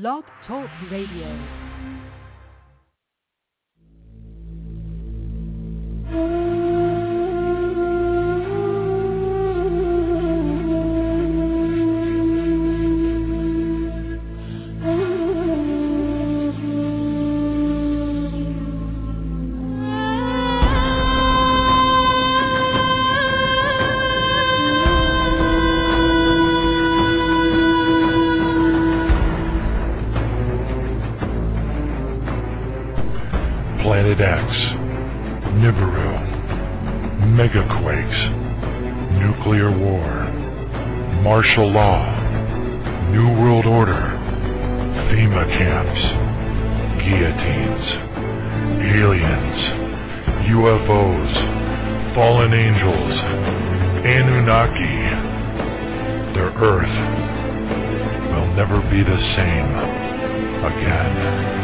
Blog Talk Radio. Mm. martial law, New World Order, FEMA camps, guillotines, aliens, UFOs, fallen angels, Anunnaki. Their Earth will never be the same again.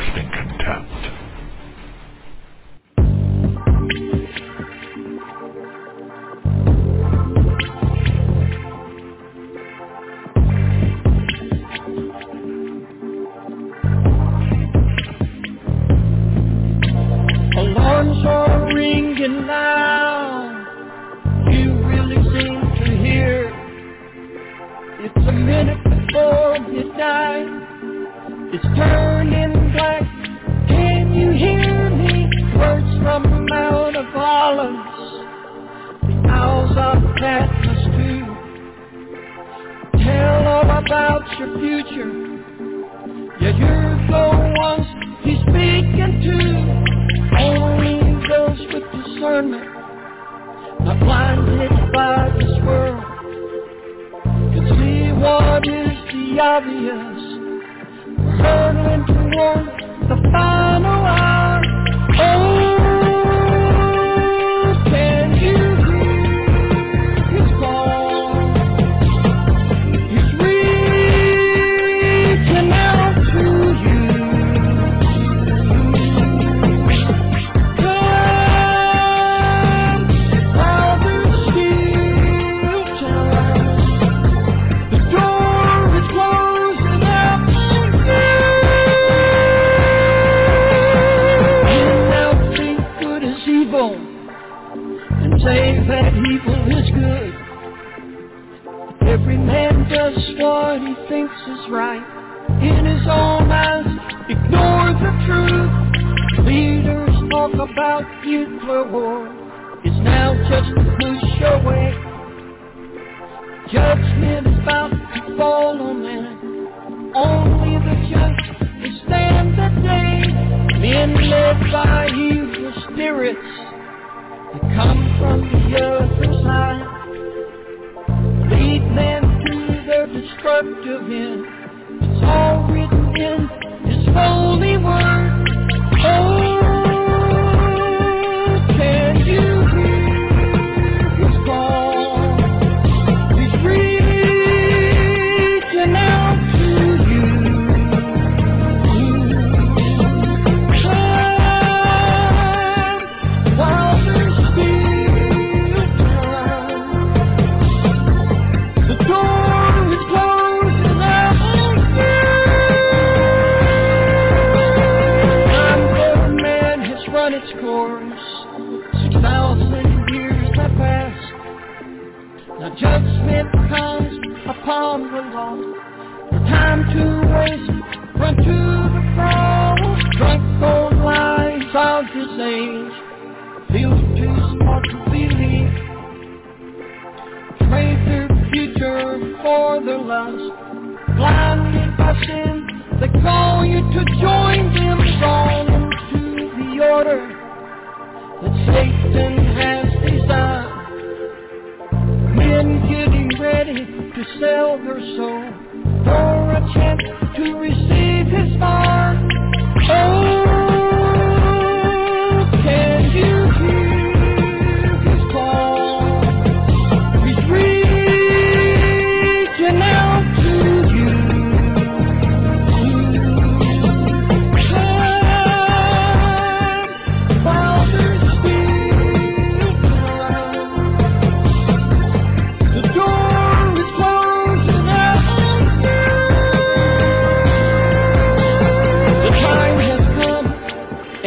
everlasting contempt.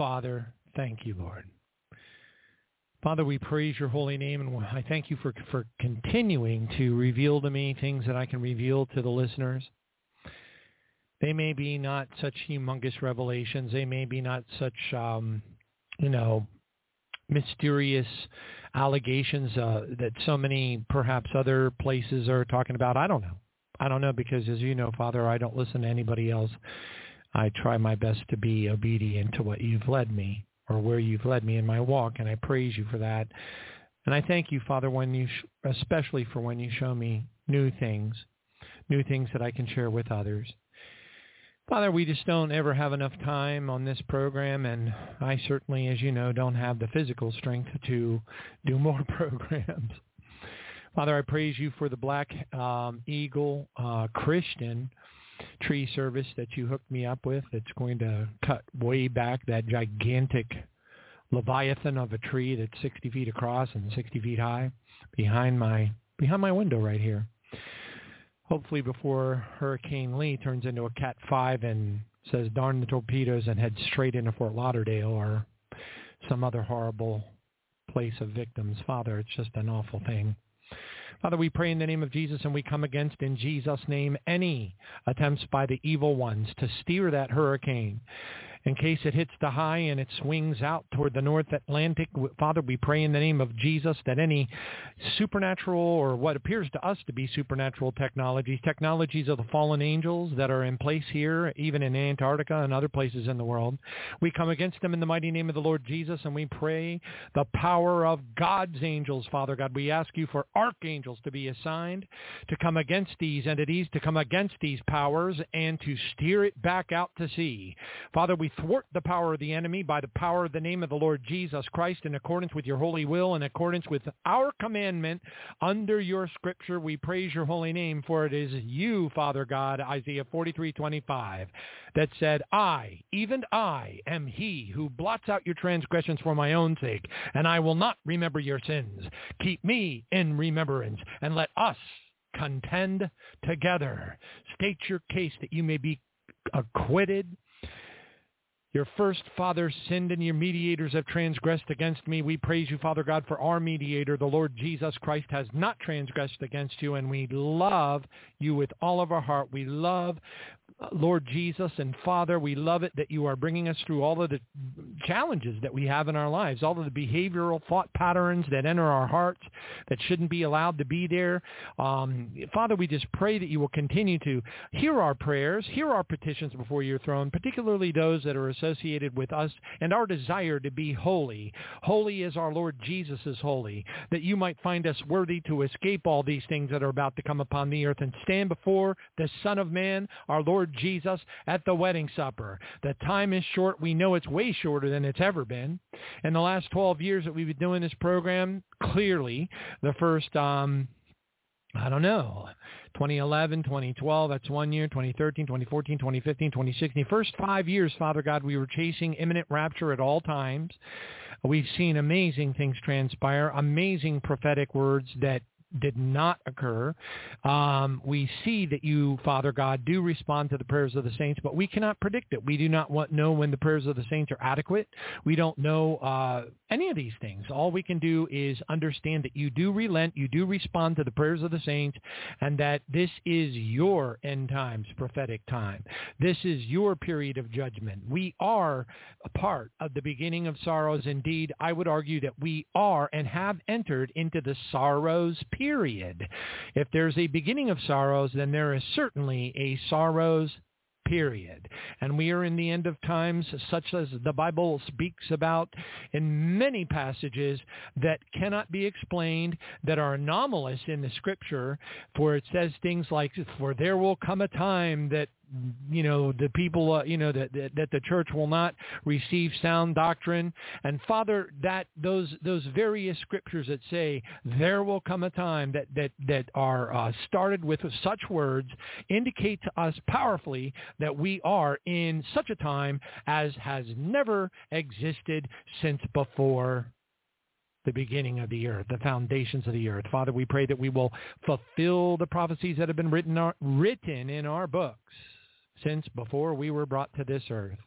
Father, thank you, Lord. Father, we praise your holy name, and I thank you for, for continuing to reveal to me things that I can reveal to the listeners. They may be not such humongous revelations. They may be not such, um, you know, mysterious allegations uh, that so many perhaps other places are talking about. I don't know. I don't know because, as you know, Father, I don't listen to anybody else. I try my best to be obedient to what you've led me or where you've led me in my walk, and I praise you for that. And I thank you, Father, when you, sh- especially for when you show me new things, new things that I can share with others. Father, we just don't ever have enough time on this program, and I certainly, as you know, don't have the physical strength to do more programs. Father, I praise you for the Black um, Eagle uh, Christian tree service that you hooked me up with. It's going to cut way back that gigantic leviathan of a tree that's 60 feet across and 60 feet high behind my behind my window right here. Hopefully before Hurricane Lee turns into a Cat 5 and says darn the torpedoes and heads straight into Fort Lauderdale or some other horrible place of victims. Father, it's just an awful thing. Father, we pray in the name of Jesus and we come against in Jesus' name any attempts by the evil ones to steer that hurricane in case it hits the high and it swings out toward the North Atlantic. Father, we pray in the name of Jesus that any supernatural or what appears to us to be supernatural technologies, technologies of the fallen angels that are in place here, even in Antarctica and other places in the world, we come against them in the mighty name of the Lord Jesus and we pray the power of God's angels, Father God. We ask you for archangels to be assigned to come against these entities, to come against these powers, and to steer it back out to sea. Father, we thwart the power of the enemy by the power of the name of the Lord Jesus Christ in accordance with your holy will, in accordance with our commandment under your scripture. We praise your holy name, for it is you, Father God, Isaiah 43:25, that said, I, even I, am he who blots out your transgressions for my own sake, and I will not remember your sins. Keep me in remembrance, and let us contend together. State your case that you may be acquitted your first father sinned and your mediators have transgressed against me. We praise you, Father God, for our mediator, the Lord Jesus Christ, has not transgressed against you, and we love you with all of our heart. We love Lord Jesus and Father, we love it that you are bringing us through all of the challenges that we have in our lives, all of the behavioral thought patterns that enter our hearts that shouldn't be allowed to be there. Um, Father, we just pray that you will continue to hear our prayers, hear our petitions before your throne, particularly those that are associated with us and our desire to be holy. Holy as our Lord Jesus is holy, that you might find us worthy to escape all these things that are about to come upon the earth and stand before the Son of Man, our Lord Jesus at the wedding supper. The time is short. We know it's way shorter than it's ever been. In the last 12 years that we've been doing this program, clearly the first, um, I don't know, 2011, 2012, that's one year, 2013, 2014, 2015, 2016. First five years, Father God, we were chasing imminent rapture at all times. We've seen amazing things transpire, amazing prophetic words that did not occur. Um, we see that you, Father God, do respond to the prayers of the saints, but we cannot predict it. We do not want, know when the prayers of the saints are adequate. We don't know uh, any of these things. All we can do is understand that you do relent, you do respond to the prayers of the saints, and that this is your end times prophetic time. This is your period of judgment. We are a part of the beginning of sorrows. Indeed, I would argue that we are and have entered into the sorrows period. If there's a beginning of sorrows, then there is certainly a sorrows period. And we are in the end of times, such as the Bible speaks about in many passages that cannot be explained, that are anomalous in the scripture, for it says things like, for there will come a time that you know the people uh, you know that, that that the church will not receive sound doctrine and father that those those various scriptures that say there will come a time that that that are uh, started with such words indicate to us powerfully that we are in such a time as has never existed since before the beginning of the earth, the foundations of the earth. Father, we pray that we will fulfill the prophecies that have been written, written in our books since before we were brought to this earth.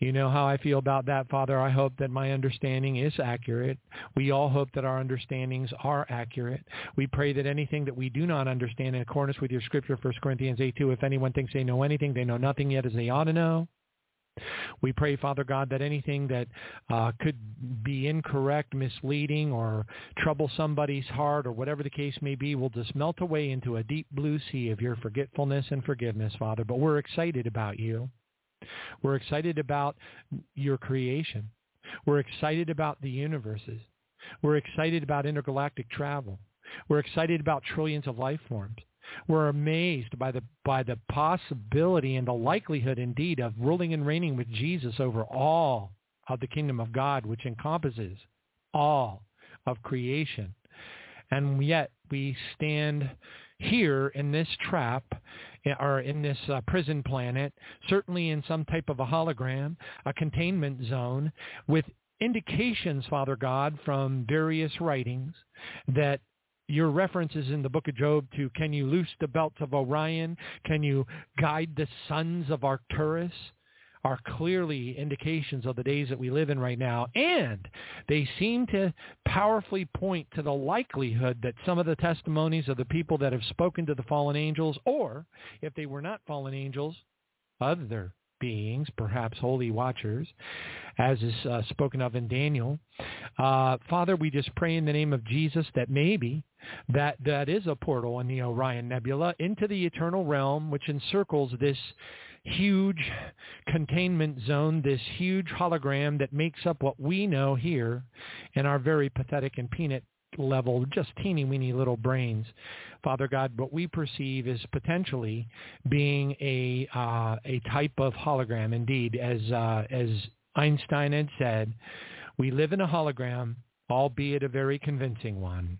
You know how I feel about that, Father. I hope that my understanding is accurate. We all hope that our understandings are accurate. We pray that anything that we do not understand in accordance with your scripture, 1 Corinthians 8, 2, if anyone thinks they know anything, they know nothing yet as they ought to know. We pray, Father God, that anything that uh, could be incorrect, misleading, or trouble somebody's heart, or whatever the case may be, will just melt away into a deep blue sea of your forgetfulness and forgiveness, Father. But we're excited about you. We're excited about your creation. We're excited about the universes. We're excited about intergalactic travel. We're excited about trillions of life forms. We're amazed by the by the possibility and the likelihood indeed of ruling and reigning with Jesus over all of the kingdom of God, which encompasses all of creation. And yet we stand here in this trap or in this uh, prison planet, certainly in some type of a hologram, a containment zone with indications, Father God, from various writings that your references in the book of Job to can you loose the belts of Orion? Can you guide the sons of Arcturus? Are clearly indications of the days that we live in right now. And they seem to powerfully point to the likelihood that some of the testimonies of the people that have spoken to the fallen angels, or if they were not fallen angels, other beings, perhaps holy watchers, as is uh, spoken of in Daniel. Uh, Father, we just pray in the name of Jesus that maybe that that is a portal in the Orion Nebula into the eternal realm, which encircles this huge containment zone, this huge hologram that makes up what we know here in our very pathetic and peanut level, just teeny weeny little brains. Father God, what we perceive is potentially being a uh, a type of hologram. Indeed, as uh, as Einstein had said, we live in a hologram, albeit a very convincing one.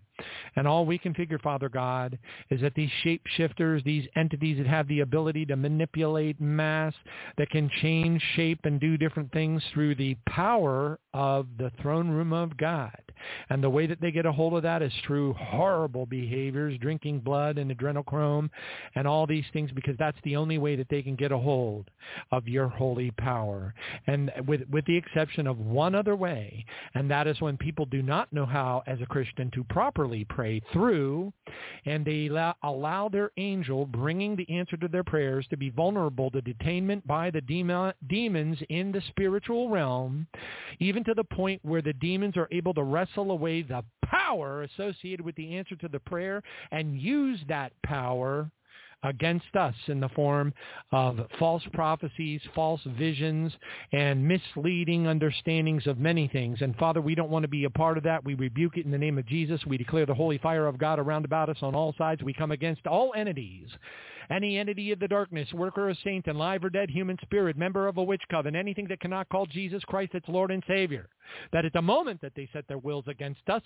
And all we can figure, Father God, is that these shapeshifters, these entities that have the ability to manipulate mass, that can change shape and do different things through the power of the throne room of God. And the way that they get a hold of that is through horrible behaviors, drinking blood and adrenochrome and all these things because that's the only way that they can get a hold of your holy power. And with, with the exception of one other way, and that is when people do not know how as a Christian to properly pray through and they allow, allow their angel bringing the answer to their prayers to be vulnerable to detainment by the demon, demons in the spiritual realm, even to the point where the demons are able to wrestle away the power associated with the answer to the prayer and use that power against us in the form of false prophecies, false visions, and misleading understandings of many things. And Father, we don't want to be a part of that. We rebuke it in the name of Jesus. We declare the holy fire of God around about us on all sides. We come against all entities any entity of the darkness, worker or saint and live or dead human spirit, member of a witch coven, anything that cannot call Jesus Christ its Lord and Savior, that at the moment that they set their wills against us,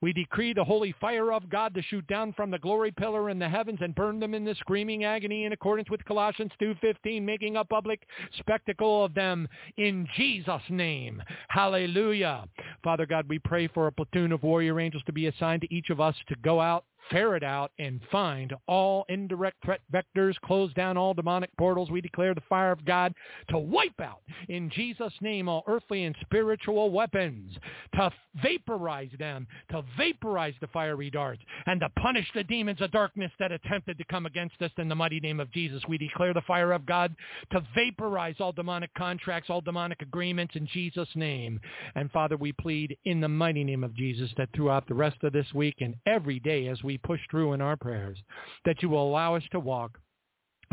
we decree the holy fire of God to shoot down from the glory pillar in the heavens and burn them in the screaming agony in accordance with Colossians 2.15, making a public spectacle of them in Jesus' name. Hallelujah. Father God, we pray for a platoon of warrior angels to be assigned to each of us to go out ferret out and find all indirect threat vectors, close down all demonic portals. We declare the fire of God to wipe out in Jesus' name all earthly and spiritual weapons, to vaporize them, to vaporize the fiery darts, and to punish the demons of darkness that attempted to come against us in the mighty name of Jesus. We declare the fire of God to vaporize all demonic contracts, all demonic agreements in Jesus' name. And Father, we plead in the mighty name of Jesus that throughout the rest of this week and every day as we push through in our prayers, that you will allow us to walk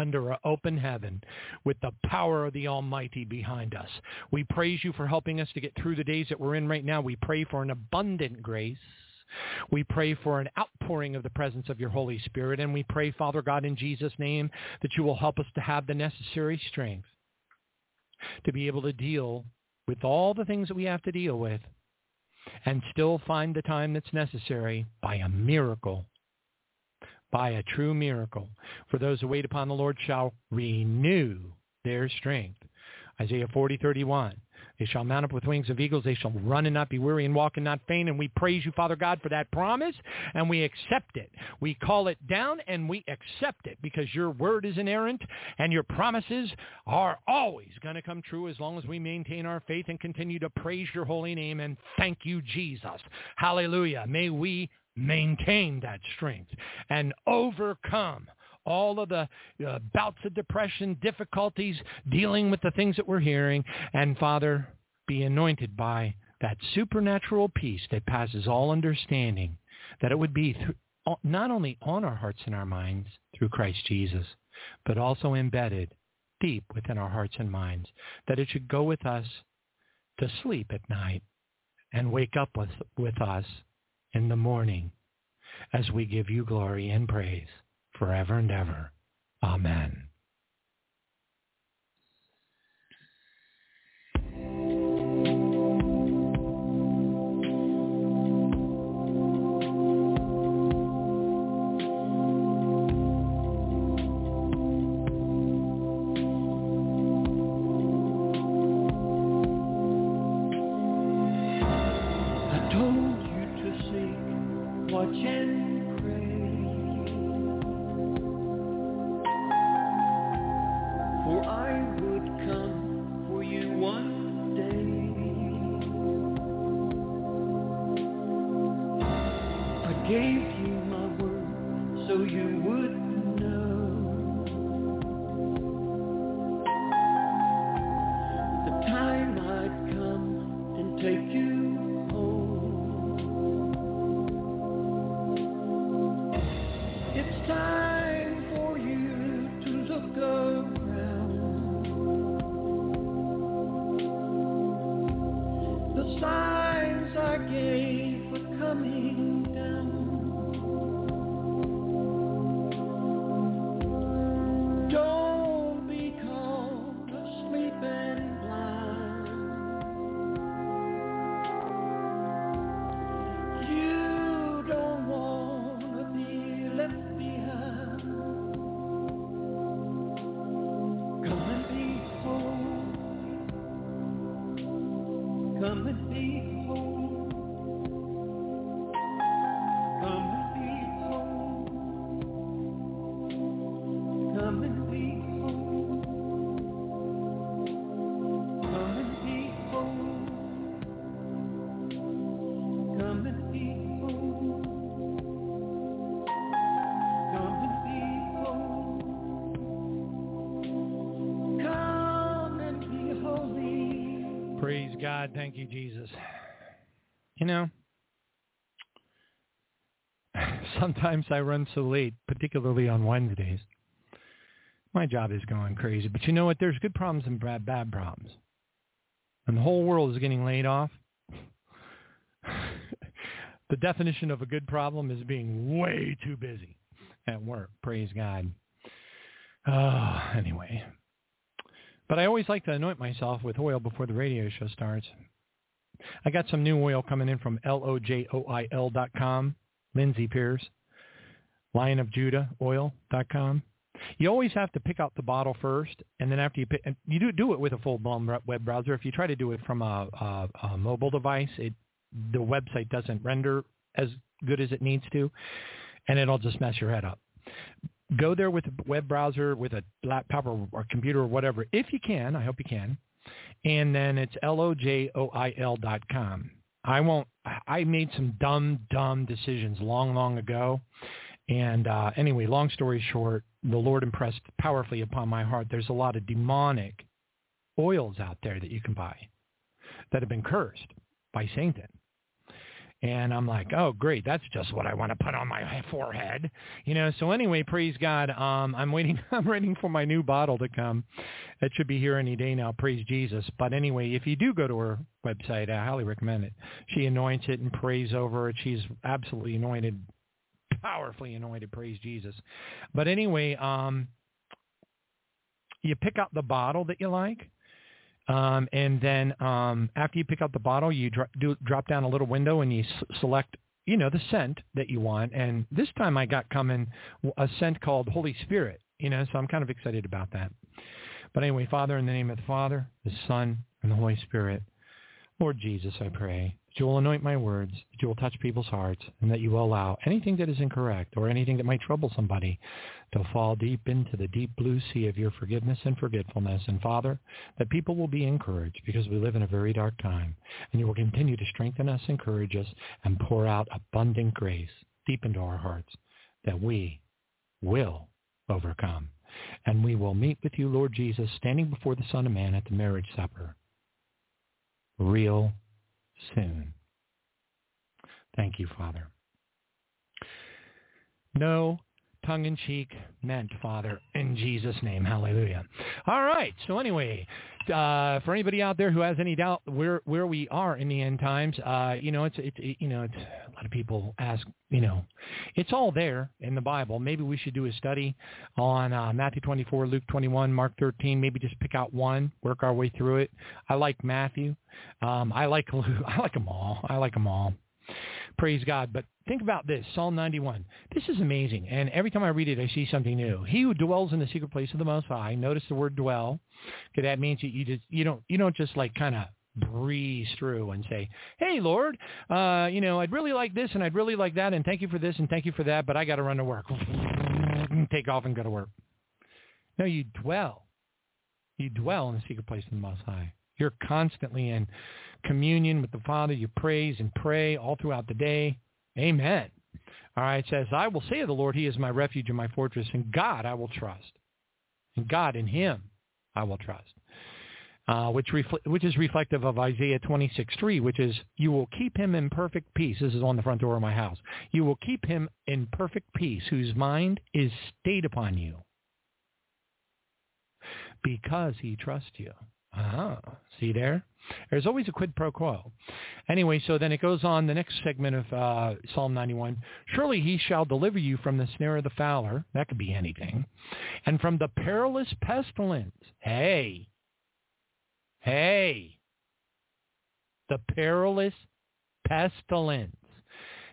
under an open heaven with the power of the Almighty behind us. We praise you for helping us to get through the days that we're in right now. We pray for an abundant grace. We pray for an outpouring of the presence of your Holy Spirit. And we pray, Father God, in Jesus' name, that you will help us to have the necessary strength to be able to deal with all the things that we have to deal with and still find the time that's necessary by a miracle by a true miracle. For those who wait upon the Lord shall renew their strength. Isaiah 40, 31. They shall mount up with wings of eagles. They shall run and not be weary and walk and not faint. And we praise you, Father God, for that promise, and we accept it. We call it down, and we accept it because your word is inerrant, and your promises are always going to come true as long as we maintain our faith and continue to praise your holy name. And thank you, Jesus. Hallelujah. May we maintain that strength and overcome all of the uh, bouts of depression, difficulties, dealing with the things that we're hearing. And Father, be anointed by that supernatural peace that passes all understanding, that it would be th- not only on our hearts and our minds through Christ Jesus, but also embedded deep within our hearts and minds, that it should go with us to sleep at night and wake up with, with us in the morning as we give you glory and praise forever and ever. Amen. Sometimes I run so late, particularly on Wednesdays. My job is going crazy. But you know what? There's good problems and bad, bad problems. And the whole world is getting laid off. the definition of a good problem is being way too busy at work. Praise God. Oh, anyway, but I always like to anoint myself with oil before the radio show starts. I got some new oil coming in from L-O-J-O-I-L dot com, Lindsay Pierce, Lion of Judah oil.com. You always have to pick out the bottle first, and then after you pick, you do do it with a full-blown web browser. If you try to do it from a, a, a mobile device, it the website doesn't render as good as it needs to, and it'll just mess your head up go there with a web browser, with a laptop or, or computer or whatever, if you can. I hope you can. And then it's L-O-J-O-I-L dot com. I won't, I made some dumb, dumb decisions long, long ago. And uh, anyway, long story short, the Lord impressed powerfully upon my heart. There's a lot of demonic oils out there that you can buy that have been cursed by Satan. And I'm like, oh, great. That's just what I want to put on my forehead. You know, so anyway, praise God. Um, I'm waiting. I'm waiting for my new bottle to come. It should be here any day now. Praise Jesus. But anyway, if you do go to her website, I highly recommend it. She anoints it and prays over it. She's absolutely anointed, powerfully anointed. Praise Jesus. But anyway, um, you pick out the bottle that you like um, and then um, after you pick out the bottle, you dro- do, drop down a little window and you s- select, you know, the scent that you want. And this time I got coming a scent called Holy Spirit, you know, so I'm kind of excited about that. But anyway, Father, in the name of the Father, the Son, and the Holy Spirit, Lord Jesus, I pray that you will anoint my words, that you will touch people's hearts, and that you will allow anything that is incorrect or anything that might trouble somebody to fall deep into the deep blue sea of your forgiveness and forgetfulness. And Father, that people will be encouraged because we live in a very dark time, and you will continue to strengthen us, encourage us, and pour out abundant grace deep into our hearts that we will overcome. And we will meet with you, Lord Jesus, standing before the Son of Man at the marriage supper real soon. Thank you, Father. No tongue-in-cheek meant, Father, in Jesus' name. Hallelujah. All right. So anyway, uh, for anybody out there who has any doubt where where we are in the end times, uh, you know, it's it's it, you know, it's a lot of people ask, you know, it's all there in the Bible. Maybe we should do a study on uh, Matthew 24, Luke 21, Mark 13. Maybe just pick out one, work our way through it. I like Matthew. Um, I like Luke. I like them all. I like them all. Praise God. But think about this, Psalm 91. This is amazing. And every time I read it, I see something new. He who dwells in the secret place of the Most High. Notice the word dwell. Because that means you, you just you don't you don't just like kind of breeze through and say, "Hey, Lord, uh, you know, I'd really like this and I'd really like that, and thank you for this and thank you for that, but I got to run to work. Take off and go to work." No, you dwell. You dwell in the secret place of the Most High. You're constantly in communion with the Father. You praise and pray all throughout the day. Amen. All right, it says, I will say of the Lord, he is my refuge and my fortress, and God I will trust. And God in him I will trust. Uh, which, refl- which is reflective of Isaiah 26:3, which is, you will keep him in perfect peace. This is on the front door of my house. You will keep him in perfect peace, whose mind is stayed upon you, because he trusts you. Ah, see there? There's always a quid pro quo. Anyway, so then it goes on the next segment of uh, Psalm 91. Surely he shall deliver you from the snare of the fowler. That could be anything. And from the perilous pestilence. Hey. Hey. The perilous pestilence.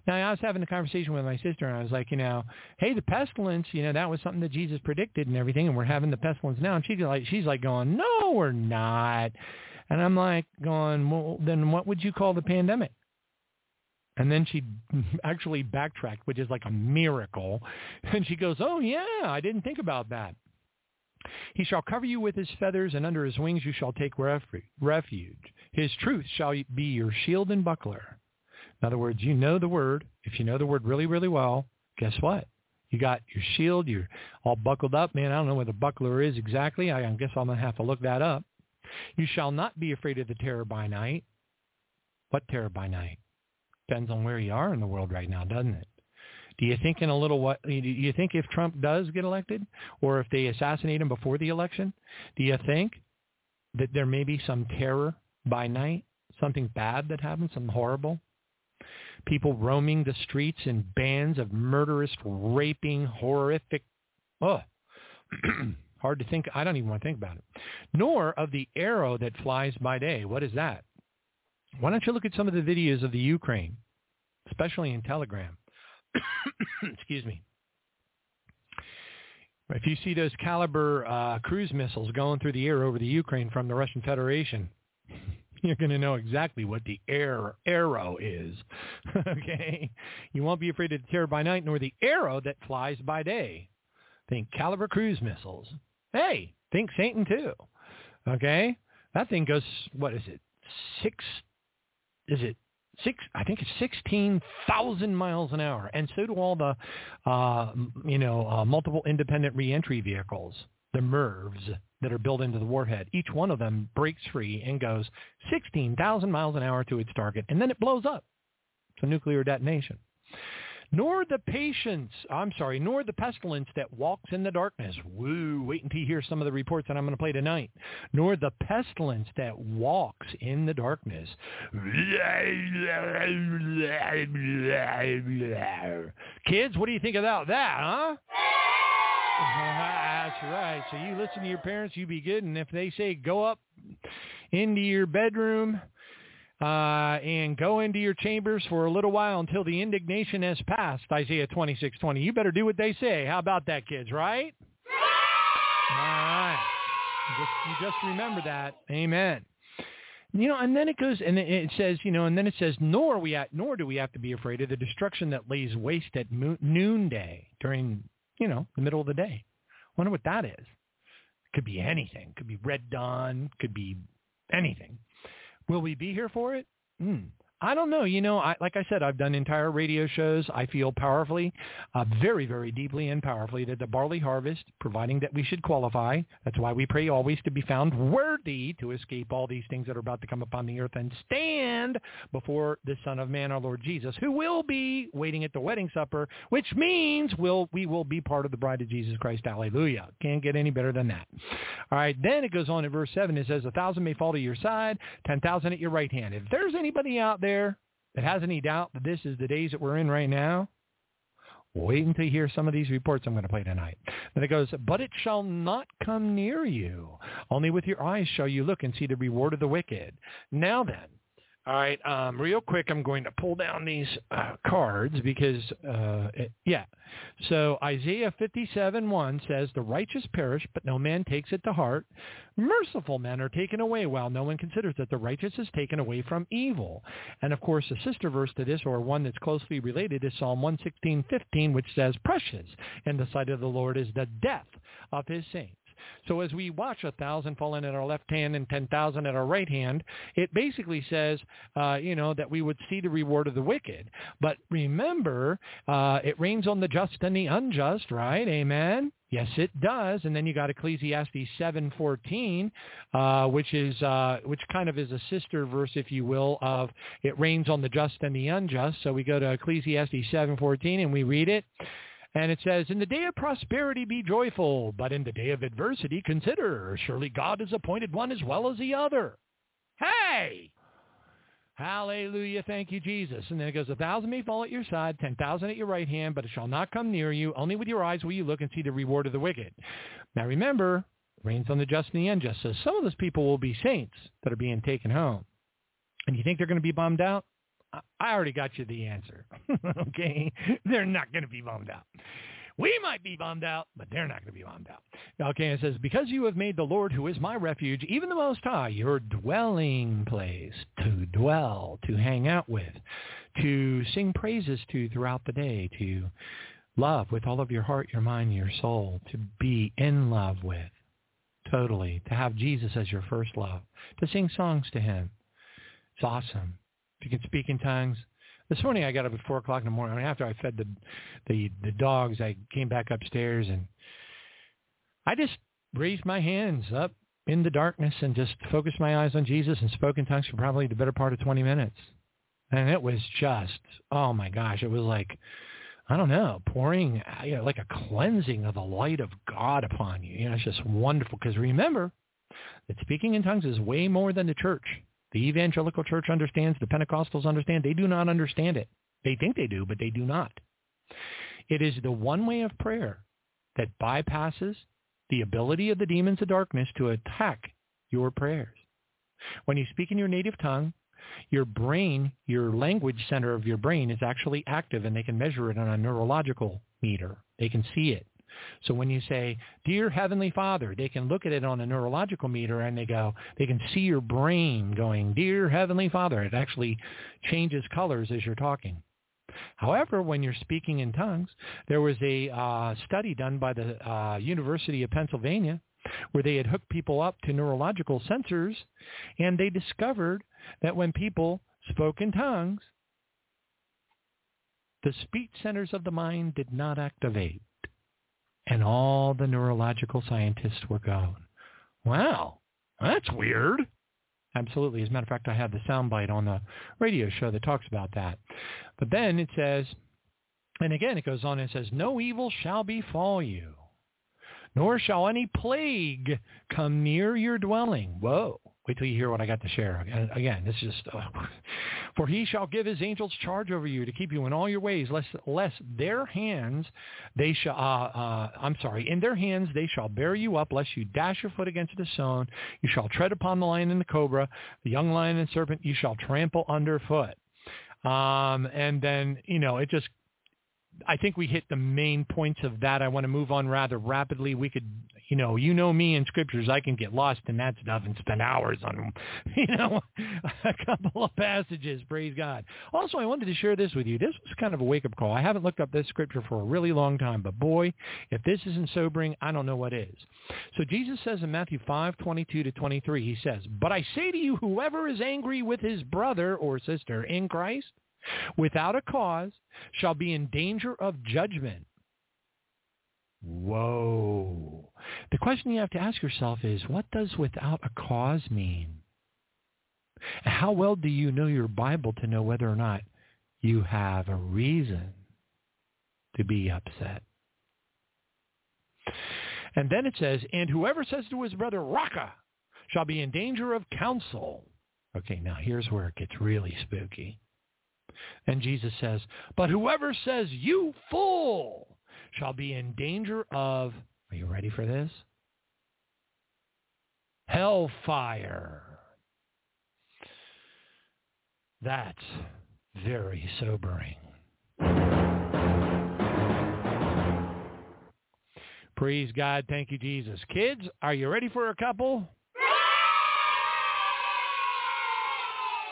Now, I was having a conversation with my sister, and I was like, you know, hey, the pestilence, you know, that was something that Jesus predicted and everything, and we're having the pestilence now. And she's like, she's like going, no, we're not. And I'm like going, well, then what would you call the pandemic? And then she actually backtracked, which is like a miracle. And she goes, oh, yeah, I didn't think about that. He shall cover you with his feathers, and under his wings you shall take refuge. His truth shall be your shield and buckler. In other words, you know the word. If you know the word really, really well, guess what? You got your shield. You're all buckled up. Man, I don't know what the buckler is exactly. I guess I'm going to have to look that up. You shall not be afraid of the terror by night. What terror by night? Depends on where you are in the world right now, doesn't it? Do you think in a little what? Do you think if Trump does get elected, or if they assassinate him before the election, do you think that there may be some terror by night, something bad that happens, something horrible? People roaming the streets in bands of murderous, raping, horrific, oh, hard to think. I don't even want to think about it. Nor of the arrow that flies by day. What is that? Why don't you look at some of the videos of the Ukraine, especially in Telegram? Excuse me. If you see those Kalibr uh, cruise missiles going through the air over the Ukraine from the Russian Federation, you're going to know exactly what the air arrow is. okay? You won't be afraid of the terror by night nor the arrow that flies by day. Think Kalibr cruise missiles. Hey, think Satan too. Okay? That thing goes, what is it? Six, is it six, I think it's 16,000 miles an hour. And so do all the, uh, you know, uh, multiple independent reentry vehicles, the MIRVs that are built into the warhead. Each one of them breaks free and goes 16,000 miles an hour to its target, and then it blows up. It's a nuclear detonation nor the patience, I'm sorry, nor the pestilence that walks in the darkness. Woo, wait until you hear some of the reports that I'm going to play tonight. Nor the pestilence that walks in the darkness. Kids, what do you think about that, huh? That's right. So you listen to your parents, you be good, and if they say go up into your bedroom uh, and go into your chambers for a little while until the indignation has passed, Isaiah 26:20. You better do what they say. How about that, kids, right? All right. You just, you just remember that. Amen. You know, and then it goes, and it says, you know, and then it says, nor we, at, nor do we have to be afraid of the destruction that lays waste at noonday during, you know, the middle of the day. Wonder what that is. Could be anything. Could be red dawn. Could be anything. Will we be here for it? Mm. I don't know. You know, I, like I said, I've done entire radio shows. I feel powerfully, uh, very, very deeply and powerfully that the barley harvest, providing that we should qualify, that's why we pray always to be found worthy to escape all these things that are about to come upon the earth and stand before the Son of Man, our Lord Jesus, who will be waiting at the wedding supper, which means we'll, we will be part of the bride of Jesus Christ. Hallelujah. Can't get any better than that. All right, then it goes on in verse 7. It says, a thousand may fall to your side, 10,000 at your right hand. If there's anybody out there there that has any doubt that this is the days that we're in right now, wait until you hear some of these reports I'm going to play tonight. Then it goes, but it shall not come near you. Only with your eyes shall you look and see the reward of the wicked. Now then, all right, um, real quick, I'm going to pull down these uh, cards because, uh, it, yeah. So Isaiah 57:1 says, "The righteous perish, but no man takes it to heart. Merciful men are taken away, while no one considers that the righteous is taken away from evil." And of course, a sister verse to this, or one that's closely related, is Psalm 116:15, which says, "Precious in the sight of the Lord is the death of his saints." So as we watch a thousand falling at our left hand and ten thousand at our right hand, it basically says, uh, you know, that we would see the reward of the wicked. But remember, uh, it rains on the just and the unjust, right? Amen. Yes, it does. And then you got Ecclesiastes 7:14, uh, which is uh, which kind of is a sister verse, if you will, of it rains on the just and the unjust. So we go to Ecclesiastes 7:14 and we read it. And it says, In the day of prosperity be joyful, but in the day of adversity consider. Surely God has appointed one as well as the other. Hey! Hallelujah. Thank you, Jesus. And then it goes, A thousand may fall at your side, ten thousand at your right hand, but it shall not come near you. Only with your eyes will you look and see the reward of the wicked. Now remember, rains on the just and the unjust. So some of those people will be saints that are being taken home. And you think they're going to be bummed out? I already got you the answer. okay? They're not going to be bummed out. We might be bummed out, but they're not going to be bummed out. Okay, it says, because you have made the Lord, who is my refuge, even the Most High, your dwelling place to dwell, to hang out with, to sing praises to throughout the day, to love with all of your heart, your mind, your soul, to be in love with, totally, to have Jesus as your first love, to sing songs to him. It's awesome. If you can speak in tongues. This morning I got up at four o'clock in the morning. After I fed the the the dogs, I came back upstairs and I just raised my hands up in the darkness and just focused my eyes on Jesus and spoke in tongues for probably the better part of 20 minutes. And it was just, oh my gosh, it was like, I don't know, pouring, you know, like a cleansing of the light of God upon you. You know, it's just wonderful because remember that speaking in tongues is way more than the church. The evangelical church understands, the Pentecostals understand. They do not understand it. They think they do, but they do not. It is the one way of prayer that bypasses the ability of the demons of darkness to attack your prayers. When you speak in your native tongue, your brain, your language center of your brain is actually active and they can measure it on a neurological meter. They can see it. So when you say, Dear Heavenly Father, they can look at it on a neurological meter and they go, they can see your brain going, Dear Heavenly Father. It actually changes colors as you're talking. However, when you're speaking in tongues, there was a uh, study done by the uh, University of Pennsylvania where they had hooked people up to neurological sensors, and they discovered that when people spoke in tongues, the speech centers of the mind did not activate. And all the neurological scientists were going, wow, that's weird. Absolutely. As a matter of fact, I have the soundbite on the radio show that talks about that. But then it says, and again it goes on and says, no evil shall befall you, nor shall any plague come near your dwelling. Whoa. Wait till you hear what I got to share. Again, this is just, uh, for he shall give his angels charge over you to keep you in all your ways, lest, lest their hands they shall, uh, uh, I'm sorry, in their hands they shall bear you up, lest you dash your foot against the stone. You shall tread upon the lion and the cobra, the young lion and serpent you shall trample underfoot. Um, and then, you know, it just I think we hit the main points of that. I want to move on rather rapidly. We could, you know, you know me in scriptures. I can get lost in that stuff and spend hours on, you know, a couple of passages. Praise God. Also, I wanted to share this with you. This was kind of a wake-up call. I haven't looked up this scripture for a really long time, but boy, if this isn't sobering, I don't know what is. So Jesus says in Matthew 5, 22 to 23, he says, But I say to you, whoever is angry with his brother or sister in Christ without a cause shall be in danger of judgment. Whoa. The question you have to ask yourself is, what does without a cause mean? How well do you know your Bible to know whether or not you have a reason to be upset? And then it says, and whoever says to his brother, Raca, shall be in danger of counsel. Okay, now here's where it gets really spooky. And Jesus says, but whoever says, you fool, shall be in danger of, are you ready for this? Hellfire. That's very sobering. Praise God. Thank you, Jesus. Kids, are you ready for a couple?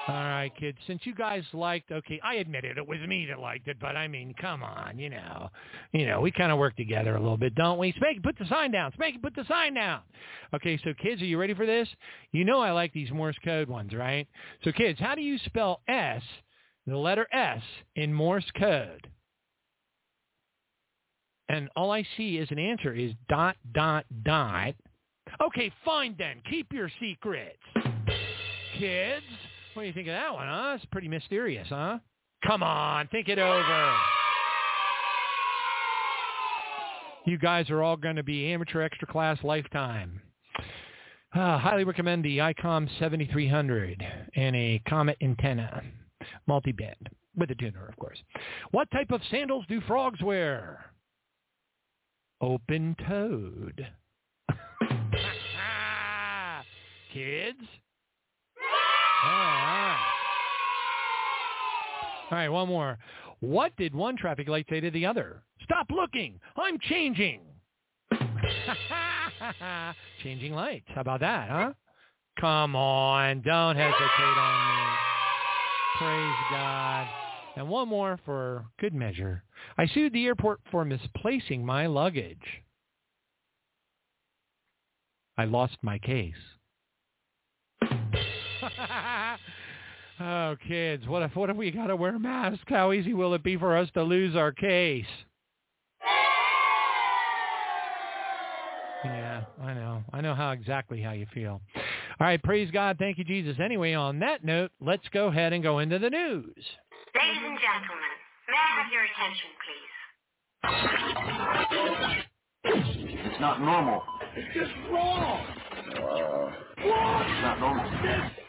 All right, kids. Since you guys liked, okay, I admit it, it was me that liked it, but I mean, come on, you know, you know, we kind of work together a little bit, don't we? Spanky, put the sign down. Spanky, put the sign down. Okay, so kids, are you ready for this? You know I like these Morse code ones, right? So kids, how do you spell S, the letter S, in Morse code? And all I see as an answer is dot, dot, dot. Okay, fine then. Keep your secrets. Kids. What do you think of that one, huh? It's pretty mysterious, huh? Come on, think it over. You guys are all going to be amateur extra class lifetime. Uh, highly recommend the ICOM 7300 and a Comet antenna, multi-band, with a tuner, of course. What type of sandals do frogs wear? Open-toed. Kids? All right, one more. What did one traffic light say to the other? Stop looking. I'm changing. changing lights. How about that, huh? Come on. Don't hesitate on me. Praise God. And one more for good measure. I sued the airport for misplacing my luggage. I lost my case. oh, kids, what if what if we got to wear masks? How easy will it be for us to lose our case? Yeah, I know. I know how exactly how you feel. All right, praise God. Thank you, Jesus. Anyway, on that note, let's go ahead and go into the news. Ladies and gentlemen, may I have your attention, please? It's not normal. It's just wrong. Uh, it's not normal. This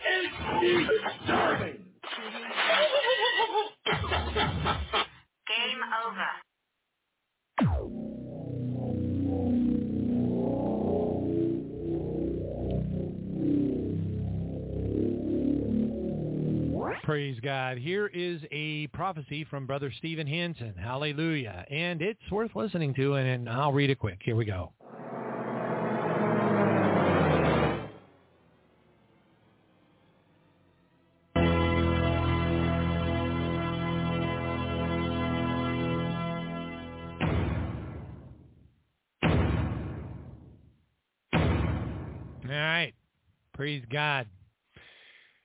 Praise God. Here is a prophecy from Brother Stephen Hansen. Hallelujah. And it's worth listening to, and I'll read it quick. Here we go. Praise God.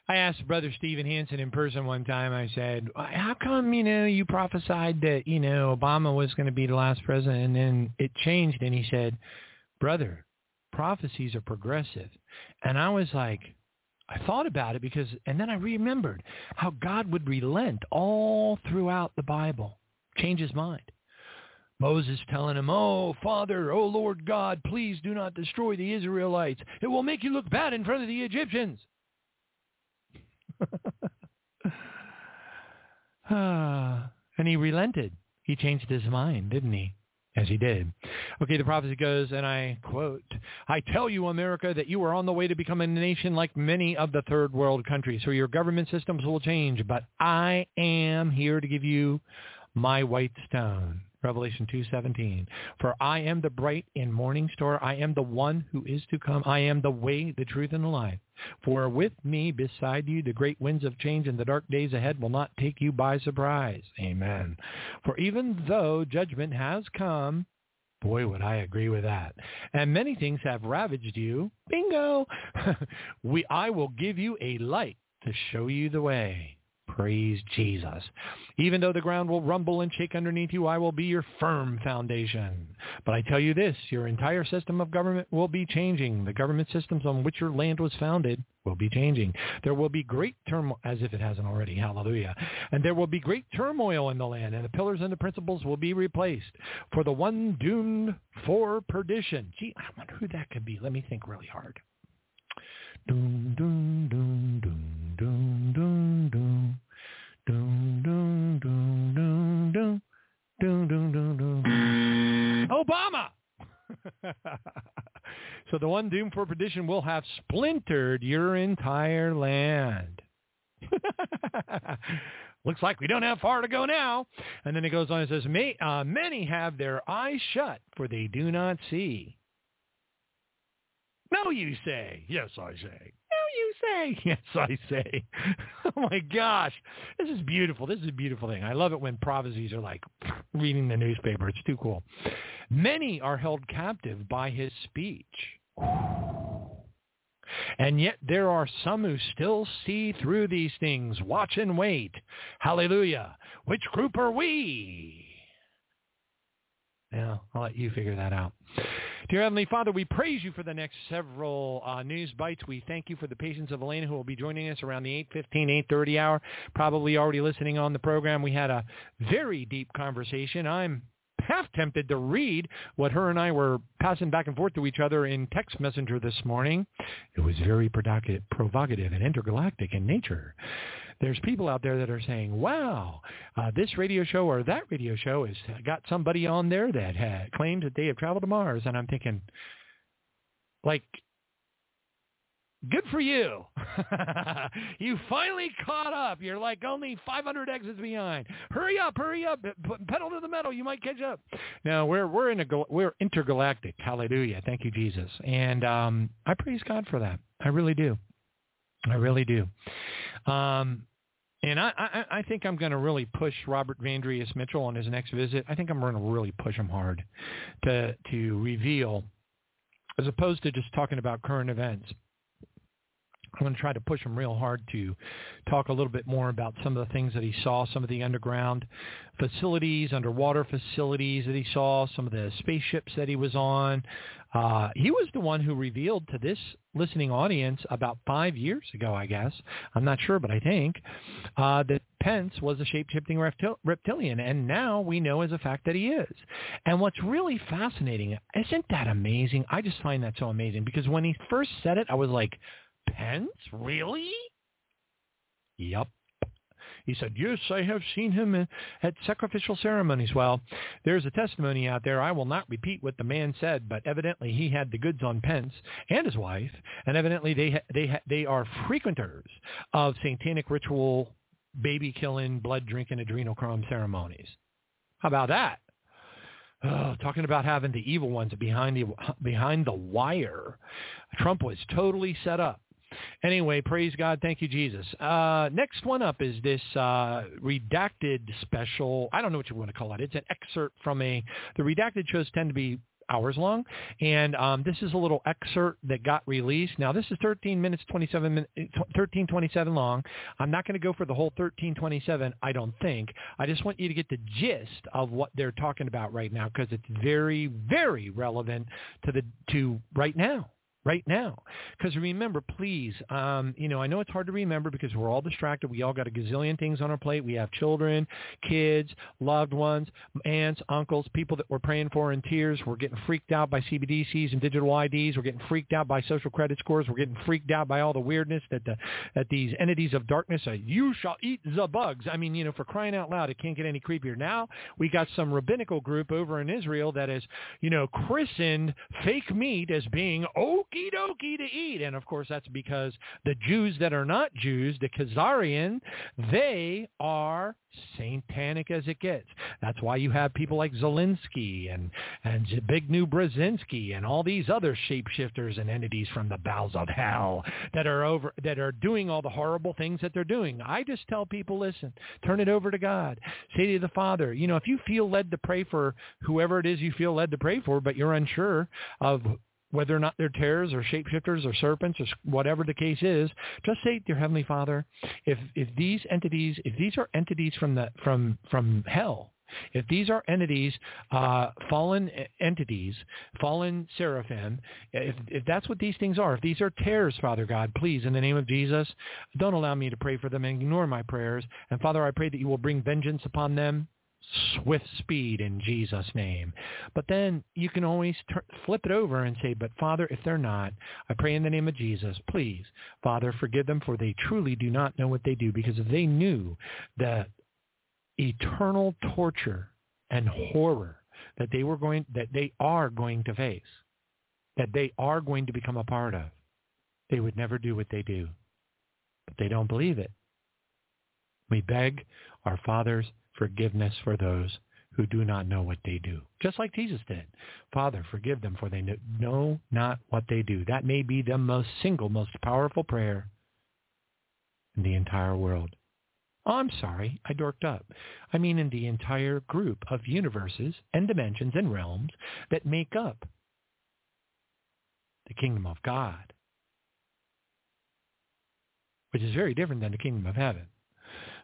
I asked Brother Stephen Hansen in person one time, I said, how come, you know, you prophesied that, you know, Obama was going to be the last president and then it changed? And he said, brother, prophecies are progressive. And I was like, I thought about it because, and then I remembered how God would relent all throughout the Bible, change his mind. Moses telling him, Oh, Father, oh, Lord God, please do not destroy the Israelites. It will make you look bad in front of the Egyptians. and he relented. He changed his mind, didn't he? As he did. Okay, the prophecy goes, and I quote, I tell you, America, that you are on the way to become a nation like many of the third world countries. So your government systems will change, but I am here to give you my white stone. Revelation 2:17. For I am the bright and morning star. I am the one who is to come. I am the way, the truth, and the life. For with me beside you, the great winds of change and the dark days ahead will not take you by surprise. Amen. For even though judgment has come, Boy, would I agree with that. And many things have ravaged you. Bingo! we, I will give you a light to show you the way. Praise Jesus. Even though the ground will rumble and shake underneath you, I will be your firm foundation. But I tell you this, your entire system of government will be changing. The government systems on which your land was founded will be changing. There will be great turmoil, as if it hasn't already, hallelujah. And there will be great turmoil in the land, and the pillars and the principles will be replaced. For the one doomed for perdition. Gee, I wonder who that could be. Let me think really hard. Doom, doom, doom, doom, doom, doom, doom. Doom, doom, doom, doom, doom. Doom, doom, doom, doom. Obama! so the one doomed for perdition will have splintered your entire land. Looks like we don't have far to go now. And then it goes on and says, May, uh, many have their eyes shut, for they do not see. No, you say. Yes, I say. No, you say. Yes, I say. oh my gosh, this is beautiful. This is a beautiful thing. I love it when prophecies are like reading the newspaper. It's too cool. Many are held captive by his speech. And yet there are some who still see through these things. Watch and wait. Hallelujah. Which group are we? Yeah, I'll let you figure that out. Dear Heavenly Father, we praise you for the next several uh, news bites. We thank you for the patience of Eleyna, who will be joining us around the 8.15, 8.30 hour, probably already listening on the program. We had a very deep conversation. I'm half tempted to read what her and I were passing back and forth to each other in text messenger this morning. It was very provocative and intergalactic in nature. There's people out there that are saying, wow, uh, this radio show or that radio show has got somebody on there that had claimed that they have traveled to Mars. And I'm thinking, like, good for you. you finally caught up. You're like only 500 exits behind. Hurry up, hurry up. Pedal to the metal. You might catch up. Now we're we're in a we're intergalactic. Hallelujah. Thank you, Jesus. And um, I praise God for that. I really do. I really do. Um, and I, I, I think I'm going to really push Robert Vandrius Mitchell on his next visit. I think I'm going to really push him hard to to reveal, as opposed to just talking about current events. I'm going to try to push him real hard to talk a little bit more about some of the things that he saw, some of the underground facilities, underwater facilities that he saw, some of the spaceships that he was on. Uh, he was the one who revealed to this listening audience about five years ago, I guess. I'm not sure, but I think uh, that Pence was a shape-shifting reptil- reptilian, and now we know as a fact that he is. And what's really fascinating, isn't that amazing? I just find that so amazing because when he first said it, I was like, Pence? Really? Yep. He said, yes, I have seen him at sacrificial ceremonies. Well, there's a testimony out there. I will not repeat what the man said, but evidently he had the goods on Pence and his wife, and evidently they they they are frequenters of satanic ritual, baby killing, blood drinking, adrenal adrenochrome ceremonies. How about that? Oh, talking about having the evil ones behind the behind the wire. Trump was totally set up Anyway, praise God. Thank you, Jesus. Uh, next one up is this uh, redacted special. I don't know what you want to call it. It's an excerpt from a. The redacted shows tend to be hours long, and um, this is a little excerpt that got released. Now, this is 13 minutes 27 min, 13 27 long. I'm not going to go for the whole 13 27. I don't think. I just want you to get the gist of what they're talking about right now because it's very, very relevant to the to right now right now. Because remember, please, um, you know, I know it's hard to remember because we're all distracted. We all got a gazillion things on our plate. We have children, kids, loved ones, aunts, uncles, people that we're praying for in tears. We're getting freaked out by CBDCs and digital IDs. We're getting freaked out by social credit scores. We're getting freaked out by all the weirdness that the that these entities of darkness say, you shall eat the bugs. I mean, you know, for crying out loud, it can't get any creepier. Now we got some rabbinical group over in Israel that is, you know, christened fake meat as being oh okie dokie to eat. And of course, that's because the Jews that are not Jews, the Khazarian, they are satanic as it gets. That's why you have people like Zelensky and and Zbigniew Brzezinski and all these other shapeshifters and entities from the bowels of hell that are over that are doing all the horrible things that they're doing. I just tell people, listen, turn it over to God. Say to the Father, you know, if you feel led to pray for whoever it is you feel led to pray for, but you're unsure of whether or not they're terrors or shapeshifters or serpents or whatever the case is, just say, dear Heavenly Father, if if these entities, if these are entities from the from from hell, if these are entities, uh, fallen entities, fallen seraphim, if, if that's what these things are, if these are terrors, Father God, please, in the name of Jesus, don't allow me to pray for them and ignore my prayers. And Father, I pray that you will bring vengeance upon them swift speed in Jesus' name. But then you can always flip it over and say, but Father, if they're not, I pray in the name of Jesus, please, Father, forgive them for they truly do not know what they do because if they knew the eternal torture and horror that they were going, that they are going to face, that they are going to become a part of, they would never do what they do. But they don't believe it. We beg our Father's forgiveness for those who do not know what they do. Just like Jesus did. Father, forgive them for they know not what they do. That may be the most single, most powerful prayer in the entire world. Oh, I'm sorry, I dorked up. I mean in the entire group of universes and dimensions and realms that make up the kingdom of God, which is very different than the kingdom of heaven.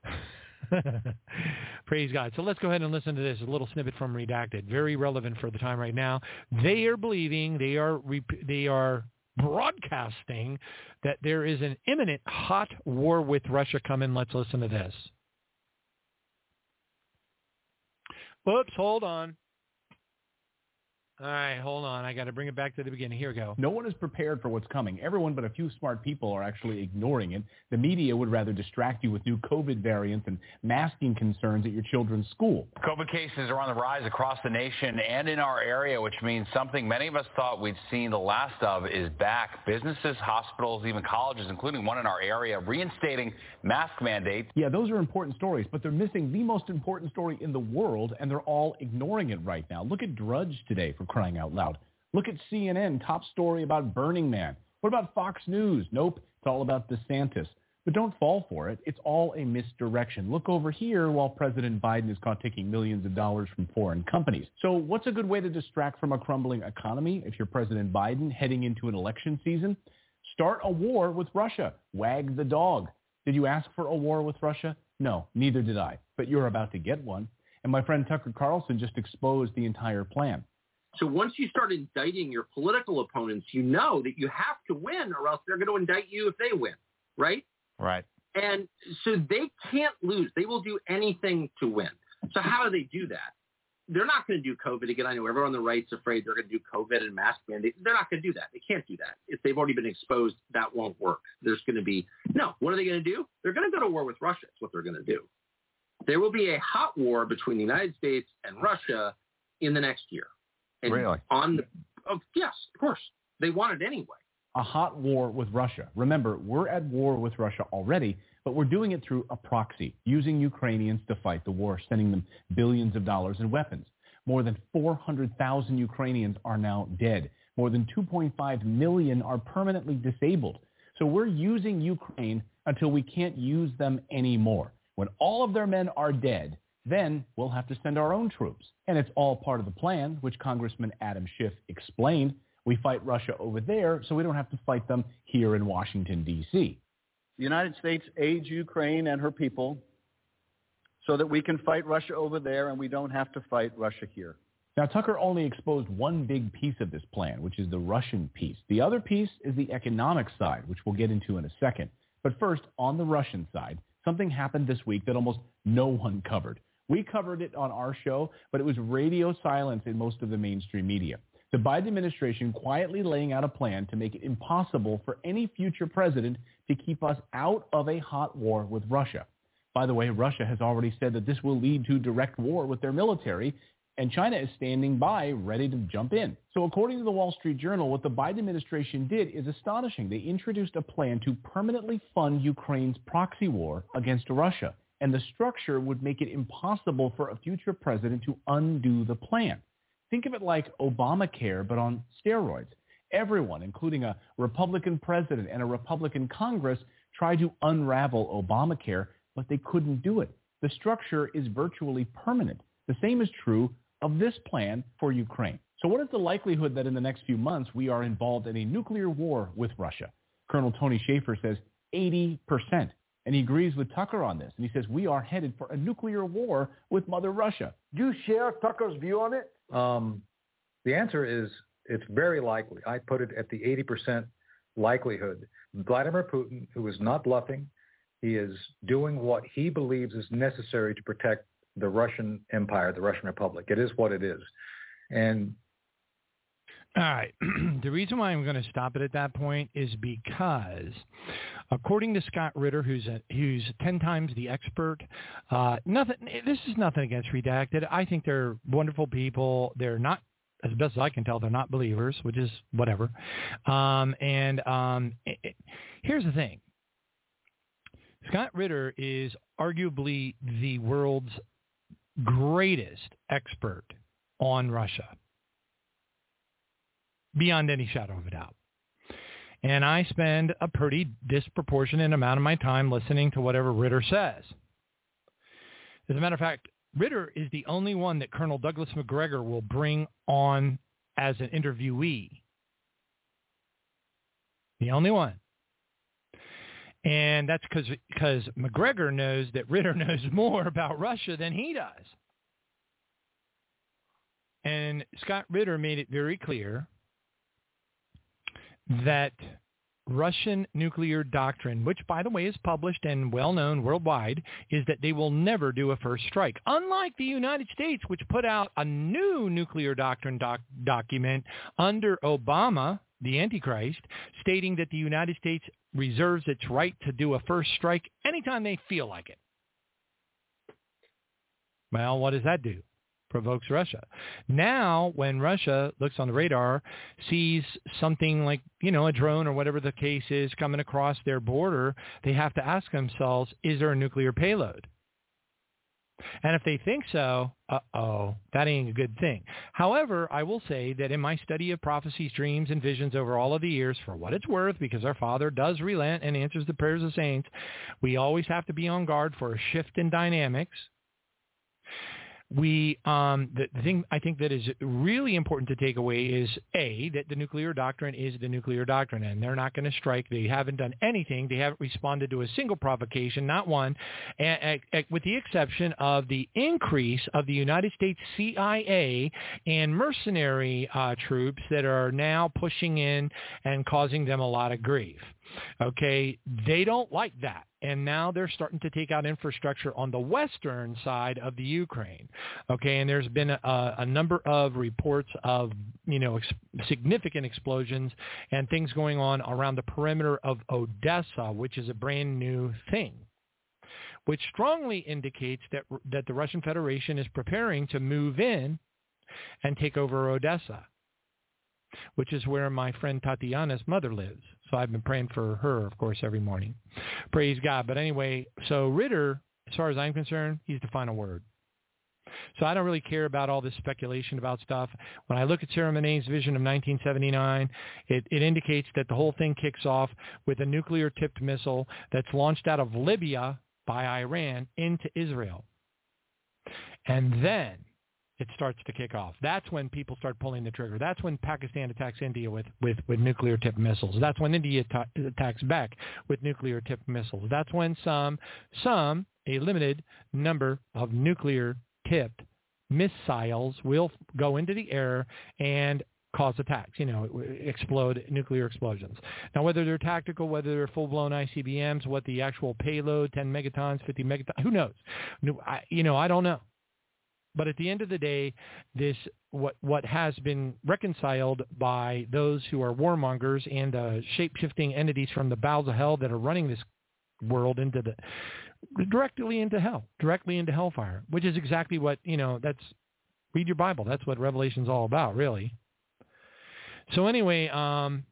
Praise God. So let's go ahead and listen to this, a little snippet from Redacted. Very relevant for the time right now. They are believing, they are, they are broadcasting that there is an imminent hot war with Russia coming. Let's listen to this. Whoops, hold on. All right, hold on. I got to bring it back to the beginning. Here we go. No one is prepared for what's coming. Everyone but a few smart people are actually ignoring it. The media would rather distract you with new COVID variants and masking concerns at your children's school. COVID cases are on the rise across the nation and in our area, which means something many of us thought we'd seen the last of is back. Businesses, hospitals, even colleges, including one in our area, reinstating mask mandates. Yeah, those are important stories, but they're missing the most important story in the world, and they're all ignoring it right now. Look at Drudge today for crying out loud. Look at CNN, top story about Burning Man. What about Fox News? Nope, it's all about DeSantis. But don't fall for it. It's all a misdirection. Look over here while President Biden is caught taking millions of dollars from foreign companies. So what's a good way to distract from a crumbling economy if you're President Biden heading into an election season? Start a war with Russia. Wag the dog. Did you ask for a war with Russia? No, neither did I. But you're about to get one. And my friend Tucker Carlson just exposed the entire plan. So once you start indicting your political opponents, you know that you have to win or else they're going to indict you if they win, right? Right. And so they can't lose. They will do anything to win. So how do they do that? They're not going to do COVID again. I know everyone on the right's afraid they're going to do COVID and mask mandates. They're not going to do that. They can't do that. If they've already been exposed, that won't work. There's going to be, no, what are they going to do? They're going to go to war with Russia. That's what they're going to do. There will be a hot war between the United States and Russia in the next year. And Really? On the, oh, yes, of course. They want it anyway. a hot war with Russia. Remember, we're at war with Russia already, but we're doing it through a proxy, using Ukrainians to fight the war, sending them billions of dollars in weapons. More than 400,000 Ukrainians are now dead. More than 2.5 million are permanently disabled. So we're using Ukraine until we can't use them anymore. When all of their men are dead, then we'll have to send our own troops. And it's all part of the plan, which Congressman Adam Schiff explained. We fight Russia over there so we don't have to fight them here in Washington, D.C. The United States aids Ukraine and her people so that we can fight Russia over there and we don't have to fight Russia here. Now, Tucker only exposed one big piece of this plan, which is the Russian piece. The other piece is the economic side, which we'll get into in a second. But first, on the Russian side, something happened this week that almost no one covered. We covered it on our show, but it was radio silence in most of the mainstream media. The Biden administration quietly laying out a plan to make it impossible for any future president to keep us out of a hot war with Russia. By the way, Russia has already said that this will lead to direct war with their military, and China is standing by ready to jump in. So according to the Wall Street Journal, what the Biden administration did is astonishing. They introduced a plan to permanently fund Ukraine's proxy war against Russia, and the structure would make it impossible for a future president to undo the plan. Think of it like Obamacare, but on steroids. Everyone, including a Republican president and a Republican Congress, tried to unravel Obamacare, but they couldn't do it. The structure is virtually permanent. The same is true of this plan for Ukraine. So what is the likelihood that in the next few months we are involved in a nuclear war with Russia? Colonel Tony Shaffer says 80%. And he agrees with Tucker on this. And he says we are headed for a nuclear war with Mother Russia. Do you share Tucker's view on it? Um, the answer is it's very likely. I put it at the 80% likelihood. Vladimir Putin, who is not bluffing, he is doing what he believes is necessary to protect the Russian Empire, the Russian Republic. It is what it is. And all right. the reason why I'm going to stop it at that point is because, according to Scott Ritter, who's a, who's ten times the expert, uh, nothing. This is nothing against redacted. I think they're wonderful people. They're not, as best as I can tell, they're not believers, which is whatever. Um, and um, it, it, here's the thing. Scott Ritter is arguably the world's greatest expert on Russia, beyond any shadow of a doubt. And I spend a pretty disproportionate amount of my time listening to whatever Ritter says. As a matter of fact, Ritter is the only one that Colonel Douglas Macgregor will bring on as an interviewee. The only one. And that's because Macgregor knows that Ritter knows more about Russia than he does. And Scott Ritter made it very clear that Russian nuclear doctrine, which by the way is published and well known worldwide, is that they will never do a first strike. Unlike the United States, which put out a new nuclear doctrine doc- document under Obama, the Antichrist, stating that the United States reserves its right to do a first strike anytime they feel like it. Well, what does that do? Provokes Russia. Now, when Russia looks on the radar, sees something like, you know, a drone or whatever the case is coming across their border, they have to ask themselves, is there a nuclear payload? And if they think so, uh-oh, that ain't a good thing. However, I will say that in my study of prophecies, dreams, and visions over all of the years, for what it's worth, because our Father does relent and answers the prayers of saints, we always have to be on guard for a shift in dynamics we um, the, thing I think that is really important to take away is a that the nuclear doctrine is the nuclear doctrine, and they're not going to strike. They haven't done anything. They haven't responded to a single provocation, not one, and, and, with the exception of the increase of the United States CIA and mercenary uh, troops that are now pushing in and causing them a lot of grief. Okay, they don't like that. And now they're starting to take out infrastructure on the western side of the Ukraine. Okay, and there's been a, a number of reports of, you know, ex- significant explosions and things going on around the perimeter of Odessa, which is a brand new thing which strongly indicates that that the Russian Federation is preparing to move in and take over Odessa, which is where my friend Tatiana's mother lives. So I've been praying for her, of course, every morning. Praise God. But anyway, so Ritter, as far as I'm concerned, he's the final word. So I don't really care about all this speculation about stuff. When I look at Sarah Menet's vision of 1979, it, it indicates that the whole thing kicks off with a nuclear-tipped missile that's launched out of Libya by Iran into Israel. And then it starts to kick off. That's when people start pulling the trigger. That's when Pakistan attacks India with, with, with nuclear-tipped missiles. That's when India attacks back with nuclear-tipped missiles. That's when some, some, a limited number of nuclear-tipped missiles will go into the air and cause attacks, you know, explode nuclear explosions. Now, whether they're tactical, whether they're full-blown ICBMs, what the actual payload, 10 megatons, 50 megatons, who knows? You know, I don't know. But at the end of the day, this what what has been reconciled by those who are warmongers and uh, shape-shifting entities from the bowels of hell that are running this world into the directly into hell, directly into hellfire, which is exactly what you know. That's read your Bible. That's what Revelation's all about, really. So anyway, um,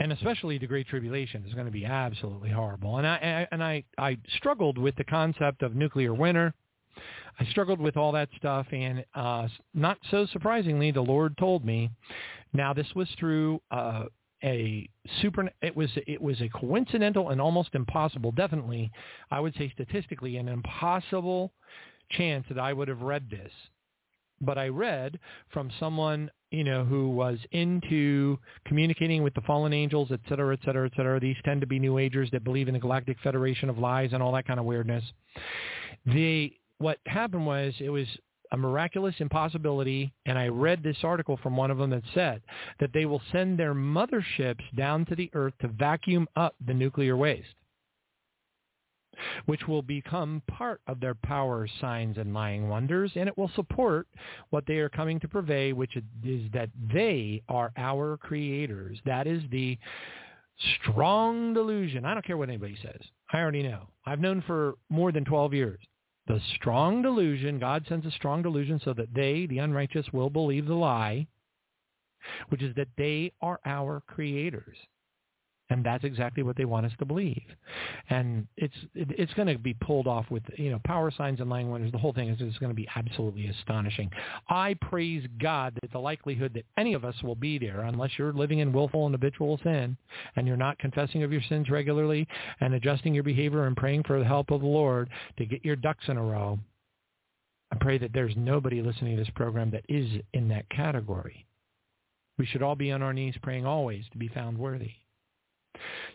and especially the Great Tribulation is going to be absolutely horrible. And I and I I struggled with the concept of nuclear winter. I struggled with all that stuff, and uh, not so surprisingly, the Lord told me. Now this was through uh, a super. It was it was a coincidental and almost impossible. Definitely, I would say statistically, an impossible chance that I would have read this. But I read from someone you know, who was into communicating with the fallen angels, et cetera, et cetera, et cetera. These tend to be New Agers that believe in the Galactic Federation of Lies and all that kind of weirdness. The what happened was it was a miraculous impossibility, and I read this article from one of them that said that they will send their motherships down to the Earth to vacuum up the nuclear waste which will become part of their power, signs, and lying wonders, and it will support what they are coming to purvey, which is that they are our creators. That is the strong delusion. I don't care what anybody says. I already know. I've known for more than 12 years. The strong delusion, God sends a strong delusion so that they, the unrighteous, will believe the lie, which is that they are our creators. And that's exactly what they want us to believe. And it's it, it's going to be pulled off with, you know, power signs and lying wonders. The whole thing is just going to be absolutely astonishing. I praise God that the likelihood that any of us will be there, unless you're living in willful and habitual sin and you're not confessing of your sins regularly and adjusting your behavior and praying for the help of the Lord to get your ducks in a row, I pray that there's nobody listening to this program that is in that category. We should all be on our knees praying always to be found worthy.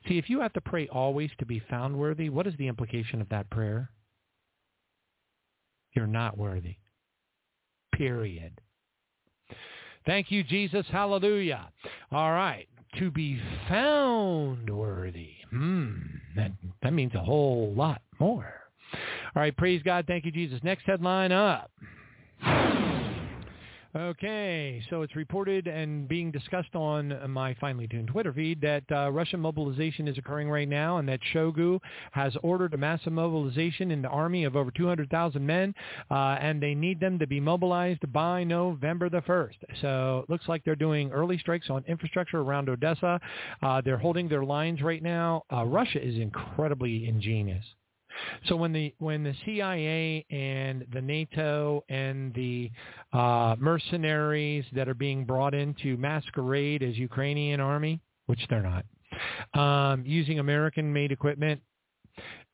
See, if you have to pray always to be found worthy, what is the implication of that prayer? You're not worthy. Period. Thank you, Jesus. Hallelujah. All right. To be found worthy. Hmm. That, that means a whole lot more. All right. Praise God. Thank you, Jesus. Next headline up. Okay, so it's reported and being discussed on my finely tuned Twitter feed that uh, Russian mobilization is occurring right now and that Shoigu has ordered a massive mobilization in the army of over 200,000 men uh, and they need them to be mobilized by November the 1st. So it looks like they're doing early strikes on infrastructure around Odessa. Uh, they're holding their lines right now. Uh, Russia is incredibly ingenious. So when the when the CIA and the NATO and the uh, mercenaries that are being brought in to masquerade as Ukrainian army, which they're not, um, using American-made equipment,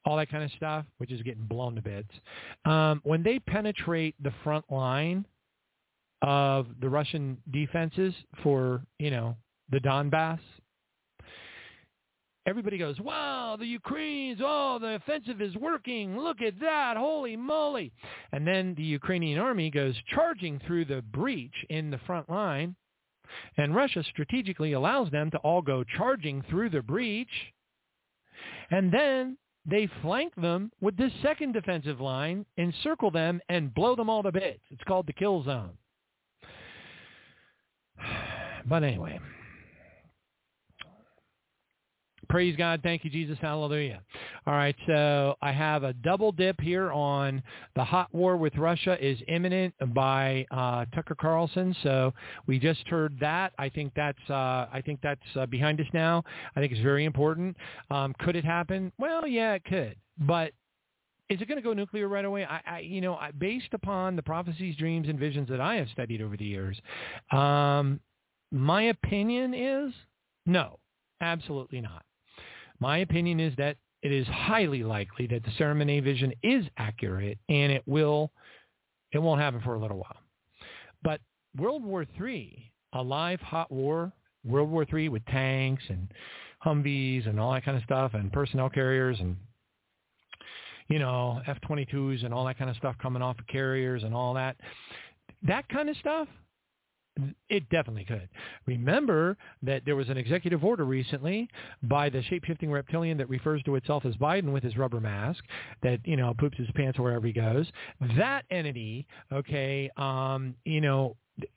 all that kind of stuff, which is getting blown to bits. Um, when they penetrate the front line of the Russian defenses for you know the Donbass everybody goes, wow, the Ukrainians, oh, the offensive is working. Look at that. Holy moly. And then the Ukrainian army goes charging through the breach in the front line. And Russia strategically allows them to all go charging through the breach. And then they flank them with this second defensive line, encircle them, and blow them all to bits. It's called the kill zone. But anyway, Praise God. Thank you, Jesus. Hallelujah. All right. So I have a double dip here on the hot war with Russia is imminent by uh, Tucker Carlson. So we just heard that. I think that's uh, I think that's uh, behind us now. I think it's very important. Um, could it happen? Well, yeah, it could. But is it going to go nuclear right away? I, I you know, I, based upon the prophecies, dreams, and visions that I have studied over the years, um, my opinion is no, absolutely not. My opinion is that it is highly likely that the Sarah Menet vision is accurate and it will, it won't happen for a little while. But World War III, a live hot war, World War III with tanks and Humvees and all that kind of stuff and personnel carriers and you know, F-22s and all that kind of stuff coming off of carriers and all that. That kind of stuff, it definitely could. Remember that there was an executive order recently by the shape-shifting reptilian that refers to itself as Biden with his rubber mask that, you know, poops his pants wherever he goes. That entity, okay, um, you know,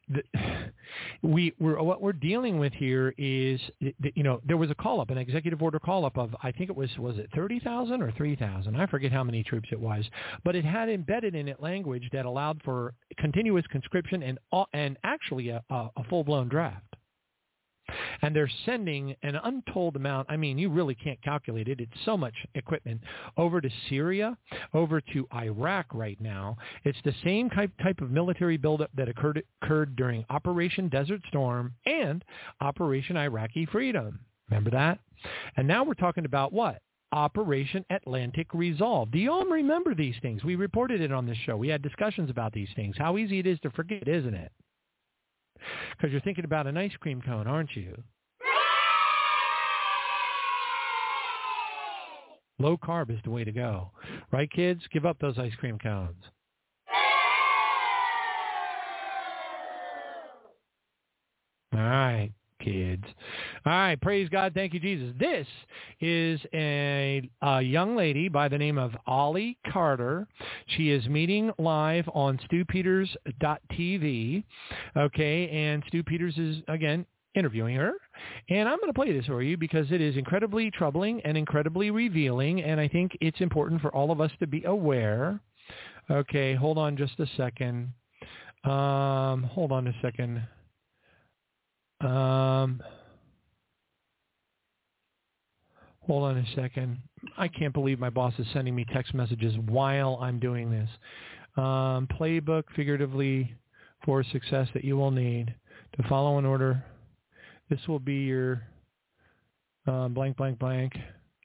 the, we we're, what we're dealing with here is you know there was a call up an executive order call up of I think it was was it 30,000 or 3,000 I forget how many troops it was. But it had embedded in it language that allowed for continuous conscription and uh, and actually a, a full blown draft and they're sending an untold amount. I mean, you really can't calculate it. It's so much equipment over to Syria, over to Iraq right now. It's the same type type of military buildup that occurred occurred during Operation Desert Storm and Operation Iraqi Freedom. Remember that? And now we're talking about what? Operation Atlantic Resolve. Do you all remember these things? We reported it on this show. We had discussions about these things. How easy it is to forget, isn't it? Because you're thinking about an ice cream cone, aren't you? Low carb is the way to go. Right, kids? Give up those ice cream cones. All right kids. All right, praise God. Thank you, Jesus. This is a, a young lady by the name of Ollie Carter. She is meeting live on StuPeters.tv. Okay, and Stu Peters is, again, interviewing her. And I'm going to play this for you because it is incredibly troubling and incredibly revealing, and I think it's important for all of us to be aware. Okay, hold on just a second. Um, hold on a second. Um, hold on a second. I can't believe my boss is sending me text messages while I'm doing this. Um, playbook figuratively for success that you will need to follow in order. This will be your uh, blank, blank, blank.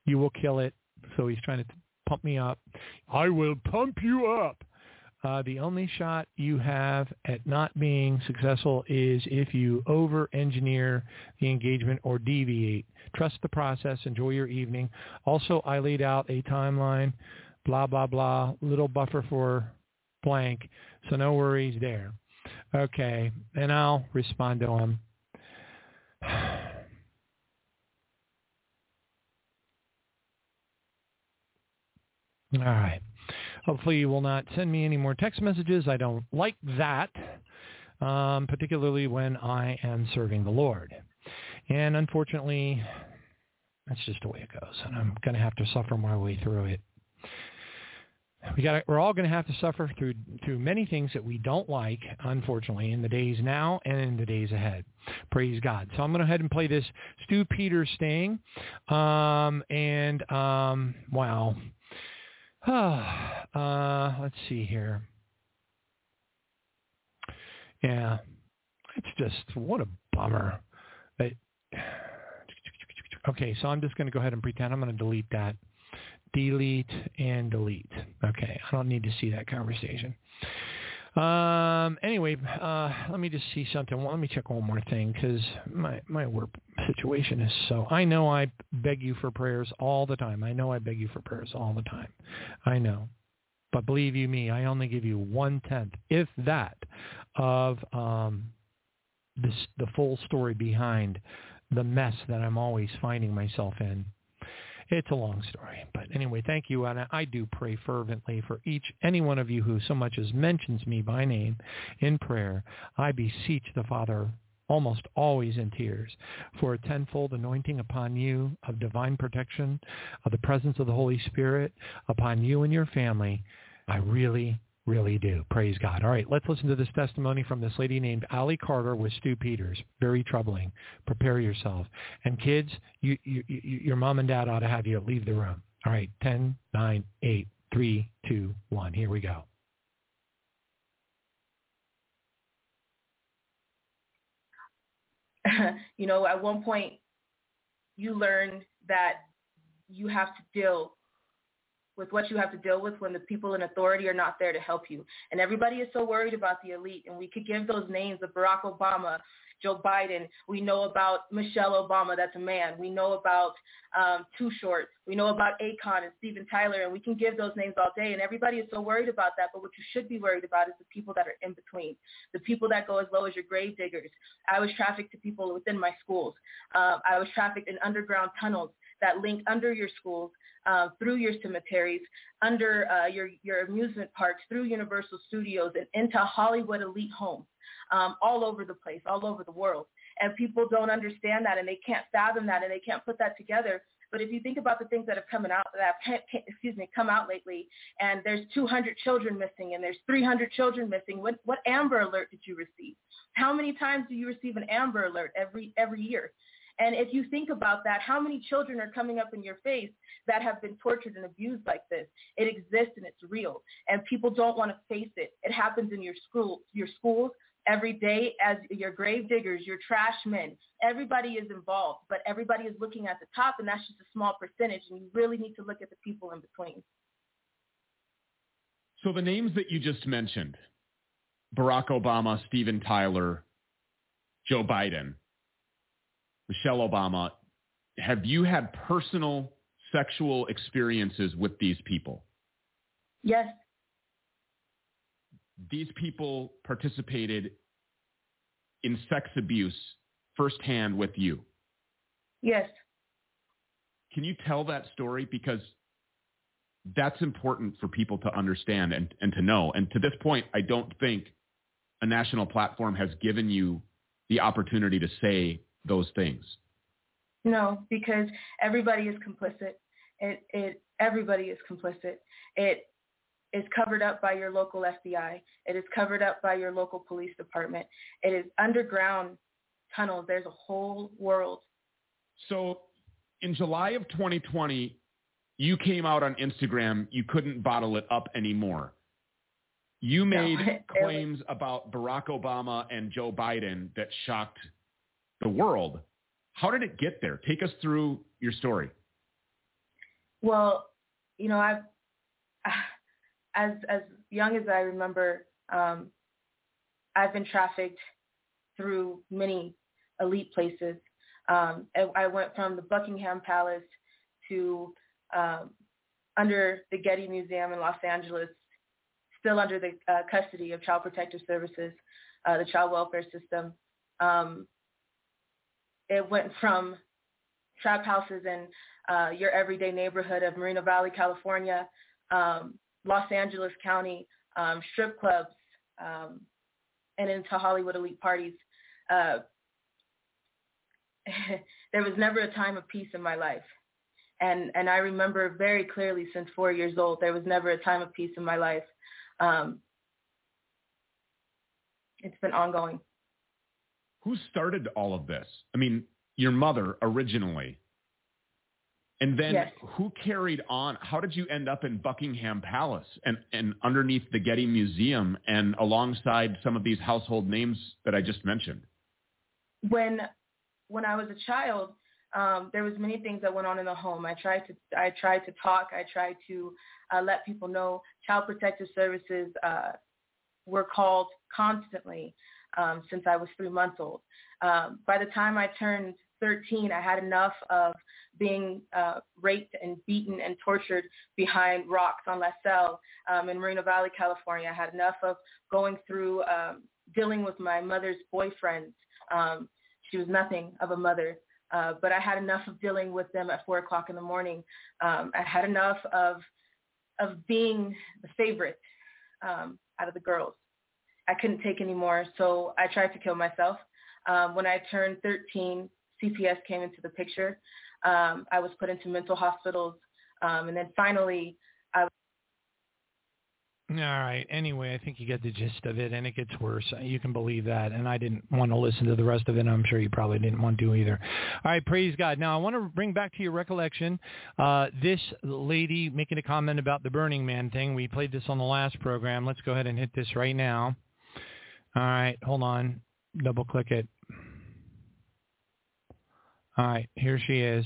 You will kill it. So he's trying to pump me up. I will pump you up. Uh, the only shot you have at not being successful is if you over-engineer the engagement or deviate. Trust the process. Enjoy your evening. Also, I laid out a timeline, blah, blah, blah, little buffer for blank, so no worries there. Okay, and I'll respond to him. All right. Hopefully you will not send me any more text messages. I don't like that, um, particularly when I am serving the Lord. And unfortunately, that's just the way it goes, and I'm going to have to suffer my way through it. We got we're all going to have to suffer through through many things that we don't like, unfortunately, in the days now and in the days ahead. Praise God. So I'm going to ahead and play this Stu Peters sting. Um, and um, wow, uh, let's see here. Yeah, it's just what a bummer. okay, so I'm just going to go ahead and pretend I'm going to delete that. Delete and delete. Okay, I don't need to see that conversation. Um, anyway, uh, let me just see something. Well, let me check one more thing because my, my work situation is so. I know I beg you for prayers all the time. I know I beg you for prayers all the time. I know. But believe you me, I only give you one-tenth, if that, of um, this, the full story behind the mess that I'm always finding myself in. It's a long story. But anyway, thank you. And I do pray fervently for each, any one of you who so much as mentions me by name in prayer. I beseech the Father almost always in tears, for a tenfold anointing upon you of divine protection, of the presence of the Holy Spirit upon you and your family. I really, really do. Praise God. All right, let's listen to this testimony from this lady named Allie Carter with Stu Peters. Very troubling. Prepare yourself. And kids, you, you, you, your mom and dad ought to have you leave the room. All right, 10, 9, 8, 3, 2, 1. Here we go. you know, at one point you learn that you have to deal with what you have to deal with when the people in authority are not there to help you. And everybody is so worried about the elite. And we could give those names of Barack Obama, Joe Biden. We know about Michelle Obama. That's a man. We know about um, Too Short. We know about Akon and Steven Tyler, and we can give those names all day, and everybody is so worried about that. But what you should be worried about is the people that are in between, the people that go as low as your grave diggers. I was trafficked to people within my schools. Uh, I was trafficked in underground tunnels that link under your schools, uh, through your cemeteries, under uh, your, your amusement parks, through Universal Studios, and into Hollywood elite homes um, all over the place, all over the world. And people don't understand that, and they can't fathom that, and they can't put that together but if you think about the things that have come out that have, excuse me come out lately, and there's 200 children missing, and there's 300 children missing, what what Amber Alert did you receive? How many times do you receive an Amber Alert every every year? And if you think about that, how many children are coming up in your face that have been tortured and abused like this? It exists and it's real. And people don't want to face it. It happens in your school, your schools, every day as your grave diggers, your trash men. Everybody is involved, but everybody is looking at the top, and that's just a small percentage. And you really need to look at the people in between. So the names that you just mentioned, Barack Obama, Steven Tyler, Joe Biden, Michelle Obama, have you had personal sexual experiences with these people? Yes these people participated in sex abuse firsthand with you. Yes. Can you tell that story? Because that's important for people to understand and, and to know. And to this point, I don't think a national platform has given you the opportunity to say those things. No, because everybody is complicit. It, it, everybody is complicit. It, is covered up by your local FBI. It is covered up by your local police department. It is underground tunnels. There's a whole world. So in July of 2020, you came out on Instagram. You couldn't bottle it up anymore. You made no, claims was... about Barack Obama and Joe Biden that shocked the world. How did it get there? Take us through your story. Well, you know, I've as as young as I remember, um, I've been trafficked through many elite places. Um, I went from the Buckingham Palace to um, under the Getty Museum in Los Angeles, still under the uh, custody of Child Protective Services, uh, the child welfare system. Um, it went from trap houses in uh, your everyday neighborhood of Moreno Valley, California, um, Los Angeles County um, strip clubs um, and into Hollywood elite parties. Uh, there was never a time of peace in my life. And, and I remember very clearly since four years old, there was never a time of peace in my life. Um, it's been ongoing. Who started all of this? I mean, your mother originally. And then yes. who carried on? How did you end up in Buckingham Palace and, and underneath the Getty Museum and alongside some of these household names that I just mentioned? When when I was a child, um, there was many things that went on in the home. I tried to I tried to talk. I tried to uh, let people know. Child Protective Services uh, were called constantly um, since I was three months old. Um, by the time I turned 13, I had enough of being uh, raped and beaten and tortured behind rocks on La Salle um, in Moreno Valley, California. I had enough of going through um, dealing with my mother's boyfriend. Um, she was nothing of a mother, uh, but I had enough of dealing with them at four o'clock in the morning. Um, I had enough of of being the favorite um, out of the girls. I couldn't take anymore, so I tried to kill myself. Um, when I turned 13, CPS came into the picture. Um, I was put into mental hospitals. Um, and then finally, I all right. Anyway, I think you get the gist of it, and it gets worse. You can believe that. And I didn't want to listen to the rest of it. I'm sure you probably didn't want to either. All right. Praise God. Now, I want to bring back to your recollection uh, this lady making a comment about the Burning Man thing. We played this on the last program. Let's go ahead and hit this right now. All right. Hold on. Double click it. All right, here she is.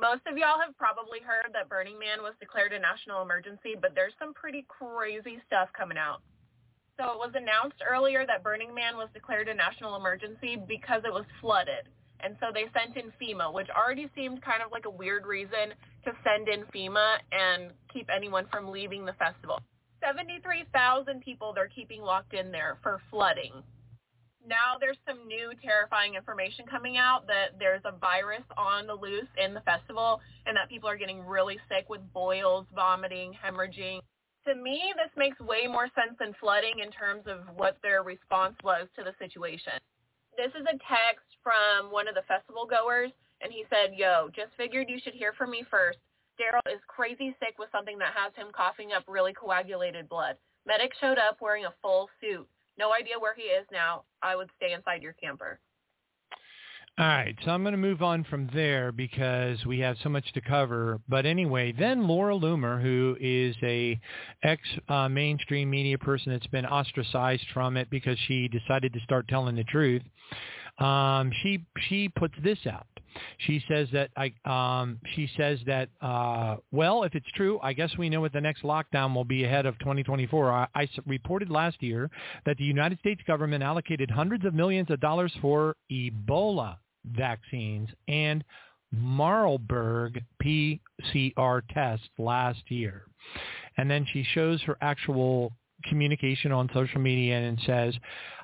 Most of y'all have probably heard that Burning Man was declared a national emergency, but there's some pretty crazy stuff coming out. So it was announced earlier that Burning Man was declared a national emergency because it was flooded. And so they sent in FEMA, which already seemed kind of like a weird reason to send in FEMA and keep anyone from leaving the festival. 73,000 people they're keeping locked in there for flooding. Now there's some new terrifying information coming out that there's a virus on the loose in the festival and that people are getting really sick with boils, vomiting, hemorrhaging. To me, this makes way more sense than flooding in terms of what their response was to the situation. This is a text from one of the festival goers, and he said, yo, just figured you should hear from me first. Daryl is crazy sick with something that has him coughing up really coagulated blood. Medic showed up wearing a full suit. No idea where he is now. I would stay inside your camper. All right, so I'm going to move on from there because we have so much to cover. But anyway, then Laura Loomer, who is a ex-mainstream uh, media person that's been ostracized from it because she decided to start telling the truth, um, she she puts this out. She says that I um, she says that uh, well, if it's true, I guess we know what the next lockdown will be ahead of 2024. I, I reported last year that the United States government allocated hundreds of millions of dollars for Ebola vaccines and Marburg PCR tests last year. And then she shows her actual communication on social media and says,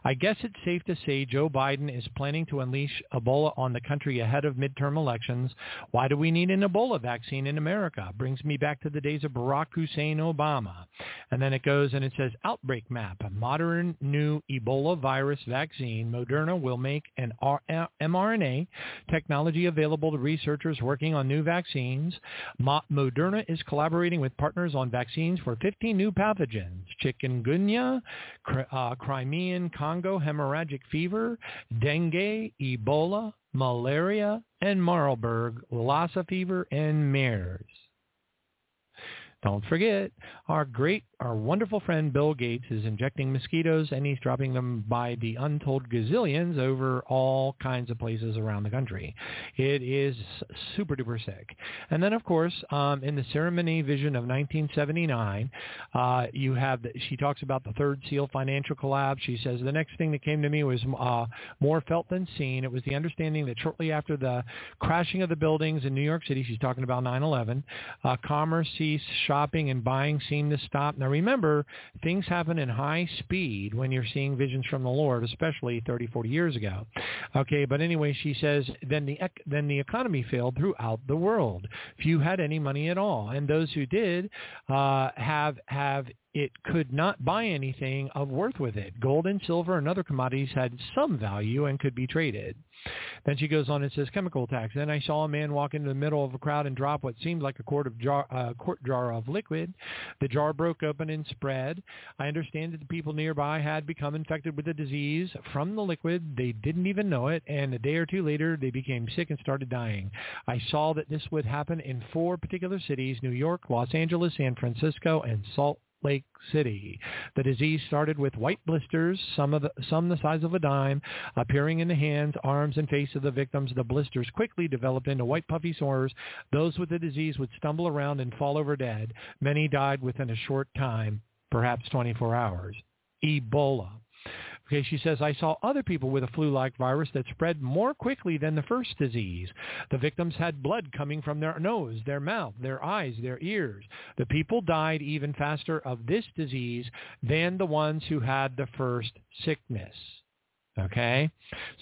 I guess it's safe to say Joe Biden is planning to unleash Ebola on the country ahead of midterm elections. Why do we need an Ebola vaccine in America? Brings me back to the days of Barack Hussein Obama. And then it goes and it says, outbreak map, a modern new Ebola virus vaccine. Moderna will make an mRNA technology available to researchers working on new vaccines. Moderna is collaborating with partners on vaccines for 15 new pathogens, chikungunya, uh, Crimean Congo hemorrhagic fever, dengue, Ebola, malaria, and Marburg, Lassa fever, and MERS. Don't forget, our great, our wonderful friend Bill Gates is injecting mosquitoes and he's dropping them by the untold gazillions over all kinds of places around the country. It is super duper sick. And then, of course, um, in the Sarah Menet vision of 1979, uh, you have, the, she talks about the third seal financial collapse. She says, the next thing that came to me was uh, more felt than seen. It was the understanding that shortly after the crashing of the buildings in New York City, she's talking about 9-11, uh, commerce ceased, shopping and buying seemed to stop. Remember, things happen in high speed when you're seeing visions from the Lord, especially 30, 40 years ago. Okay, but anyway, she says, then the, then the economy failed throughout the world. Few had any money at all. And those who did uh, have, have it could not buy anything of worth with it. Gold and silver and other commodities had some value and could be traded. Then she goes on and says chemical attacks. Then I saw a man walk into the middle of a crowd and drop what seemed like a quart of jar, uh, quart jar of liquid. The jar broke open and spread. I understand that the people nearby had become infected with the disease from the liquid. They didn't even know it, and a day or two later they became sick and started dying. I saw that this would happen in four particular cities: New York, Los Angeles, San Francisco, and Salt Lake City. The disease started with white blisters, some of the, some the size of a dime, appearing in the hands, arms, and face of the victims. The blisters quickly developed into white puffy sores. Those with the disease would stumble around and fall over dead. Many died within a short time, perhaps 24 hours. Ebola. Okay, she says, I saw other people with a flu-like virus that spread more quickly than the first disease. The victims had blood coming from their nose, their mouth, their eyes, their ears. The people died even faster of this disease than the ones who had the first sickness. Okay,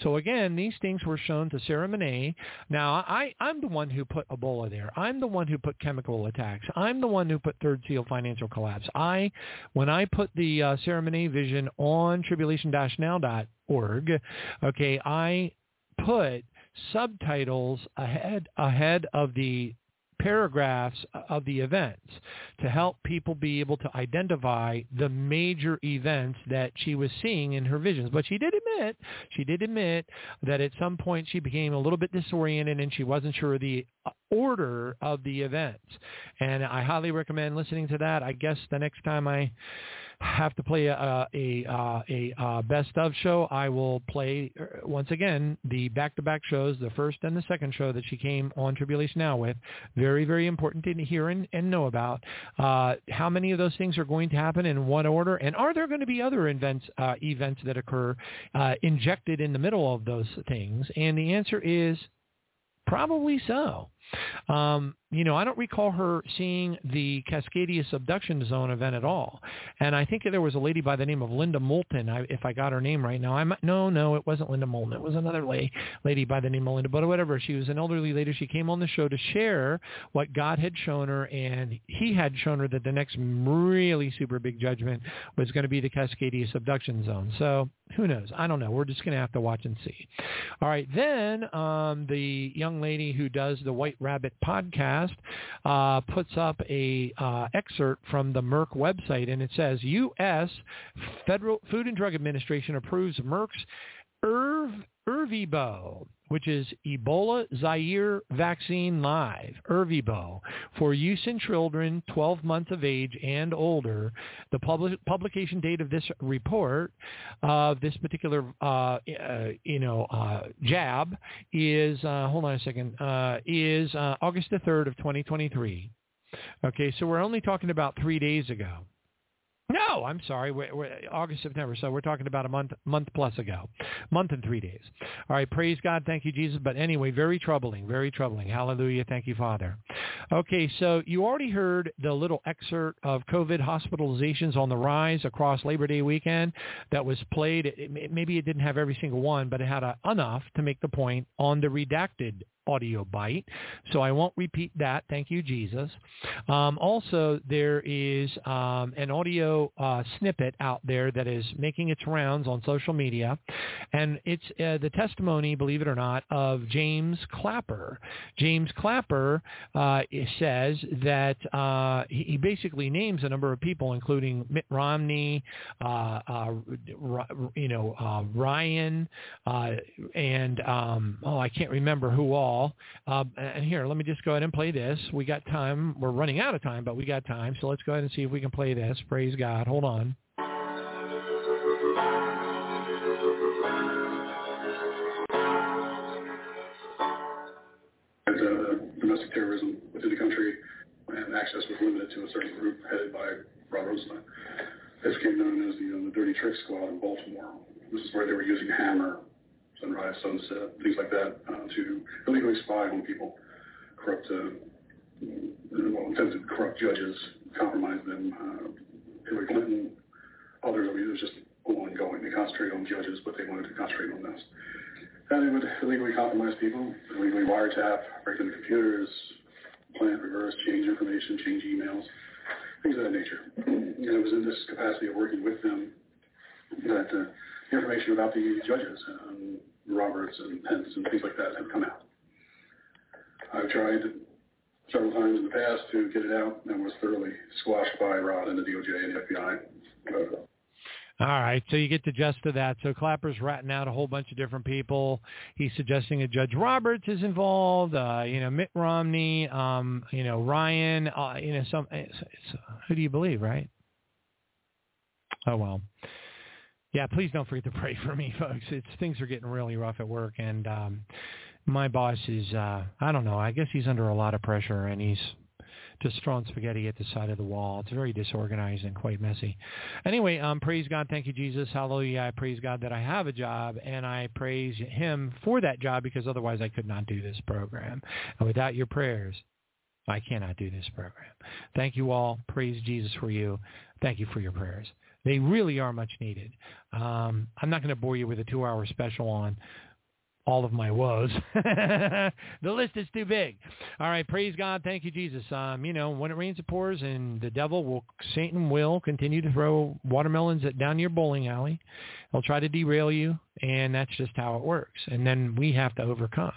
so again, these things were shown to Sarah. Now, I, I'm the one who put Ebola there. I'm the one who put chemical attacks. I'm the one who put Third Seal financial collapse. I, when I put the uh, Menet vision on tribulation-now.org, okay, I put subtitles ahead ahead of the paragraphs of the events to help people be able to identify the major events that she was seeing in her visions. But she did admit, she did admit that at some point she became a little bit disoriented and she wasn't sure of the uh, order of the events. And I highly recommend listening to that. I guess the next time I have to play a a, a, a, best of show, I will play uh, once again the back-to-back shows, the first and the second show that she came on Tribulation Now with. Very, very important to hear and, and know about. Uh, how many of those things are going to happen in what order, and are there going to be other events uh, events that occur uh, injected in the middle of those things? And the answer is probably so. Um, you know, I don't recall her seeing the Cascadia subduction zone event at all. And I think there was a lady by the name of Linda Moulton, if I got her name right now. I might, no, no, it wasn't Linda Moulton. It was another lady, lady by the name of Linda, but whatever. She was an elderly lady. She came on the show to share what God had shown her, and he had shown her that the next really super big judgment was going to be the Cascadia subduction zone. So who knows? I don't know. We're just going to have to watch and see. All right. Then um, the young lady who does the White Rabbit podcast uh, puts up a uh, excerpt from the Merck website, and it says U.S. Federal Food and Drug Administration approves Merck's Irv, Ervebo which is Ebola Zaire Vaccine Live, Ervebo, for use in children 12 months of age and older. The public, publication date of this report of this particular, uh, uh, you know, uh, jab is, uh, hold on a second, uh, is uh, August the 3rd of 2023. Okay, so we're only talking about three days ago. No, I'm sorry. We're, we're, August, September. So we're talking about a month, month plus ago, month and three days. All right. Praise God. Thank you, Jesus. But anyway, very troubling. Very troubling. Hallelujah. Thank you, Father. Okay. So you already heard the little excerpt of COVID hospitalizations on the rise across Labor Day weekend that was played. It, maybe it didn't have every single one, but it had a, enough to make the point on the redacted audio bite. So I won't repeat that. Thank you, Jesus. Um, also, there is um, an audio uh, snippet out there that is making its rounds on social media, and it's uh, the testimony, believe it or not, of James Clapper. James Clapper uh, says that uh, he basically names a number of people, including Mitt Romney, uh, uh, you know, Ryan, and um, oh, I can't remember who all and here, let me just go ahead and play this. We got time. We're running out of time, but we got time. So let's go ahead and see if we can play this. Praise God. Hold on. Uh, domestic terrorism within the country, and access was limited to a certain group headed by Rod Rosenstein. This became known as the, uh, the Dirty Trick Squad in Baltimore. This is where they were using hammer Sunrise, Sunset, things like that, uh, to illegally spy on people, corrupt, uh, well, attempted corrupt judges, compromise them. Uh, Hillary Clinton, others, I mean, it was just ongoing. They concentrated on judges, but they wanted to concentrate on this. And they would illegally compromise people, illegally wiretap, break into computers, plant, reverse, change information, change emails, things of that nature. And it was in this capacity of working with them that uh, information about the judges, um, Roberts and Pence and things like that have come out. I've tried several times in the past to get it out and was thoroughly squashed by Rod and the DOJ and the FBI. All right, so you get the gist of that. So Clapper's ratting out a whole bunch of different people. He's suggesting that Judge Roberts is involved. Uh, you know, Mitt Romney. Um, you know, Ryan. Uh, you know, some. It's, it's, who do you believe, right? Oh well. Yeah, please don't forget to pray for me, folks. It's things are getting really rough at work, and um, my boss is uh, I don't know. I guess he's under a lot of pressure, and he's just throwing spaghetti at the side of the wall. It's very disorganized and quite messy. Anyway, um, praise God. Thank you, Jesus. Hallelujah. I praise God that I have a job, and I praise Him for that job because otherwise I could not do this program. And without your prayers, I cannot do this program. Thank you all. Praise Jesus for you. Thank you for your prayers. They really are much needed. Um, I'm not going to bore you with a two-hour special on all of my woes. the list is too big. All right, praise God. Thank you, Jesus. Um, you know, when it rains, it pours, and the devil will, Satan will continue to throw watermelons at, down your bowling alley. He'll try to derail you, and that's just how it works. And then we have to overcome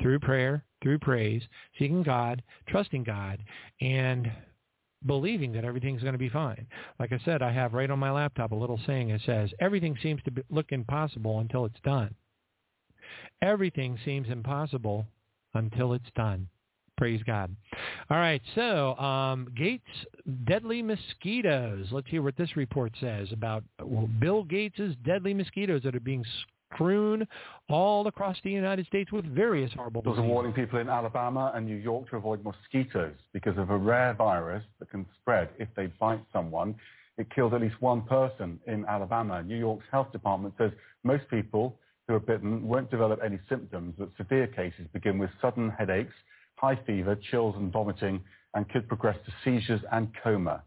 through prayer, through praise, seeking God, trusting God, and believing that everything's going to be fine. Like I said, I have right on my laptop a little saying that says, everything seems to be, look impossible until it's done. Everything seems impossible until it's done. Praise God. All right, so um, Gates deadly mosquitoes. Let's hear what this report says about well, Bill Gates' deadly mosquitoes that are being strewn all across the United States with various horrible Those are warning people in Alabama and New York to avoid mosquitoes because of a rare virus that can spread if they bite someone. It killed at least one person in Alabama. New York's health department says most people who are bitten won't develop any symptoms, but severe cases begin with sudden headaches, high fever, chills and vomiting, and could progress to seizures and coma.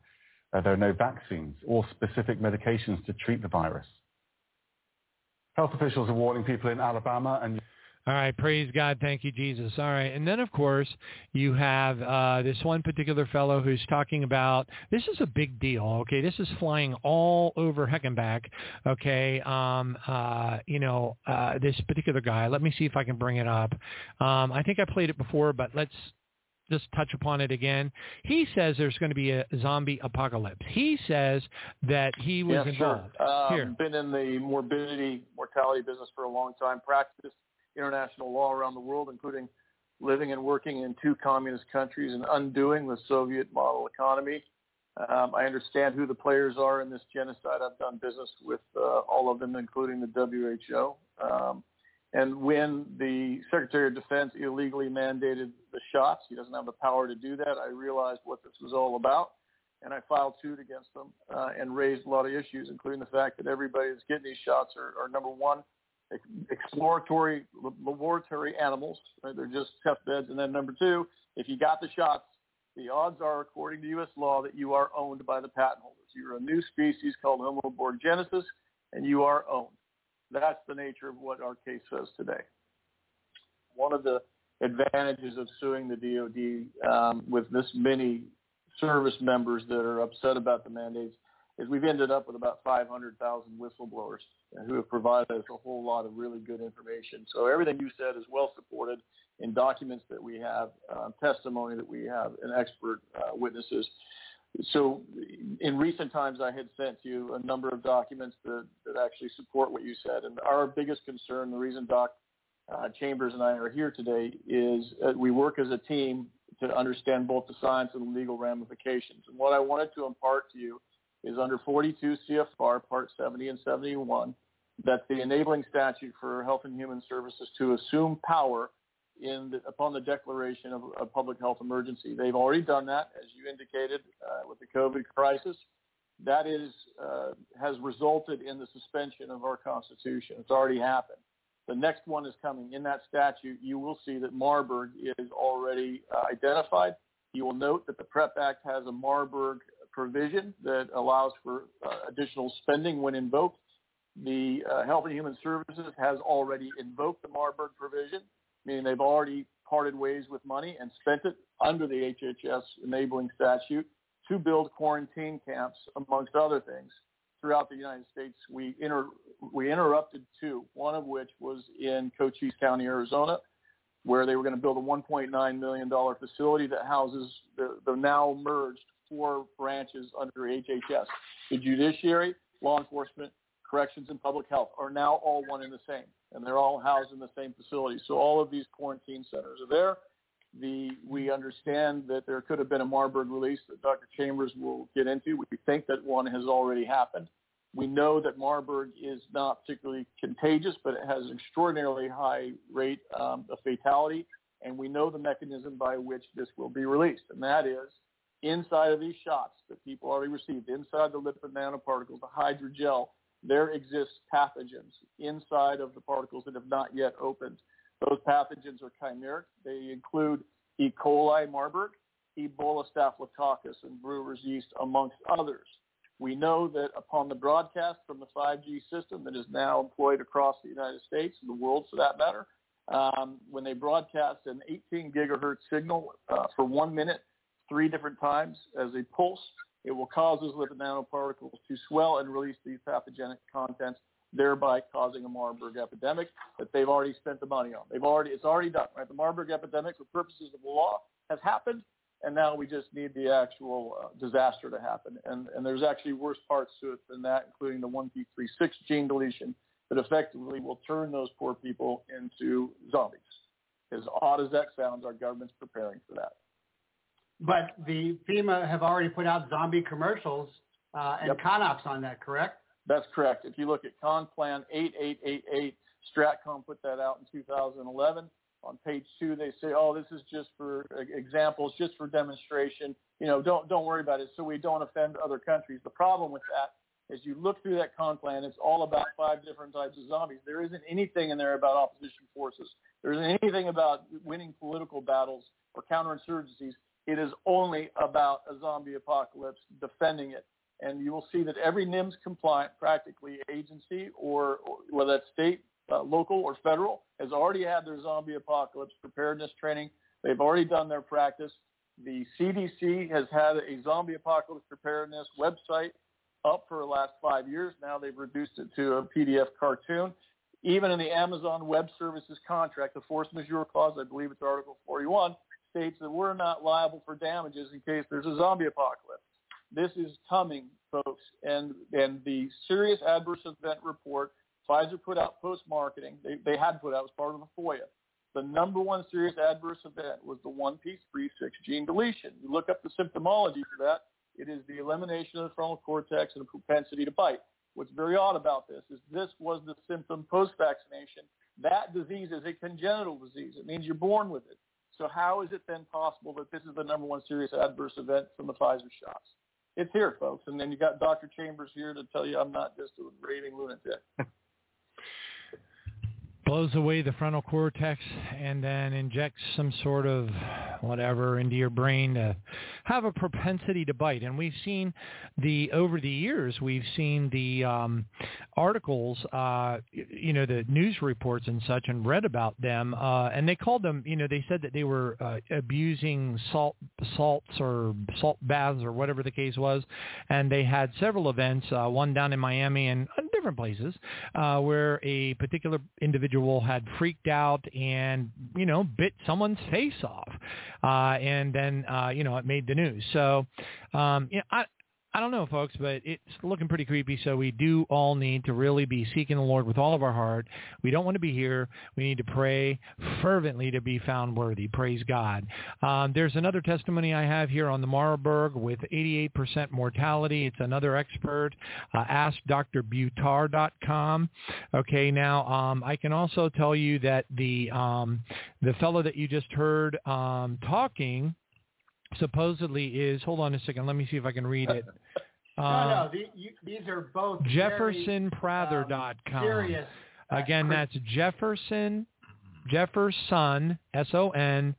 Uh, there are no vaccines or specific medications to treat the virus. Health officials are warning people in Alabama and All right, praise God. Thank you, Jesus. All right, and then of course you have uh, this one particular fellow who's talking about this is a big deal. Okay, this is flying all over Heckenbach. Okay, um, uh, you know uh, this particular guy. Let me see if I can bring it up. Um, I think I played it before, but let's just touch upon it again. He says there's going to be a zombie apocalypse. He says that he was yeah, involved. Sure. Um, Here. Been in the morbidity, mortality business for a long time. Practiced international law around the world, including living and working in two communist countries and undoing the Soviet model economy. Um, I understand who the players are in this genocide. I've done business with uh, all of them, including the WHO. Um, and when the Secretary of Defense illegally mandated the shots, he doesn't have the power to do that. I realized what this was all about, and I filed suit against them uh, and raised a lot of issues, including the fact that everybody that's getting these shots are, are number one, exploratory laboratory animals. Right? They're just test beds. And then number two, if you got the shots, the odds are, according to U.S. law, that you are owned by the patent holders. You're a new species called Homo borgenesis, and you are owned. That's the nature of what our case says today. One of the advantages of suing the DoD um, with this many service members that are upset about the mandates is we've ended up with about 500,000 whistleblowers who have provided us a whole lot of really good information. So everything you said is well supported in documents that we have, uh, testimony that we have, and expert uh, witnesses. So in recent times, I had sent you a number of documents that, that actually support what you said. And our biggest concern, the reason Doc uh, Chambers and I are here today, is we work as a team to understand both the science and the legal ramifications. And what I wanted to impart to you is under 42 CFR Part 70 and 71 that the enabling statute for Health and Human Services to assume power in the, upon the declaration of a public health emergency. They've already done that, as you indicated, uh, with the COVID crisis. That is uh, has resulted in the suspension of our Constitution. It's already happened. The next one is coming. In that statute, you will see that Marburg is already uh, identified. You will note that the PrEP Act has a Marburg provision that allows for uh, additional spending when invoked. The uh, Health and Human Services has already invoked the Marburg provision, meaning they've already parted ways with money and spent it under the HHS enabling statute to build quarantine camps, amongst other things, throughout the United States. We, inter- we interrupted two, one of which was in Cochise County, Arizona, where they were going to build a $1.9 million facility that houses the, the now merged four branches under HHS. The judiciary, law enforcement, corrections, and public health are now all one and the same, and they're all housed in the same facility. So all of these quarantine centers are there. The, we understand that there could have been a Marburg release that Dr. Chambers will get into. We think that one has already happened. We know that Marburg is not particularly contagious, but it has an extraordinarily high rate um, of fatality, and we know the mechanism by which this will be released, and that is inside of these shots that people already received, inside the lipid nanoparticles, the hydrogel, there exists pathogens inside of the particles that have not yet opened. Those pathogens are chimeric. They include E. coli Marburg, Ebola staphylococcus, and brewer's yeast, amongst others. We know that upon the broadcast from the 5G system that is now employed across the United States and the world for that matter, um, when they broadcast an 18 gigahertz signal uh, for one minute, three different times as a pulse, it will cause those lipid nanoparticles to swell and release these pathogenic contents, thereby causing a Marburg epidemic that they've already spent the money on. They've already it's already done. Right, the Marburg epidemic, for purposes of the law, has happened, and now we just need the actual uh, disaster to happen. And and there's actually worse parts to it than that, including the 1p36 gene deletion that effectively will turn those poor people into zombies. As odd as that sounds, our government's preparing for that. But the FEMA have already put out zombie commercials uh, and Yep. CONOPS on that, correct? That's correct. If you look at ConPlan 8888, Stratcom put that out in 2011. On page two, they say, "Oh, this is just for examples, just for demonstration. You know, don't don't worry about it, so we don't offend other countries." The problem with that is you look through that ConPlan, it's all about five different types of zombies. There isn't anything in there about opposition forces. There isn't anything about winning political battles or counterinsurgencies. It is only about a zombie apocalypse, defending it and you will see that every NIMS compliant practically agency or, or whether that's state, uh, local or federal has already had their zombie apocalypse preparedness training. They've already done their practice. The CDC has had a zombie apocalypse preparedness website up for the last five years. Now they've reduced it to a PDF cartoon. Even in the Amazon Web Services contract, the force majeure clause, I believe it's Article 41, states that we're not liable for damages in case there's a zombie apocalypse. This is coming, folks, and and the serious adverse event report Pfizer put out post-marketing. They, they had put out as part of the FOIA. The number one serious adverse event was the one-piece 3-6 gene deletion. You look up the symptomology for that. It is the elimination of the frontal cortex and a propensity to bite. What's very odd about this is this was the symptom post-vaccination. That disease is a congenital disease. It means you're born with it. So how is it then possible that this is the number one serious adverse event from the Pfizer shots? It's here, folks. And then you got Dr. Chambers here to tell you I'm not just a raving lunatic. blows away the frontal cortex and then injects some sort of whatever into your brain to have a propensity to bite. And we've seen the over the years we've seen the um, articles, uh, you know, the news reports and such, and read about them. Uh, and they called them, you know, they said that they were uh, abusing salt salts or salt baths or whatever the case was. And they had several events, uh, one down in Miami and different places, uh, where a particular individual had freaked out and you know bit someone's face off, uh, and then uh, you know it made the news. So um, yeah, I I don't know, folks, but it's looking pretty creepy. So we do all need to really be seeking the Lord with all of our heart. We don't want to be here. We need to pray fervently to be found worthy. Praise God. Um, there's another testimony I have here on the Marburg with 88% mortality. It's another expert. Uh, AskDrButtar.com. Okay, now um, I can also tell you that the um, the fellow that you just heard um, talking supposedly is hold on a second let me see if i can read it. No, Um, no, the, you, these are both jeffersonprather.com serious. again that's jefferson jefferson s-o-n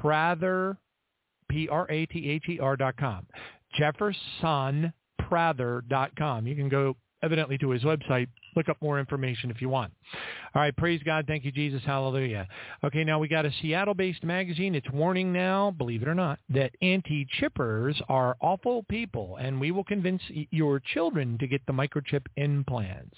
prather p-r-a-t-h-e-r dot com. Jeffersonprather.com you can go evidently to his website look up more information if you want all right, praise God. Thank you, Jesus. Hallelujah. Okay, now we got a Seattle-based magazine. It's warning now, believe it or not, that anti-chippers are awful people, and we will convince your children to get the microchip implants.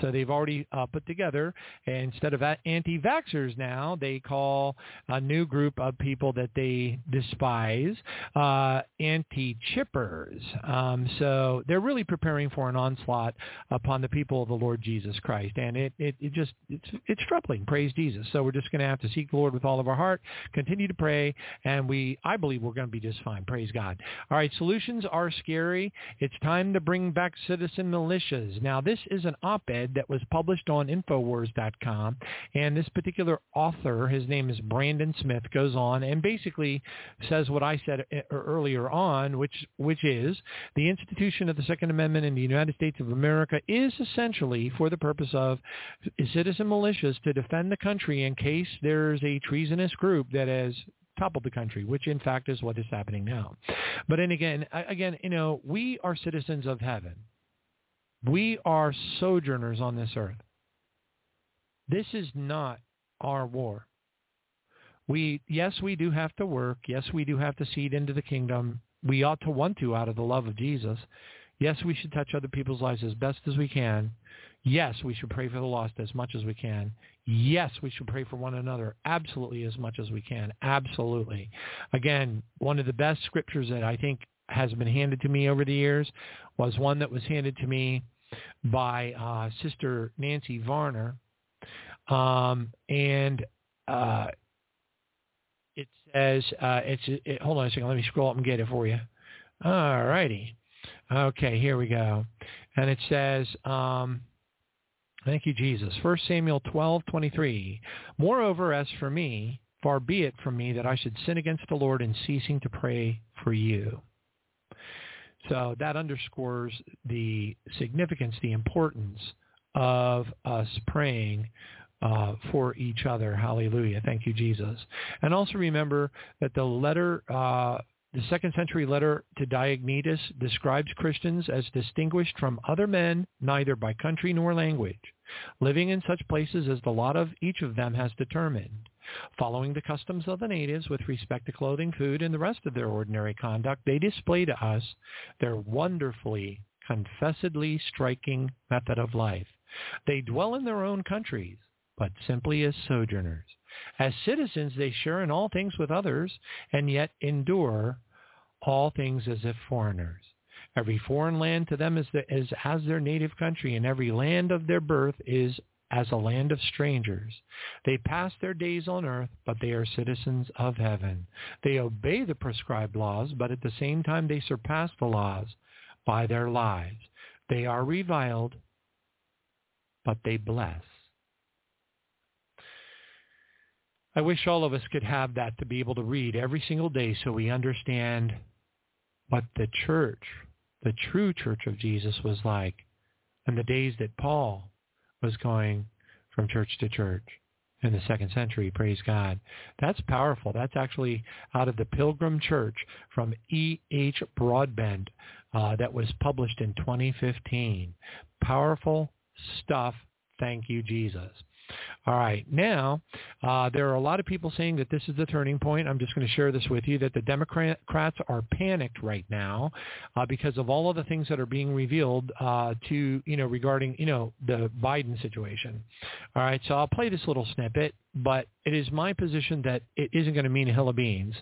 So they've already uh, put together, instead of anti-vaxxers now, they call a new group of people that they despise uh, anti-chippers. Um, so they're really preparing for an onslaught upon the people of the Lord Jesus Christ, and it, it, it just it's it's troubling. Praise Jesus. So we're just going to have to seek the Lord with all of our heart, continue to pray, and we I believe we're going to be just fine. Praise God. All right, solutions are scary. It's time to bring back citizen militias. Now this is an op-ed that was published on Infowars.com, and this particular author, his name is Brandon Smith, goes on and basically says what I said e- earlier on, which which is the institution of the Second Amendment in the United States of America is essentially for the purpose of citizen militias to defend the country in case there's a treasonous group that has toppled the country, which in fact is what is happening now. But then again, again, you know, we are citizens of heaven. We are sojourners on this earth. This is not our war. We, yes, we do have to work. Yes, we do have to seed into the kingdom. We ought to want to out of the love of Jesus. Yes, we should touch other people's lives as best as we can. Yes, we should pray for the lost as much as we can. Yes, we should pray for one another absolutely as much as we can. Absolutely. Again, one of the best scriptures that I think has been handed to me over the years was one that was handed to me by uh, Sister Nancy Varner. Um, and uh, it says uh, it's it, hold on a second. Let me scroll up and get it for you. All righty. Okay, here we go. And it says, um, thank you, Jesus. First Samuel twelve twenty three. Moreover, as for me, far be it from me that I should sin against the Lord in ceasing to pray for you. So that underscores the significance, the importance of us praying uh, for each other. Hallelujah. Thank you, Jesus. And also remember that the letter, uh, the second century letter to Diognetus describes Christians as distinguished from other men, neither by country nor language, living in such places as the lot of each of them has determined. Following the customs of the natives with respect to clothing, food, and the rest of their ordinary conduct, they display to us their wonderfully, confessedly striking method of life. They dwell in their own countries, but simply as sojourners. As citizens, they share in all things with others, and yet endure all things as if foreigners. Every foreign land to them is, the, is as their native country, and every land of their birth is as a land of strangers. They pass their days on earth, but they are citizens of heaven. They obey the prescribed laws, but at the same time they surpass the laws by their lives. They are reviled, but they bless. I wish all of us could have that to be able to read every single day so we understand what the church, the true church of Jesus was like and the days that Paul was going from church to church in the second century. Praise God. That's powerful. That's actually out of the Pilgrim Church from E. H. Broadbent uh, that was published in 2015. Powerful stuff. Thank you, Jesus. All right. Now, uh, there are a lot of people saying that this is the turning point. I'm just going to share this with you, that the Democrats are panicked right now uh, because of all of the things that are being revealed uh, to, you know, regarding, you know, the Biden situation. All right. So I'll play this little snippet, but it is my position that it isn't going to mean a hill of beans.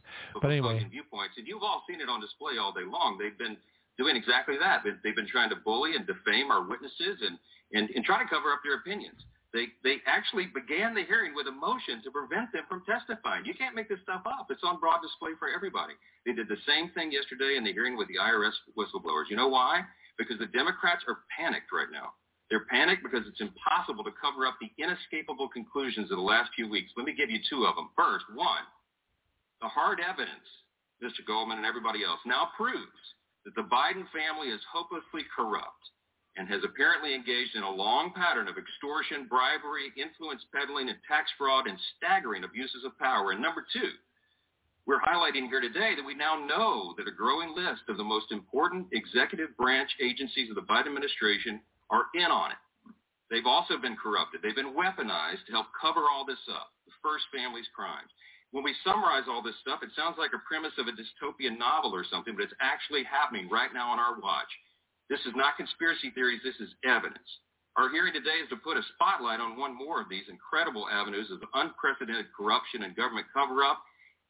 But anyway. Viewpoints, and you've all seen it on display all day long. They've been doing exactly that. They've been trying to bully and defame our witnesses and, and, and try to cover up their opinions. They they actually began the hearing with a motion to prevent them from testifying. You can't make this stuff up. It's on broad display for everybody. They did the same thing yesterday in the hearing with the IRS whistleblowers. You know why? Because the Democrats are panicked right now. They're panicked because it's impossible to cover up the inescapable conclusions of the last few weeks. Let me give you two of them. First, one, the hard evidence, Mr. Goldman and everybody else, now proves that the Biden family is hopelessly corrupt and has apparently engaged in a long pattern of extortion, bribery, influence peddling, and tax fraud and staggering abuses of power. And number two, we're highlighting here today that we now know that a growing list of the most important executive branch agencies of the Biden administration are in on it. They've also been corrupted. They've been weaponized to help cover all this up, the first family's crimes. When we summarize all this stuff, it sounds like a premise of a dystopian novel or something, but it's actually happening right now on our watch. This is not conspiracy theories. This is evidence. Our hearing today is to put a spotlight on one more of these incredible avenues of unprecedented corruption and government cover-up.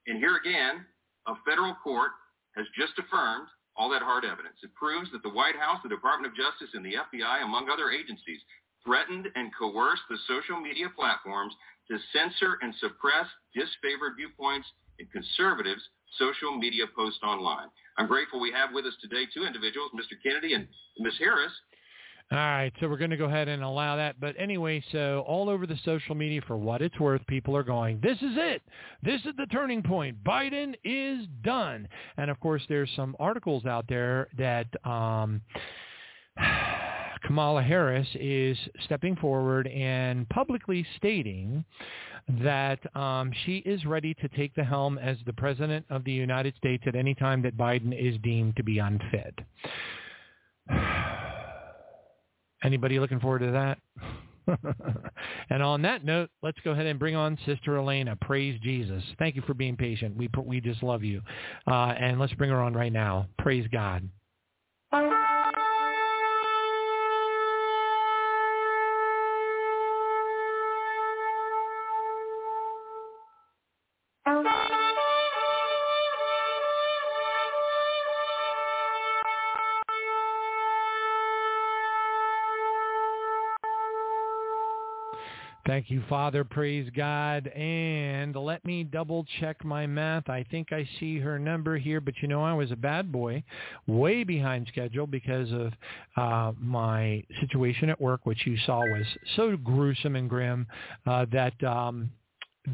And here again, a federal court has just affirmed all that hard evidence. It proves that the White House, the Department of Justice, and the FBI, among other agencies, threatened and coerced the social media platforms to censor and suppress disfavored viewpoints and conservatives' social media posts online. I'm grateful we have with us today two individuals, Mr. Kennedy and Ms. Harris. All right, so we're going to go ahead and allow that. But anyway, so all over the social media, for what it's worth, people are going, this is it. This is the turning point. Biden is done. And of course, there's some articles out there that um, Kamala Harris is stepping forward and publicly stating that um, she is ready to take the helm as the president of the United States at any time that Biden is deemed to be unfit. Anybody looking forward to that? and on that note, let's go ahead and bring on Sister Eleyna. Praise Jesus. Thank you for being patient. We we just love you. Uh, and let's bring her on right now. Praise God. Thank you, Father. Praise God. And let me double check my math. I think I see her number here, but you know, I was a bad boy, way behind schedule because of uh, my situation at work, which you saw was so gruesome and grim uh, that um,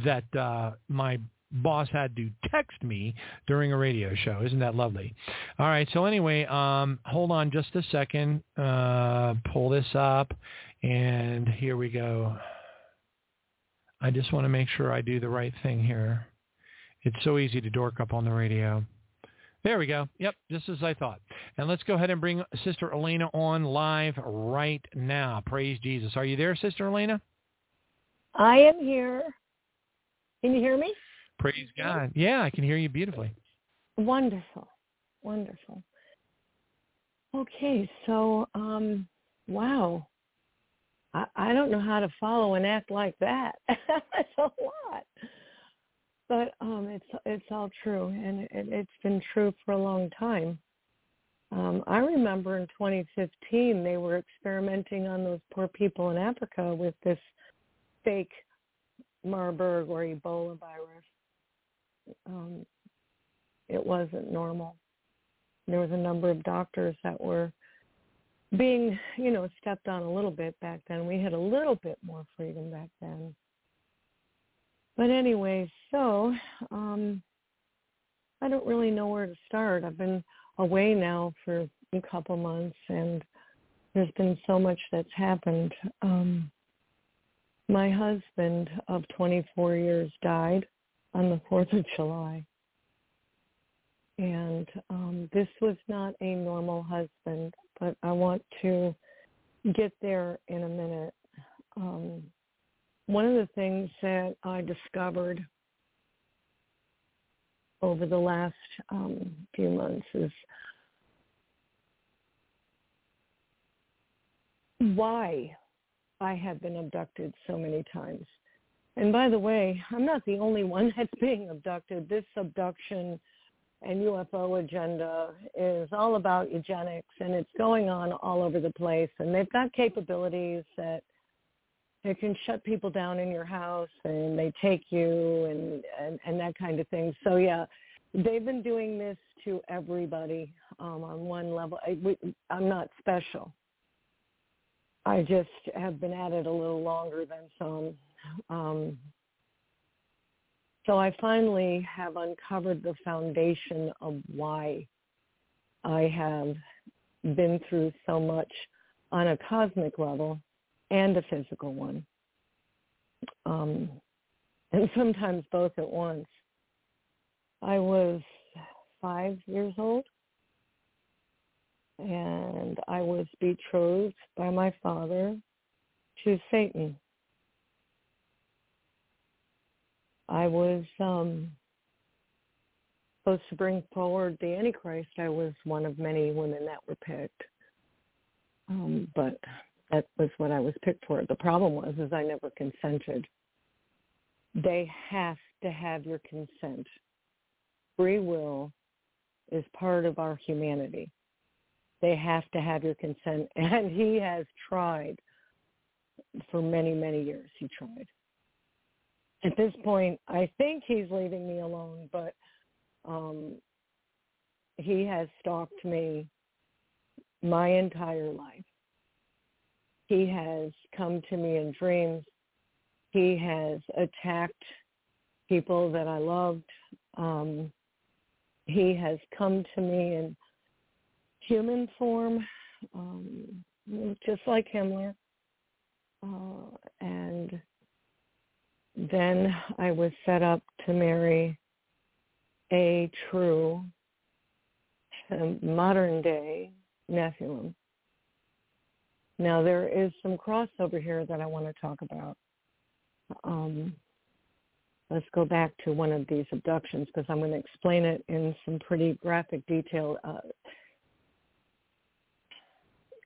that uh, my boss had to text me during a radio show. Isn't that lovely? All right. So anyway, um, hold on just a second. Uh, pull this up, and here we go. I just want to make sure I do the right thing here. It's so easy to dork up on the radio. There we go. Yep, just as I thought. And let's go ahead and bring Sister Eleyna on live right now. Praise Jesus. Are you there, Sister Eleyna? I am here. Can you hear me? Praise God. Yeah, I can hear you beautifully. Wonderful. Wonderful. Okay, so um wow. I, don't know how to follow an act like that. That's a lot. But um, it's it's all true, and it, it's been true for a long time. Um, I remember in 2015 they were experimenting on those poor people in Africa with this fake Marburg or Ebola virus. Um, it wasn't normal. There was a number of doctors that were being, you know, stepped on a little bit back then. We had a little bit more freedom back then. But anyway, so um I don't really know where to start. I've been away now for a couple months and there's been so much that's happened. Um my husband of 24 years died on the 4th of July. And um this was not a normal husband but I want to get there in a minute. Um, one of the things that I discovered over the last um, few months is why I have been abducted so many times. And by the way, I'm not the only one that's being abducted. This abduction and UFO agenda is all about eugenics and it's going on all over the place and they've got capabilities that they can shut people down in your house and they take you and and, and that kind of thing. So yeah, they've been doing this to everybody um, on one level. I, we, I'm not special. I just have been at it a little longer than some. Um, so I finally have uncovered the foundation of why I have been through so much on a cosmic level and a physical one. Um, and sometimes both at once. I was five years old and I was betrothed by my father to Satan. I was um, supposed to bring forward the Antichrist. I was one of many women that were picked, um, but that was what I was picked for. The problem was is I never consented. They have to have your consent. Free will is part of our humanity. They have to have your consent, and he has tried for many, many years. He tried at this point, I think he's leaving me alone, but um, he has stalked me my entire life. He has come to me in dreams. He has attacked people that I loved. Um, he has come to me in human form, um, just like Himmler. Uh, and then I was set up to marry a true modern day Nephilim. Now there is some crossover here that I want to talk about. Um, let's go back to one of these abductions because I'm going to explain it in some pretty graphic detail. Uh,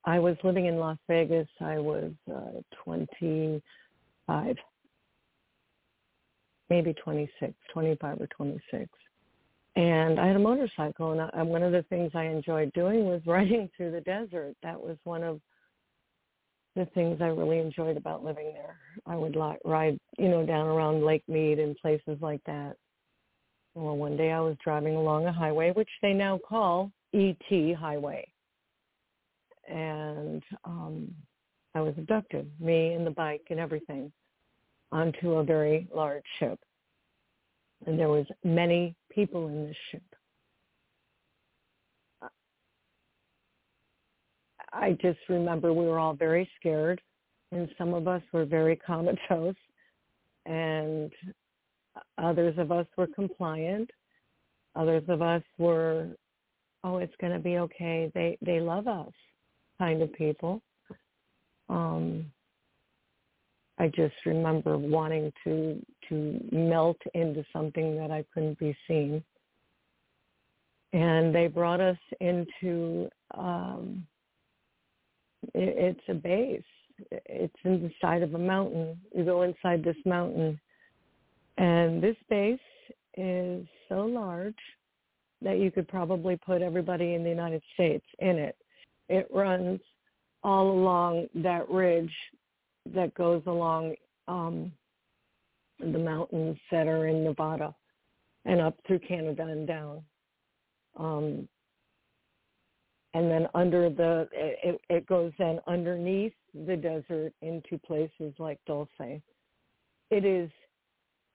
I was living in Las Vegas. I was uh, 25 maybe 26, 25 or 26. And I had a motorcycle, and, I, one of the things I enjoyed doing was riding through the desert. That was one of the things I really enjoyed about living there. I would li- ride, you know, down around Lake Mead and places like that. Well, one day I was driving along a highway, which they now call ET Highway. And um, I was abducted, me and the bike and everything, onto a very large ship. And there was many people in this ship. I just remember we were all very scared, and some of us were very comatose, and others of us were compliant. Others of us were, oh, it's going to be okay. They they love us, kind of people. Um, I just remember wanting to to melt into something that I couldn't be seen. And they brought us into um, it, it's a base. It's in the side of a mountain. You go inside this mountain, and this base is so large that you could probably put everybody in the United States in it. It runs all along that ridge that goes along um, the mountains that are in Nevada and up through Canada and down. Um, and then under the it, it goes then underneath the desert into places like Dulce. It is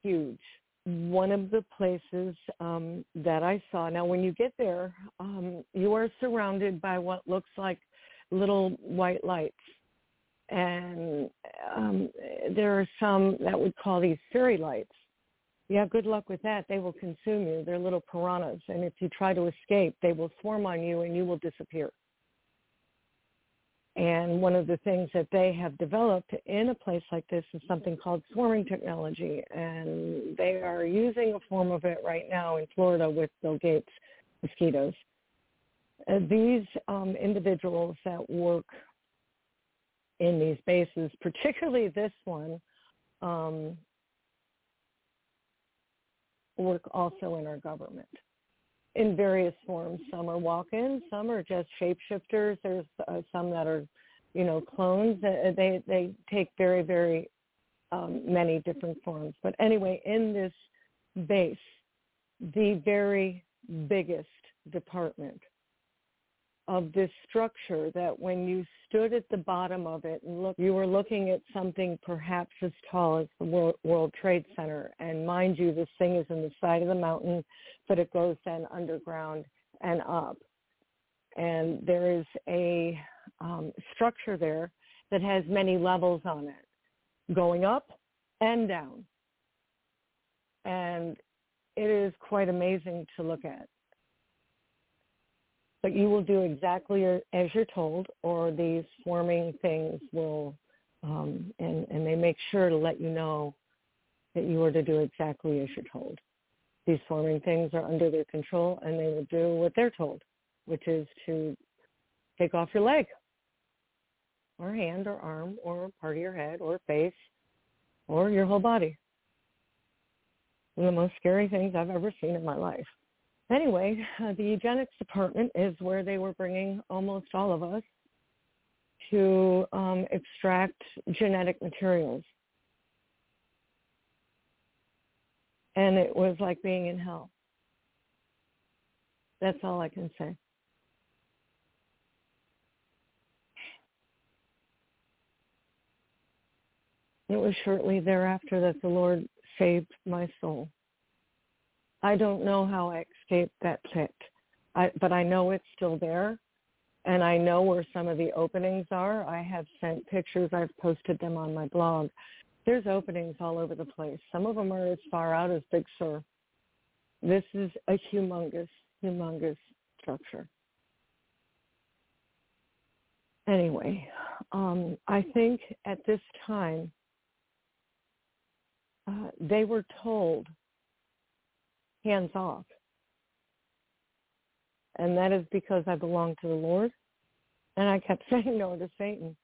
huge. One of the places um, that I saw. Now, when you get there, um, you are surrounded by what looks like little white lights, and um, there are some that would call these fairy lights yeah, good luck with that. They will consume you. They're little piranhas. And if you try to escape, they will swarm on you and you will disappear. And one of the things that they have developed in a place like this is something called swarming technology. And they are using a form of it right now in Florida with Bill Gates mosquitoes. Uh, these um, individuals that work in these bases, particularly this one, um, work also in our government in various forms. Some are walk-ins, some are just shapeshifters. There's uh, some that are, you know, clones. They they take very very um, many different forms. But anyway, in this base, the very biggest department of this structure that when you stood at the bottom of it and look, you were looking at something perhaps as tall as the World, World Trade Center. And mind you, this thing is in the side of the mountain, but it goes then underground and up. And there is a um, structure there that has many levels on it, going up and down. And it is quite amazing to look at but you will do exactly as you're told, or these forming things will, um, and, and they make sure to let you know that you are to do exactly as you're told. These forming things are under their control, and they will do what they're told, which is to take off your leg, or hand, or arm, or part of your head, or face, or your whole body. One of the most scary things I've ever seen in my life anyway, uh, the eugenics department is where they were bringing almost all of us to um, extract genetic materials. And it was like being in hell. That's all I can say. It was shortly thereafter that the Lord saved my soul. I don't know how I escaped that pit, I, but I know it's still there, and I know where some of the openings are. I have sent pictures. I've posted them on my blog. There's openings all over the place. Some of them are as far out as Big Sur. This is a humongous, humongous structure. Anyway, um, I think at this time uh, they were told hands off. And that is because I belong to the Lord. And I kept saying no to Satan.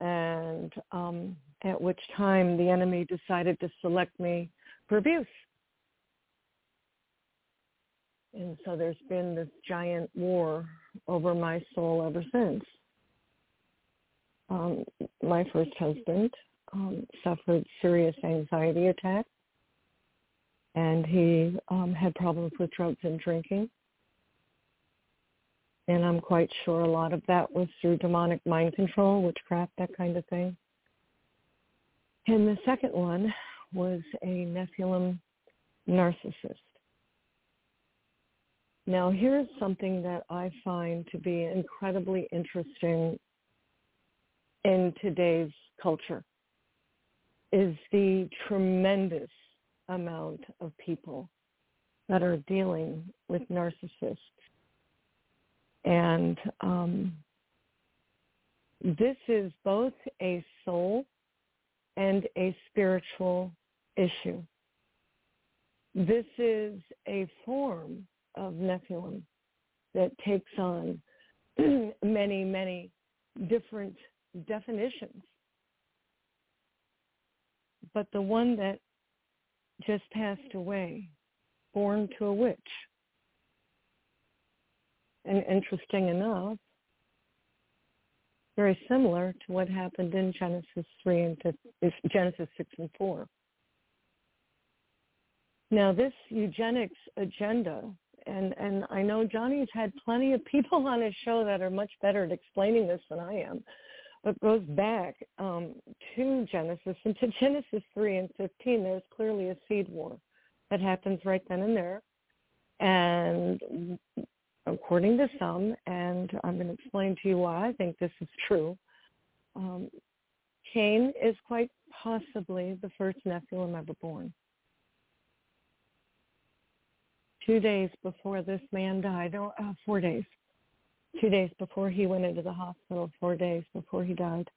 And um, at which time the enemy decided to select me for abuse. And so there's been this giant war over my soul ever since. Um, my first husband um, suffered serious anxiety attacks, and he um, had problems with drugs and drinking. And I'm quite sure a lot of that was through demonic mind control, witchcraft, that kind of thing. And the second one was a Nephilim narcissist. Now, here's something that I find to be incredibly interesting in today's culture is the tremendous amount of people that are dealing with narcissists. And um, this is both a soul and a spiritual issue. This is a form of Nephilim that takes on many, many different definitions. But the one that just passed away, born to a witch, and interesting enough, very similar to what happened in Genesis 3 and Genesis 6 and 4. Now, this eugenics agenda, and, and I know Johnny's had plenty of people on his show that are much better at explaining this than I am, but goes back um, to Genesis and to Genesis 3 and 15. There's clearly a seed war that happens right then and there. And according to some, and I'm going to explain to you why I think this is true, um, Cain is quite possibly the first Nephilim ever born. Two days before this man died, or uh, four days, two days before he went into the hospital, four days before he died,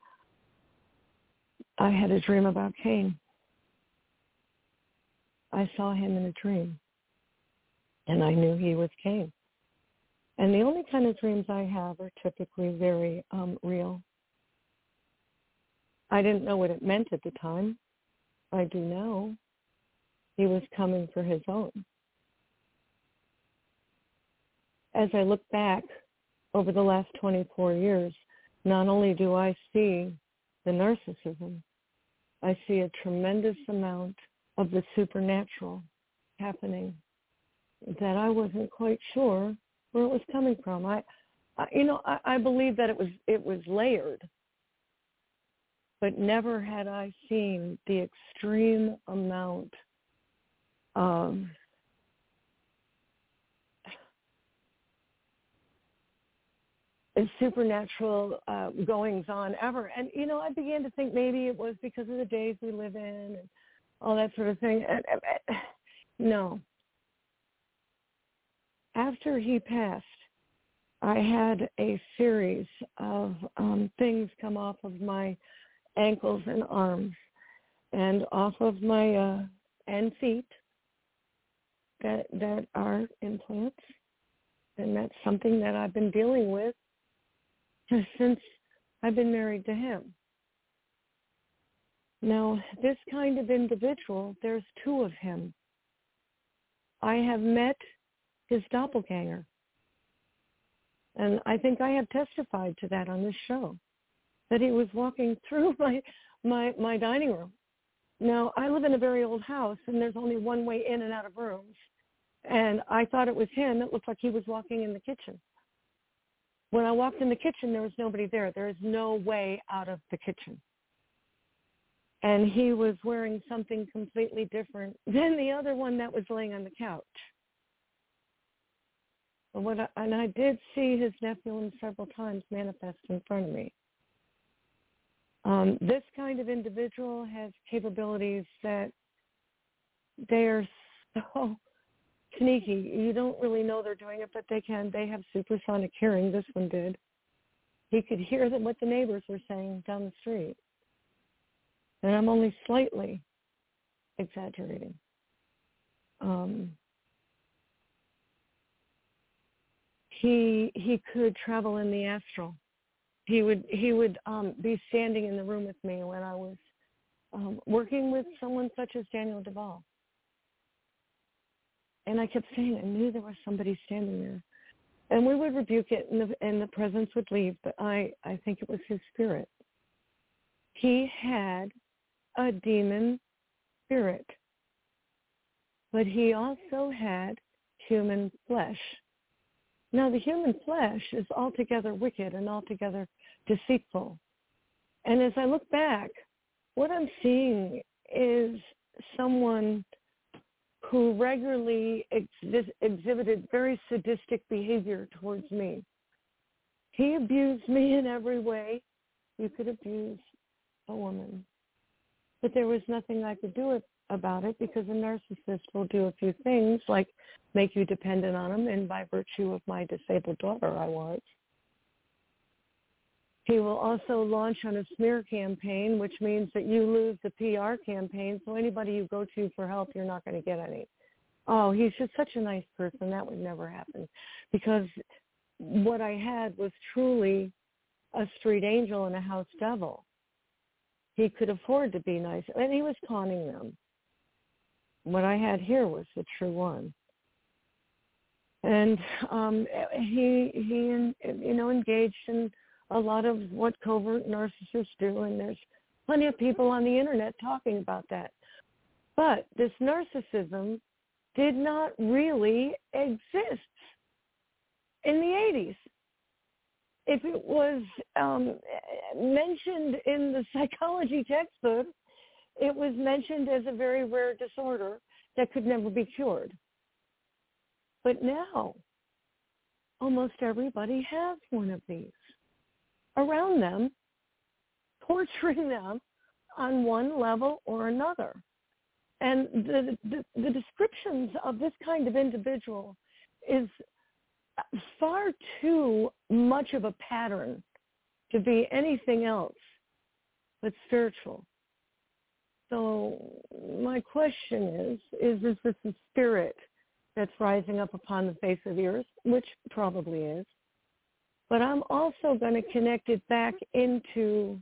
I had a dream about Cain. I saw him in a dream, and I knew he was Cain. And the only kind of dreams I have are typically very um, real. I didn't know what it meant at the time. I do now. He was coming for his own. As I look back over the last 24 years, not only do I see the narcissism, I see a tremendous amount of the supernatural happening that I wasn't quite sure where it was coming from. I, I you know, I, I believe that it was it was layered, but never had I seen the extreme amount of supernatural uh, goings on ever. And you know, I began to think maybe it was because of the days we live in and all that sort of thing. No, after he passed, I had a series of um, things come off of my ankles and arms and off of my uh, and feet that that are implants, and that's something that I've been dealing with since I've been married to him. Now, this kind of individual, there's two of him. I have met his doppelganger. And I think I have testified to that on this show, that he was walking through my, my, my dining room. Now, I live in a very old house, and there's only one way in and out of rooms. And I thought it was him. It looked like he was walking in the kitchen. When I walked in the kitchen, there was nobody there. There is no way out of the kitchen. And he was wearing something completely different than the other one that was laying on the couch. And what I, and I did see his Nephilim several times manifest in front of me. Um, this kind of individual has capabilities that they are so sneaky. You don't really know they're doing it, but they can. They have supersonic hearing. This one did. He could hear them, what the neighbors were saying down the street. And I'm only slightly exaggerating. Um, he he could travel in the astral. He would he would um, be standing in the room with me when I was um, working with someone such as Daniel Duval. And I kept saying I knew there was somebody standing there, and we would rebuke it, and the and the presence would leave. But I I think it was his spirit. he had a demon spirit, but he also had human flesh. Now, the human flesh is altogether wicked and altogether deceitful. And as I look back, what I'm seeing is someone who regularly ex- exhibited very sadistic behavior towards me. He abused me in every way you could abuse a woman. But there was nothing I could do about it because a narcissist will do a few things like make you dependent on him and by virtue of my disabled daughter I was. He will also launch on a smear campaign, which means that you lose the PR campaign. So anybody you go to for help, you're not going to get any. Oh, he's just such a nice person. That would never happen because what I had was truly a street angel and a house devil. He could afford to be nice, and he was taunting them. What I had here was the true one and um he he you know engaged in a lot of what covert narcissists do, and there's plenty of people on the internet talking about that. But this narcissism did not really exist in the 80s. If it was um, mentioned in the psychology textbook, it was mentioned as a very rare disorder that could never be cured. But now, almost everybody has one of these around them, torturing them on one level or another. And the, the, the descriptions of this kind of individual is far too much of a pattern to be anything else but spiritual. So my question is, is this, a spirit that's rising up upon the face of the earth, which probably is, but I'm also going to connect it back into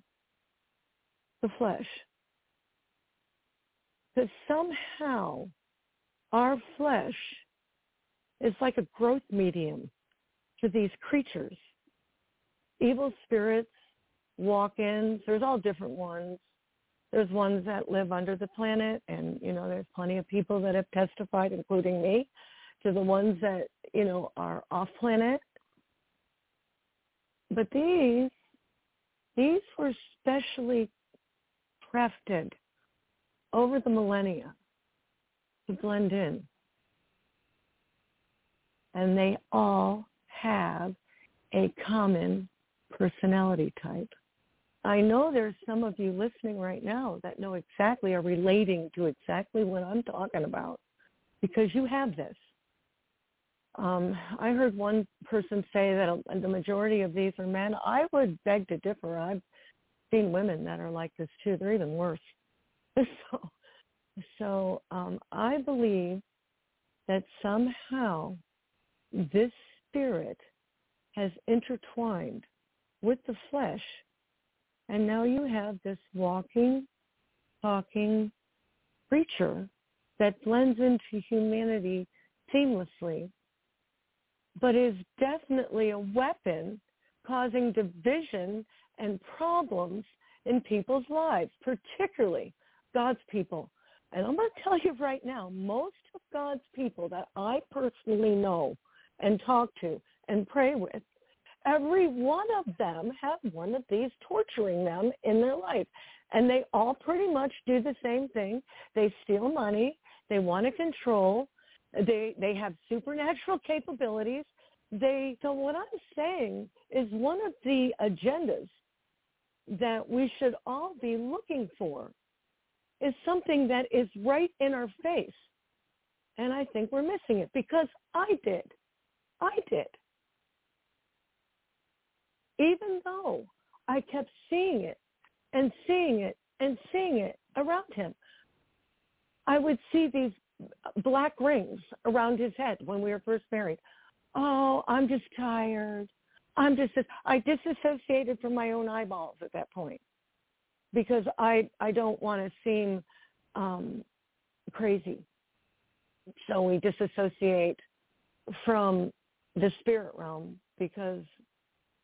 the flesh. Because somehow our flesh is like a growth medium to these creatures. Evil spirits, walk-ins, there's all different ones. There's ones that live under the planet, and, you know, there's plenty of people that have testified, including me, to the ones that, you know, are off planet but these, these were specially crafted over the millennia to blend in. And they all have a common personality type. I know there's some of you listening right now that know exactly are relating to exactly what I'm talking about because you have this. Um, I heard one person say that the majority of these are men. I would beg to differ. I've seen women that are like this too. They're even worse. so, so um, I believe that somehow this spirit has intertwined with the flesh, and now you have this walking, talking creature that blends into humanity seamlessly but is definitely a weapon causing division and problems in people's lives, particularly God's people. And I'm going to tell you right now, most of God's people that I personally know and talk to and pray with, every one of them have one of these torturing them in their life. And they all pretty much do the same thing. They steal money. They want to control. They they have supernatural capabilities. They so what I'm saying is one of the agendas that we should all be looking for is something that is right in our face. And I think we're missing it because I did. I did. Even though I kept seeing it and seeing it and seeing it around him. I would see these black rings around his head when we were first married. Oh, I'm just tired. I'm just I disassociated from my own eyeballs at that point because I I don't want to seem um, crazy. So we disassociate from the spirit realm because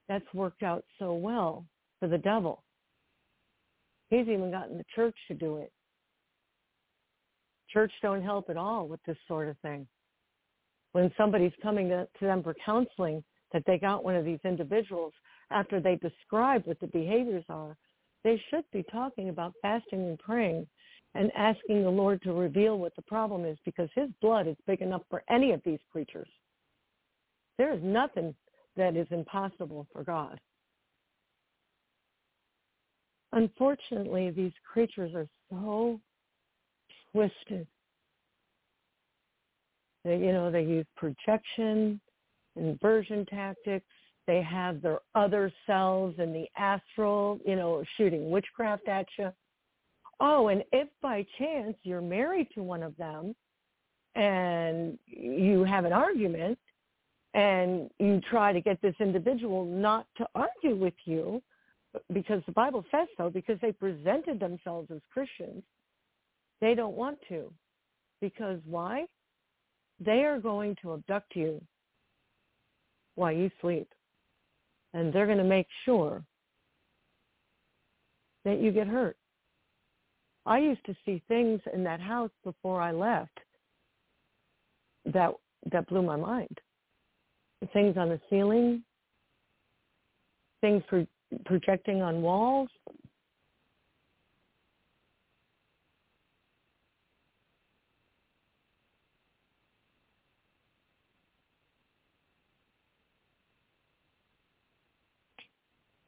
that's worked out so well for the devil. He's even gotten the church to do it. Church don't help at all with this sort of thing. When somebody's coming to, to them for counseling, that they got one of these individuals after they describe what the behaviors are, they should be talking about fasting and praying and asking the Lord to reveal what the problem is because his blood is big enough for any of these creatures. There is nothing that is impossible for God. Unfortunately, these creatures are so twisted. They, you know, they use projection, inversion tactics. They have their other selves in the astral, you know, shooting witchcraft at you. Oh, and if by chance you're married to one of them and you have an argument and you try to get this individual not to argue with you because the Bible says so, because they presented themselves as Christians, they don't want to. Because why? They are going to abduct you while you sleep. And they're going to make sure that you get hurt. I used to see things in that house before I left that that blew my mind. Things on the ceiling, things pro- projecting on walls.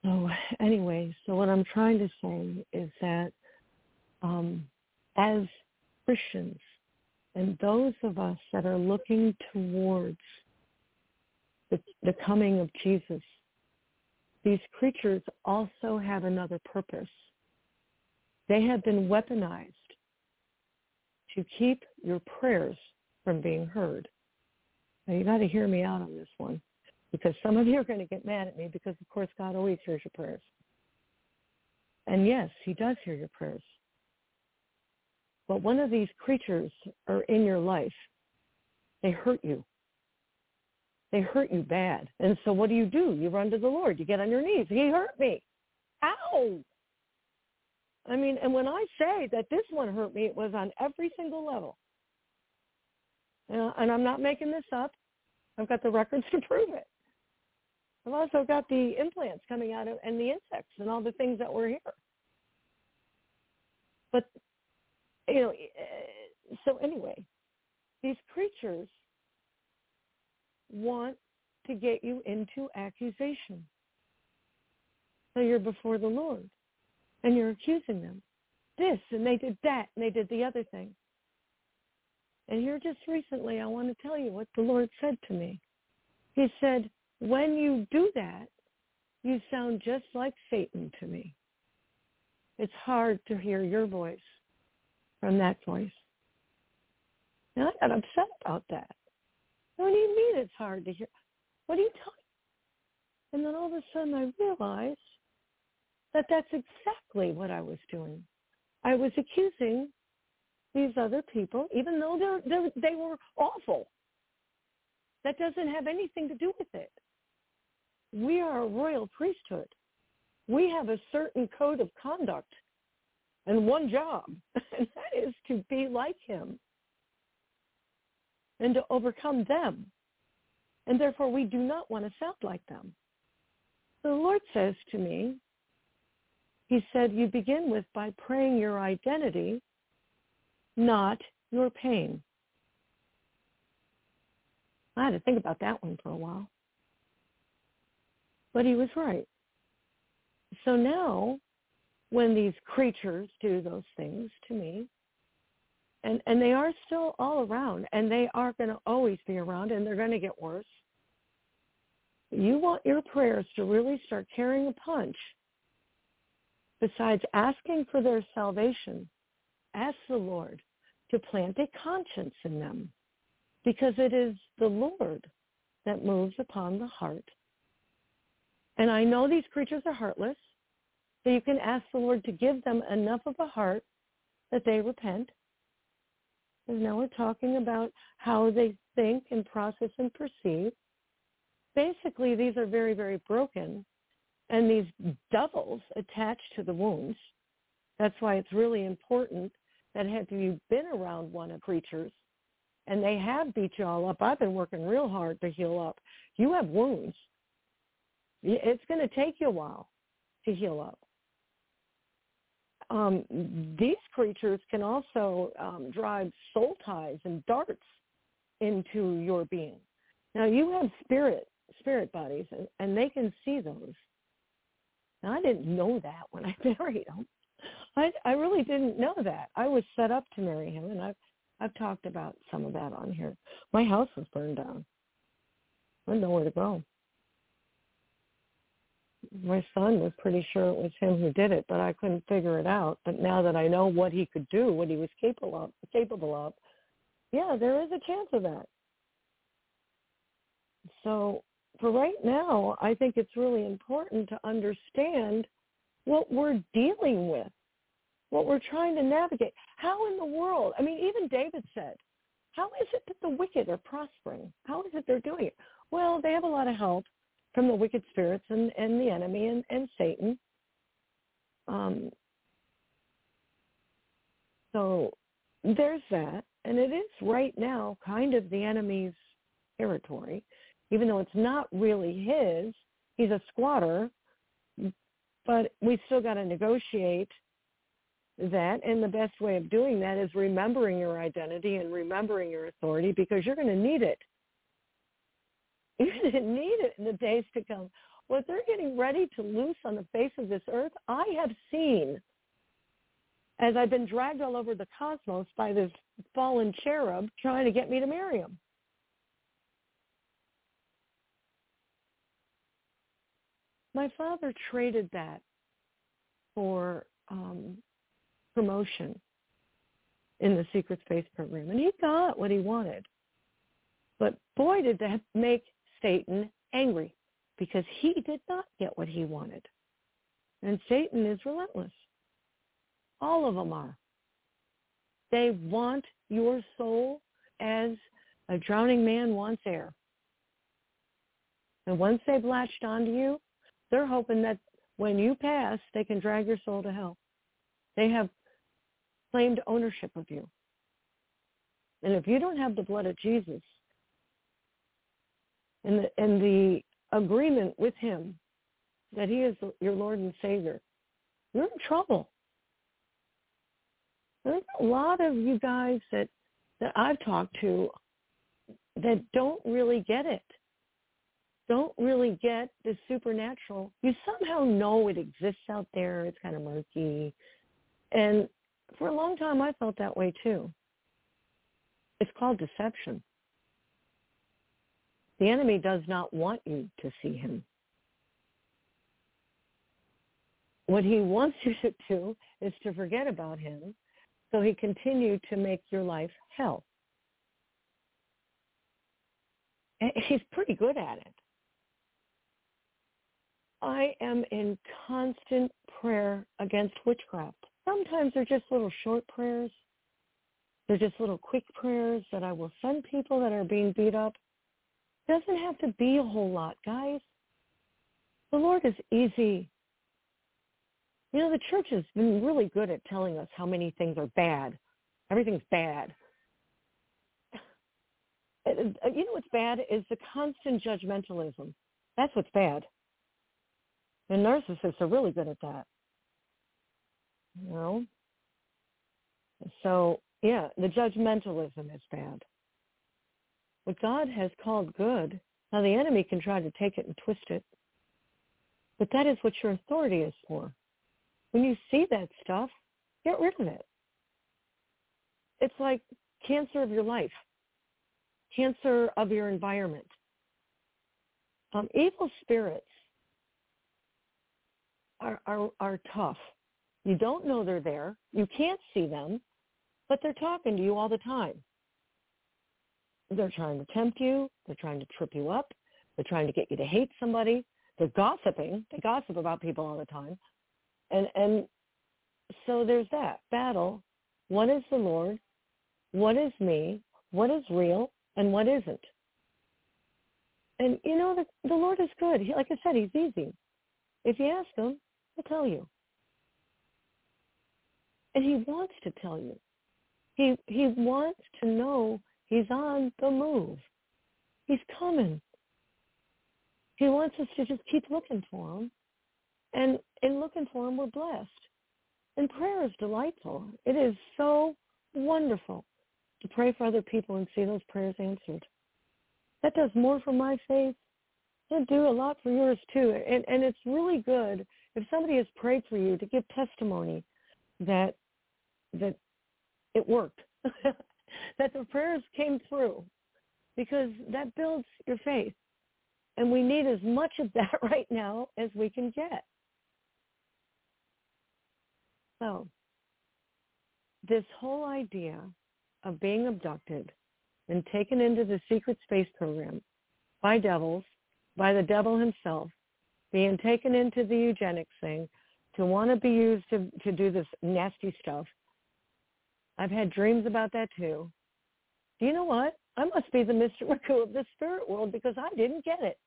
So anyway, so what I'm trying to say is that um, as Christians and those of us that are looking towards the, the coming of Jesus, these creatures also have another purpose. They have been weaponized to keep your prayers from being heard. Now you got to hear me out on this one because some of you are going to get mad at me because of course God always hears your prayers. And yes, he does hear your prayers. But one of these creatures are in your life. They hurt you. They hurt you bad. And so what do you do? You run to the Lord. You get on your knees. He hurt me. Ow! I mean, and when I say that this one hurt me, it was on every single level. Uh, and I'm not making this up. I've got the records to prove it. I've also got the implants coming out of and the insects and all the things that were here. But you know, eh, so anyway, these creatures want to get you into accusation. So you're before the Lord and you're accusing them. This and they did that and they did the other thing. And here just recently I want to tell you what the Lord said to me. He said, when you do that, you sound just like Satan to me. It's hard to hear your voice from that voice. And I got upset about that. What do you mean it's hard to hear? What are you talking? And then all of a sudden I realized that that's exactly what I was doing. I was accusing these other people, even though they're, they're, they were awful. That doesn't have anything to do with it. We are a royal priesthood. We have a certain code of conduct and one job, and that is to be like him and to overcome them. And therefore, we do not want to sound like them. The Lord says to me, he said, you begin with by praying your identity, not your pain. I had to think about that one for a while. But he was right. So now when these creatures do those things to me. And, and they are still all around, and they are going to always be around, and they're going to get worse. You want your prayers to really start carrying a punch. Besides asking for their salvation, ask the Lord to plant a conscience in them because it is the Lord that moves upon the heart. And I know these creatures are heartless. So you can ask the Lord to give them enough of a heart that they repent. Because now we're talking about how they think and process and perceive. Basically, these are very, very broken. And these devils attached to the wounds That's why it's really important that have you been around one of creatures and they have beat you all up. I've been working real hard to heal up. You have wounds. It's going to take you a while to heal up. Um, these creatures can also um, drive soul ties and darts into your being. Now you have spirit spirit bodies, and, and they can see those. Now, I didn't know that when I married him. I I really didn't know that. I was set up to marry him, and I've I've talked about some of that on here. My house was burned down. I didn't know where to go. My son was pretty sure it was him who did it, but I couldn't figure it out. But now that I know what he could do, what he was capable of, capable of, yeah, there is a chance of that. So for right now, I think it's really important to understand what we're dealing with, what we're trying to navigate. How in the world? I mean, even David said, how is it that the wicked are prospering? How is it they're doing it? Well, they have a lot of help from the wicked spirits and, and the enemy and, and Satan. Um, so there's that. And it is right now kind of the enemy's territory even though it's not really his. He's a squatter, but we still got to negotiate that. And the best way of doing that is remembering your identity and remembering your authority because you're going to need it. Going to need it in the days to come. What they're getting ready to loose on the face of this earth, I have seen as I've been dragged all over the cosmos by this fallen cherub trying to get me to marry him. my father traded that for um, promotion in the secret space program, and he got what he wanted. But boy, did that make Satan angry because he did not get what he wanted. And Satan is relentless. All of them are. They want your soul as a drowning man wants air. And once they've latched onto you, they're hoping that when you pass, they can drag your soul to hell. They have claimed ownership of you. And if you don't have the blood of Jesus and the, and the agreement with him that he is your Lord and Savior, you're in trouble. There's a lot of you guys that, that I've talked to that don't really get it don't really get the supernatural. You somehow know it exists out there. It's kind of murky. And for a long time, I felt that way too. It's called deception. The enemy does not want you to see him. What he wants you to do is to forget about him so he continue to make your life hell. Eh, he's pretty good at it. I am in constant prayer against witchcraft. Sometimes they're just little short prayers. They're just little quick prayers that I will send people that are being beat up. Doesn't have to be a whole lot, guys. The Lord is easy. You know, the church has been really good at telling us how many things are bad. Everything's bad. Uh, you know what's bad is the constant judgmentalism. That's what's bad. And narcissists are really good at that. You know? So, yeah, the judgmentalism is bad. What God has called good, now the enemy can try to take it and twist it, but that is what your authority is for. When you see that stuff, get rid of it. It's like cancer of your life, cancer of your environment. Um, evil spirits are, are, are tough. You don't know they're there. You can't see them, but they're talking to you all the time. They're trying to tempt you. They're trying to trip you up. They're trying to get you to hate somebody. They're gossiping. They gossip about people all the time. And, and so there's that battle. What is the Lord? What is me? What is real? And what isn't? And you know, the, the Lord is good. He, like I said, he's easy. If you ask him, he'll tell you. And he wants to tell you. He he wants to know he's on the move. He's coming. He wants us to just keep looking for him. And in looking for him, we're blessed. And prayer is delightful. It is so wonderful to pray for other people and see those prayers answered. That does more for my faith. It'll do a lot for yours too. And and it's really good if somebody has prayed for you to give testimony that that it worked. that the prayers came through. Because that builds your faith. And we need as much of that right now as we can get. So, this whole idea of being abducted and taken into the secret space program by devils, by the devil himself, being taken into the eugenics thing to want to be used to, to do this nasty stuff. I've had dreams about that too. Do you know what? I must be the Mr. Magoo of the spirit world because I didn't get it.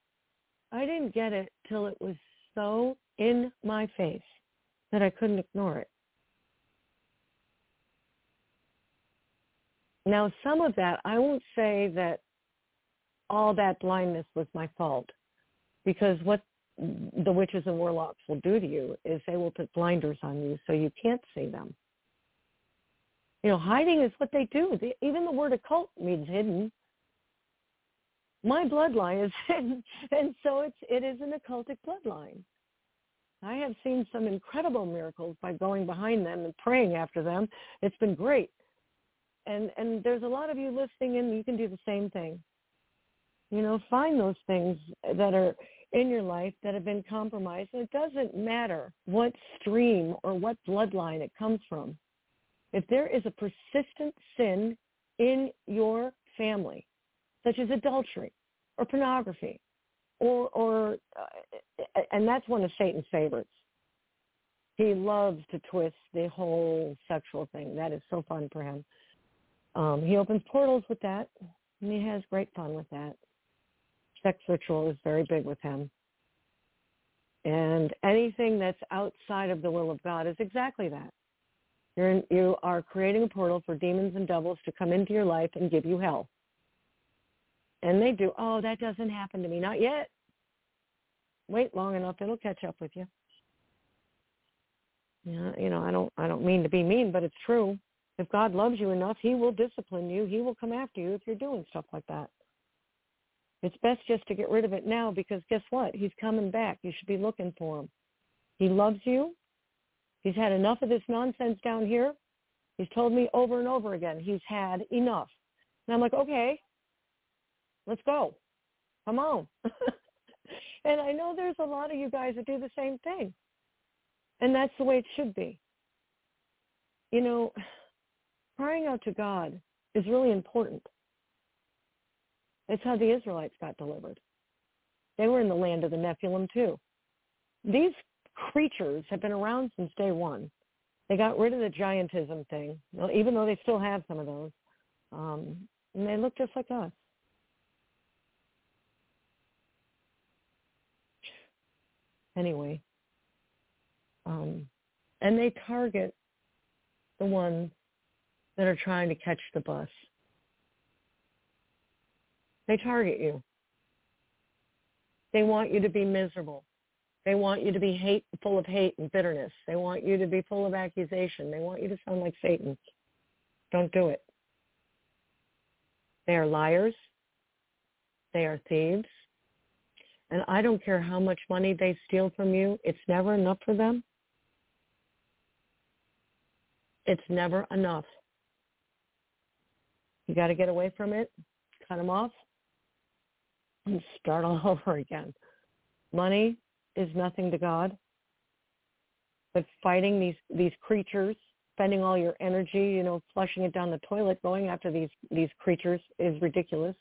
I didn't get it till it was so in my face that I couldn't ignore it. Now, some of that, I won't say that all that blindness was my fault because what the witches and warlocks will do to you is they will put blinders on you so you can't see them. You know, hiding is what they do. even the word occult means hidden. My bloodline is hidden, and so it's it is an occultic bloodline. I have seen some incredible miracles by going behind them and praying after them. It's been great and and there's a lot of you listening in, you can do the same thing you know find those things that are in your life that have been compromised and it doesn't matter what stream or what bloodline it comes from if there is a persistent sin in your family such as adultery or pornography or or uh, and that's one of satan's favorites he loves to twist the whole sexual thing that is so fun for him um, he opens portals with that, and he has great fun with that. Sex ritual is very big with him. And anything that's outside of the will of God is exactly that. You're in, you are creating a portal for demons and devils to come into your life and give you hell. And they do, oh, that doesn't happen to me. Not yet. Wait long enough, it'll catch up with you. Yeah, you know, I don't I don't mean to be mean, but it's true. If God loves you enough, he will discipline you. He will come after you if you're doing stuff like that. It's best just to get rid of it now because guess what? He's coming back. You should be looking for him. He loves you. He's had enough of this nonsense down here. He's told me over and over again he's had enough. And I'm like, okay, let's go. Come on. and I know there's a lot of you guys that do the same thing. And that's the way it should be. You know, crying out to God is really important. It's how the Israelites got delivered. They were in the land of the Nephilim too. These creatures have been around since day one. They got rid of the giantism thing, even though they still have some of those. Um, and they look just like us. Anyway, um, and they target the ones that are trying to catch the bus. They target you. They want you to be miserable. They want you to be hate, full of hate and bitterness. They want you to be full of accusation. They want you to sound like Satan. Don't do it. They are liars. They are thieves. And I don't care how much money they steal from you. It's never enough for them. It's never enough. You got to get away from it, cut them off, and start all over again. Money is nothing to God, but fighting these these creatures, spending all your energy, you know, flushing it down the toilet, going after these these creatures is ridiculous.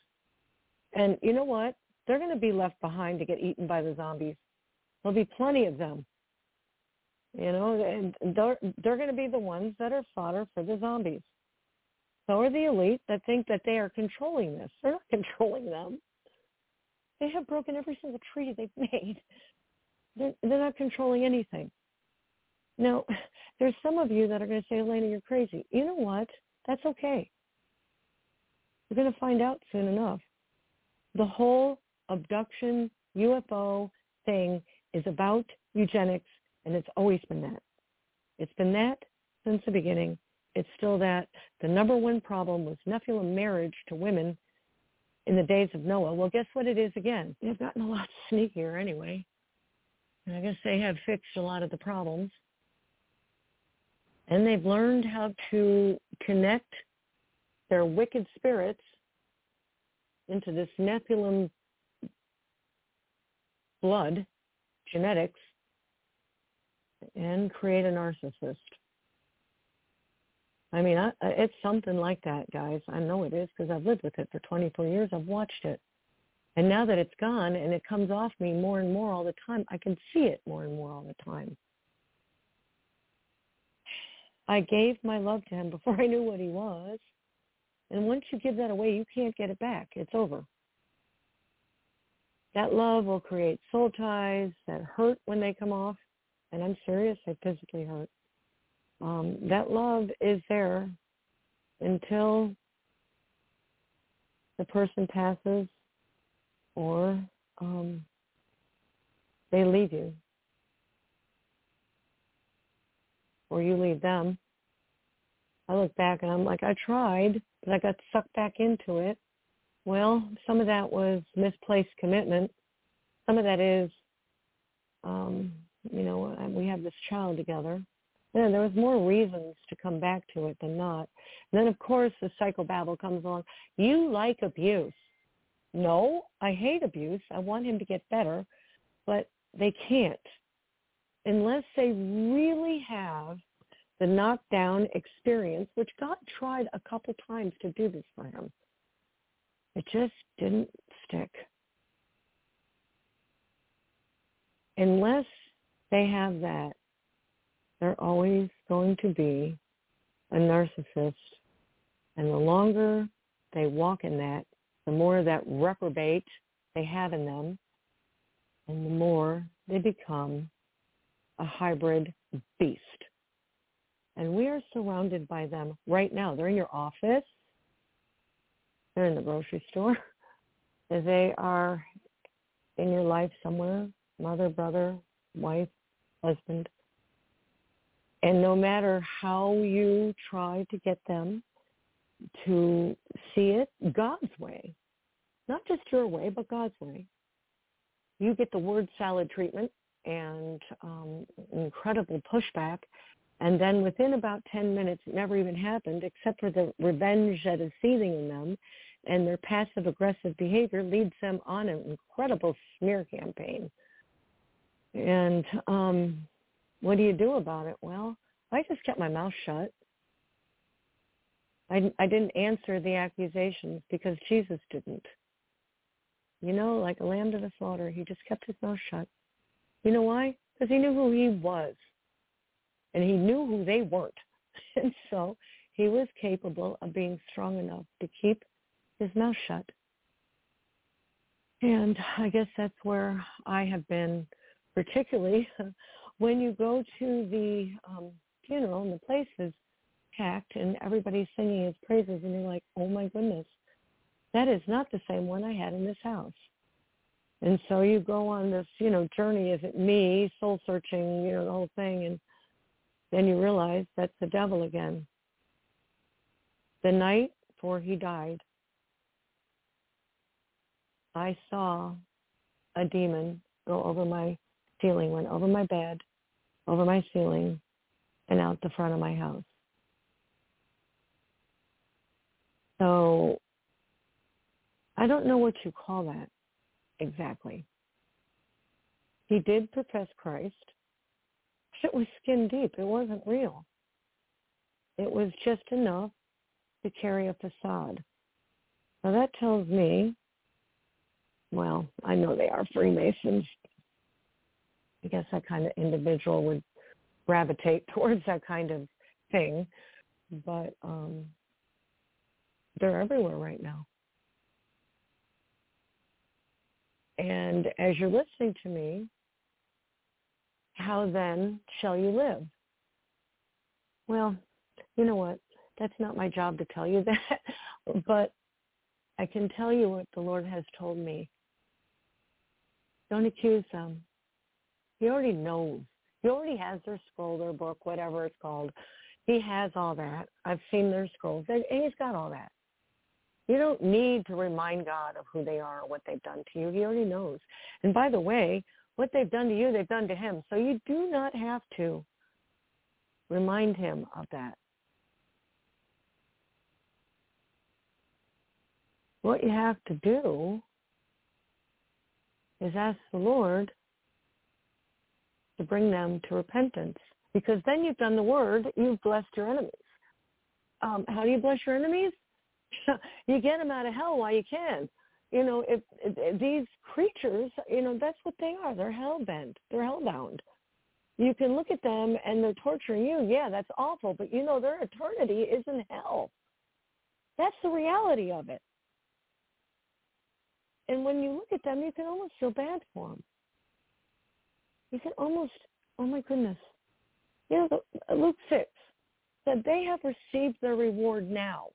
And you know what? They're going to be left behind to get eaten by the zombies. There'll be plenty of them. You know, and they're they're going to be the ones that are fodder for the zombies. So are the elite that think that they are controlling this. They're not controlling them. They have broken every single treaty they've made. They're, not controlling anything. Now, there's some of you that are going to say, Eleyna, you're crazy. You know what? That's okay. We're going to find out soon enough. The whole abduction UFO thing is about eugenics, and it's always been that. It's been that since the beginning. It's still that. The number one problem was Nephilim marriage to women in the days of Noah. Well, guess what it is again? They've gotten a lot sneakier anyway. And I guess they have fixed a lot of the problems. And they've learned how to connect their wicked spirits into this Nephilim blood, genetics, and create a narcissist. I mean, I, it's something like that, guys. I know it is because I've lived with it for 24 years. I've watched it. And now that it's gone and it comes off me more and more all the time, I can see it more and more all the time. I gave my love to him before I knew what he was. And once you give that away, you can't get it back. It's over. That love will create soul ties that hurt when they come off. And I'm serious, they physically hurt. Um, that love is there until the person passes or um, they leave you or you leave them. I look back and I'm like, I tried, but I got sucked back into it. Well, some of that was misplaced commitment. Some of that is, um, you know, we have this child together yeah, there was more reasons to come back to it than not. And then, of course, the psychobabble comes along. You like abuse. No, I hate abuse. I want him to get better, but they can't unless they really have the knockdown experience, which God tried a couple times to do this for him. It just didn't stick. Unless they have that, they're always going to be a narcissist. And the longer they walk in that, the more that reprobate they have in them, and the more they become a hybrid beast. And we are surrounded by them right now. They're in your office. They're in the grocery store. They are in your life somewhere, mother, brother, wife, husband. And no matter how you try to get them to see it God's way, not just your way, but God's way, you get the word salad treatment and um, incredible pushback. And then within about 10 minutes, it never even happened, except for the revenge that is seething in them. And their passive aggressive behavior leads them on an incredible smear campaign. And um, what do you do about it? Well, I just kept my mouth shut. I, I didn't answer the accusations because Jesus didn't. You know, like a lamb to the slaughter, he just kept his mouth shut. You know why? Because he knew who he was. And he knew who they weren't. And so he was capable of being strong enough to keep his mouth shut. And I guess that's where I have been, particularly when you go to the um, funeral and the place is packed and everybody's singing his praises and you're like, oh my goodness, that is not the same one I had in this house. And so you go on this, you know, journey, is it me, soul searching, you know, the whole thing, and then you realize that's the devil again. The night before he died, I saw a demon go over my ceiling, went over my bed, over my ceiling and out the front of my house. So I don't know what you call that exactly. He did profess Christ. but It was skin deep. It wasn't real. It was just enough to carry a facade. Now that tells me, well, I know they are Freemasons, I guess that kind of individual would gravitate towards that kind of thing. But um, they're everywhere right now. And as you're listening to me, how then shall you live? Well, you know what? That's not my job to tell you that, but I can tell you what the Lord has told me. Don't accuse them. He already knows. He already has their scroll, their book, whatever it's called. He has all that. I've seen their scrolls. And he's got all that. You don't need to remind God of who they are or what they've done to you. He already knows. And by the way, what they've done to you, they've done to him. So you do not have to remind him of that. What you have to do is ask the Lord to bring them to repentance because then you've done the word, you've blessed your enemies. Um, how do you bless your enemies? you get them out of hell while you can. You know, if, if these creatures, you know, that's what they are. They're hell bent. They're hell bound. You can look at them and they're torturing you. Yeah, that's awful, but you know their eternity is in hell. That's the reality of it. And when you look at them, you can almost feel bad for them. You can almost, oh my goodness. You know, Luke 6 said they have received their reward now.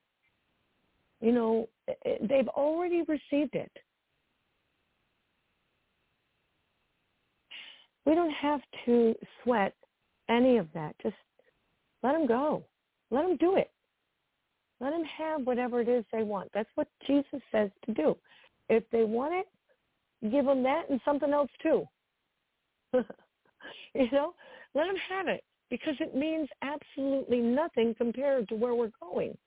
You know, they've already received it. We don't have to sweat any of that. Just let them go. Let them do it. Let them have whatever it is they want. That's what Jesus says to do. If they want it, give them that and something else too. you know, let them have it because it means absolutely nothing compared to where we're going.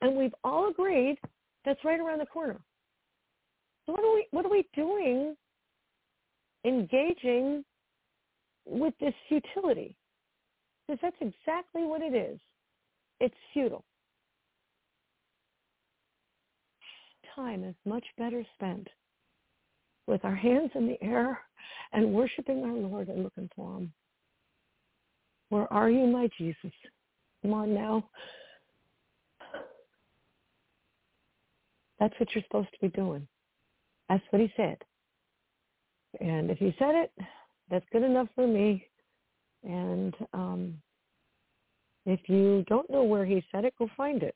And we've all agreed that's right around the corner. So what are we what are we doing engaging with this futility? Because that's exactly what it is. It's futile. Time is much better spent with our hands in the air and worshiping our Lord and looking for him. Where are you, my Jesus? Come on now. That's what you're supposed to be doing. That's what he said. And if he said it, that's good enough for me. And um, if you don't know where he said it, go find it.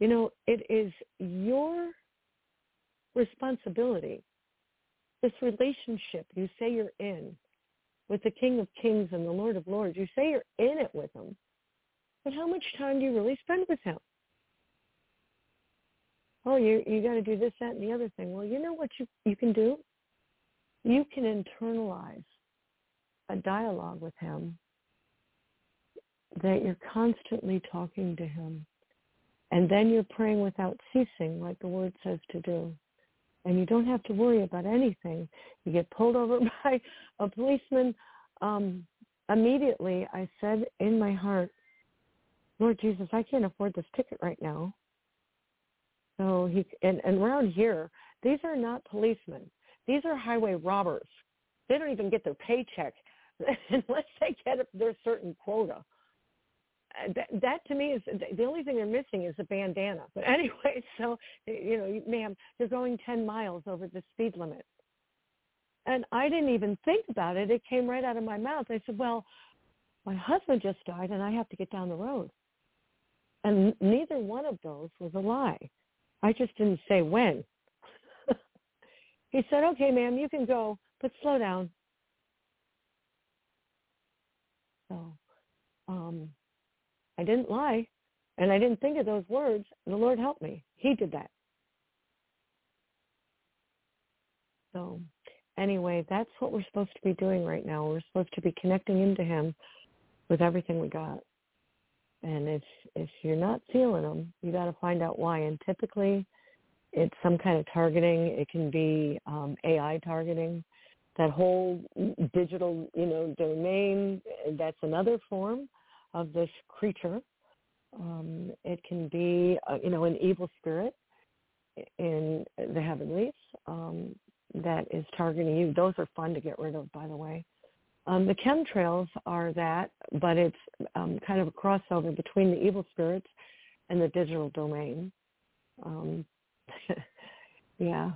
You know, it is your responsibility, this relationship you say you're in with the King of Kings and the Lord of Lords. You say you're in it with him. But how much time do you really spend with him? Oh, you you got to do this, that, and the other thing. Well, you know what you you can do? You can internalize a dialogue with him that you're constantly talking to him. And then you're praying without ceasing, like the word says to do. And you don't have to worry about anything. You get pulled over by a policeman. Um, immediately, I said in my heart, Lord Jesus, I can't afford this ticket right now. So he and, and around here, these are not policemen. These are highway robbers. They don't even get their paycheck unless they get their certain quota. Uh, that, that to me is the only thing they're missing is a bandana. But anyway, so you know, ma'am, you're going 10 miles over the speed limit. And I didn't even think about it. It came right out of my mouth. I said, well, my husband just died and I have to get down the road. And neither one of those was a lie. I just didn't say when. he said, okay, ma'am, you can go, but slow down. So um, I didn't lie, and I didn't think of those words. The Lord helped me. He did that. So anyway, that's what we're supposed to be doing right now. We're supposed to be connecting into him with everything we got. And if if you're not feeling them, you got to find out why. And typically, it's some kind of targeting. It can be um, AI targeting. That whole digital, you know, domain. That's another form of this creature. Um, it can be, uh, you know, an evil spirit in the heavenlies um, that is targeting you. Those are fun to get rid of, by the way. Um, the chemtrails are that, but it's um, kind of a crossover between the evil spirits and the digital domain. Um, yeah,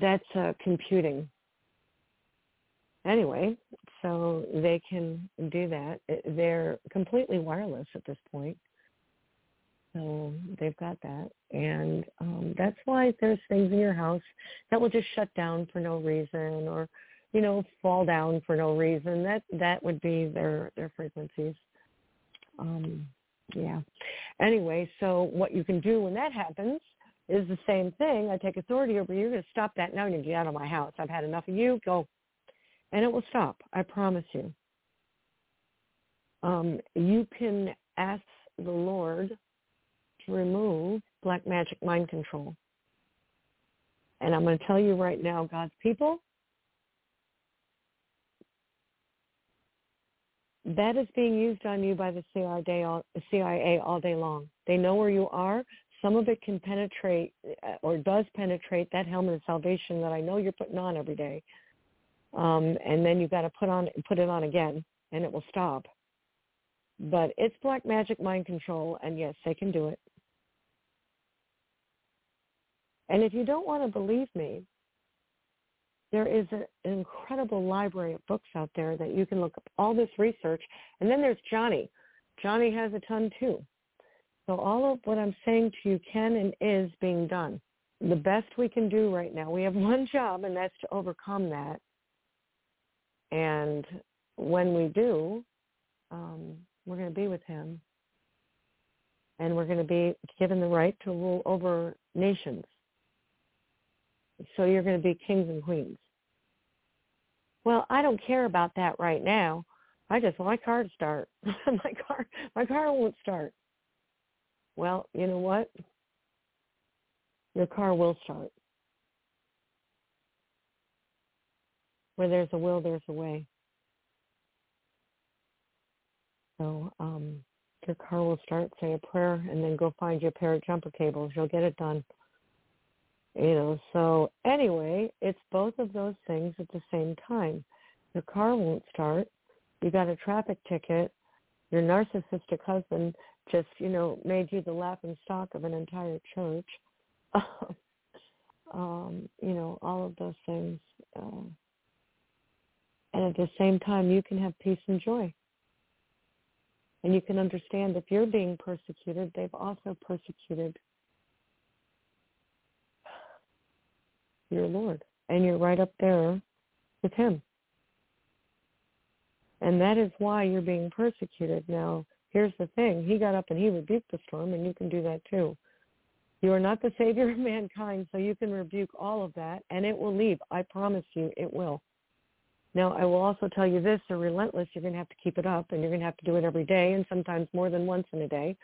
that's uh, computing. Anyway, so they can do that. They're completely wireless at this point. So they've got that. And um, that's why there's things in your house that will just shut down for no reason or, you know, fall down for no reason. That that would be their their frequencies. Um, yeah. Anyway, so what you can do when that happens is the same thing. I take authority over you. You're going to stop that now and get out of my house. I've had enough of you. Go. And it will stop. I promise you. Um, you can ask the Lord to remove black magic mind control. And I'm going to tell you right now, God's people, that is being used on you by the CIA all, day long. They know where you are. Some of it can penetrate uh, or does penetrate that helmet of salvation that I know you're putting on every day. Um, and then you've got to put on put it on again, and it will stop. But it's black magic mind control, and yes, they can do it. And if you don't want to believe me, there is an incredible library of books out there that you can look up all this research. And then there's Johnny. Johnny has a ton too. So all of what I'm saying to you can and is being done. The best we can do right now, we have one job, and that's to overcome that. And when we do, um, we're going to be with him. And we're going to be given the right to rule over nations. So you're going to be kings and queens. Well, I don't care about that right now. I just want my car to start. my car, my car won't start. Well, you know what? Your car will start. Where there's a will, there's a way. So um, your car will start, say a prayer, and then go find your pair of jumper cables. You'll get it done. You know, so anyway, it's both of those things at the same time. Your car won't start. You got a traffic ticket. Your narcissistic husband just, you know, made you the laughing stock of an entire church. um, you know, all of those things. Uh, and at the same time, you can have peace and joy. And you can understand if you're being persecuted, they've also persecuted your Lord. And you're right up there with him. And that is why you're being persecuted. Now, here's the thing. He got up and he rebuked the storm, and you can do that too. You are not the savior of mankind, so you can rebuke all of that, and it will leave. I promise you it will. Now, I will also tell you this, they're relentless. You're going to have to keep it up, and you're going to have to do it every day, and sometimes more than once in a day,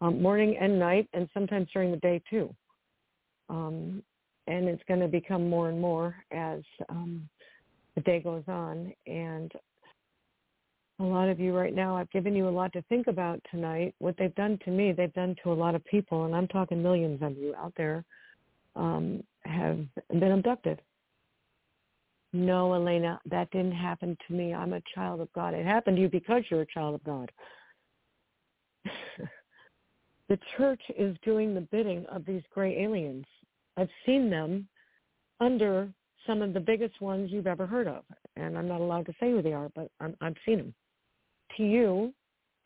um, morning and night, and sometimes during the day too. Um, and it's going to become more and more as um, the day goes on. And a lot of you right now, I've given you a lot to think about tonight. What they've done to me, they've done to a lot of people, and I'm talking millions of you out there, um, have been abducted. No, Eleyna, that didn't happen to me. I'm a child of God. It happened to you because you're a child of God. the church is doing the bidding of these gray aliens I've seen them under some of the biggest ones you've ever heard of. And I'm not allowed to say who they are, but I'm, I've seen them. To you,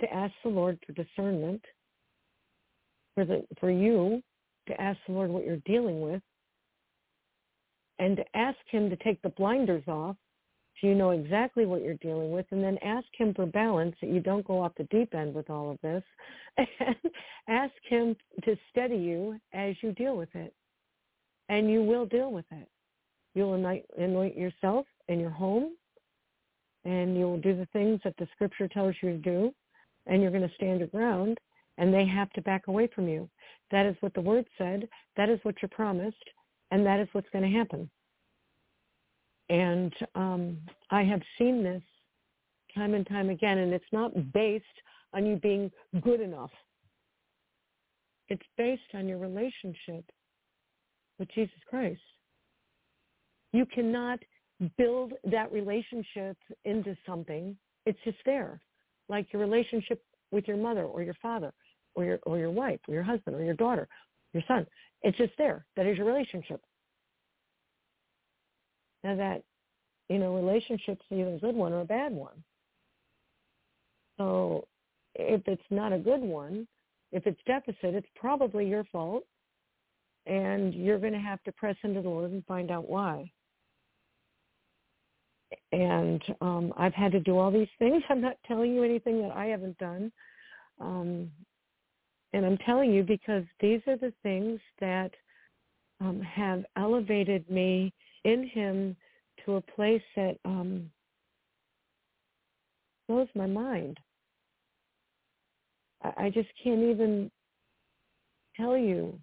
to ask the Lord for discernment, for, the, for you to ask the Lord what you're dealing with, and to ask him to take the blinders off so you know exactly what you're dealing with, and then ask him for balance that you don't go off the deep end with all of this, and ask him to steady you as you deal with it and you will deal with it. You'll anoint, yourself and your home, and you will do the things that the scripture tells you to do, and you're going to stand your ground, and they have to back away from you. That is what the word said. That is what you're promised, and that is what's going to happen. And um, I have seen this time and time again, and it's not based on you being good enough. It's based on your relationship with Jesus Christ. You cannot build that relationship into something. It's just there. Like your relationship with your mother or your father or your or your wife or your husband or your daughter, your son. It's just there. That is your relationship. Now that you know, relationship's either a good one or a bad one. So if it's not a good one, if it's deficit, it's probably your fault. And you're going to have to press into the Lord and find out why. And um, I've had to do all these things. I'm not telling you anything that I haven't done. Um, and I'm telling you because these are the things that um, have elevated me in him to a place that um, blows my mind. I, I just can't even tell you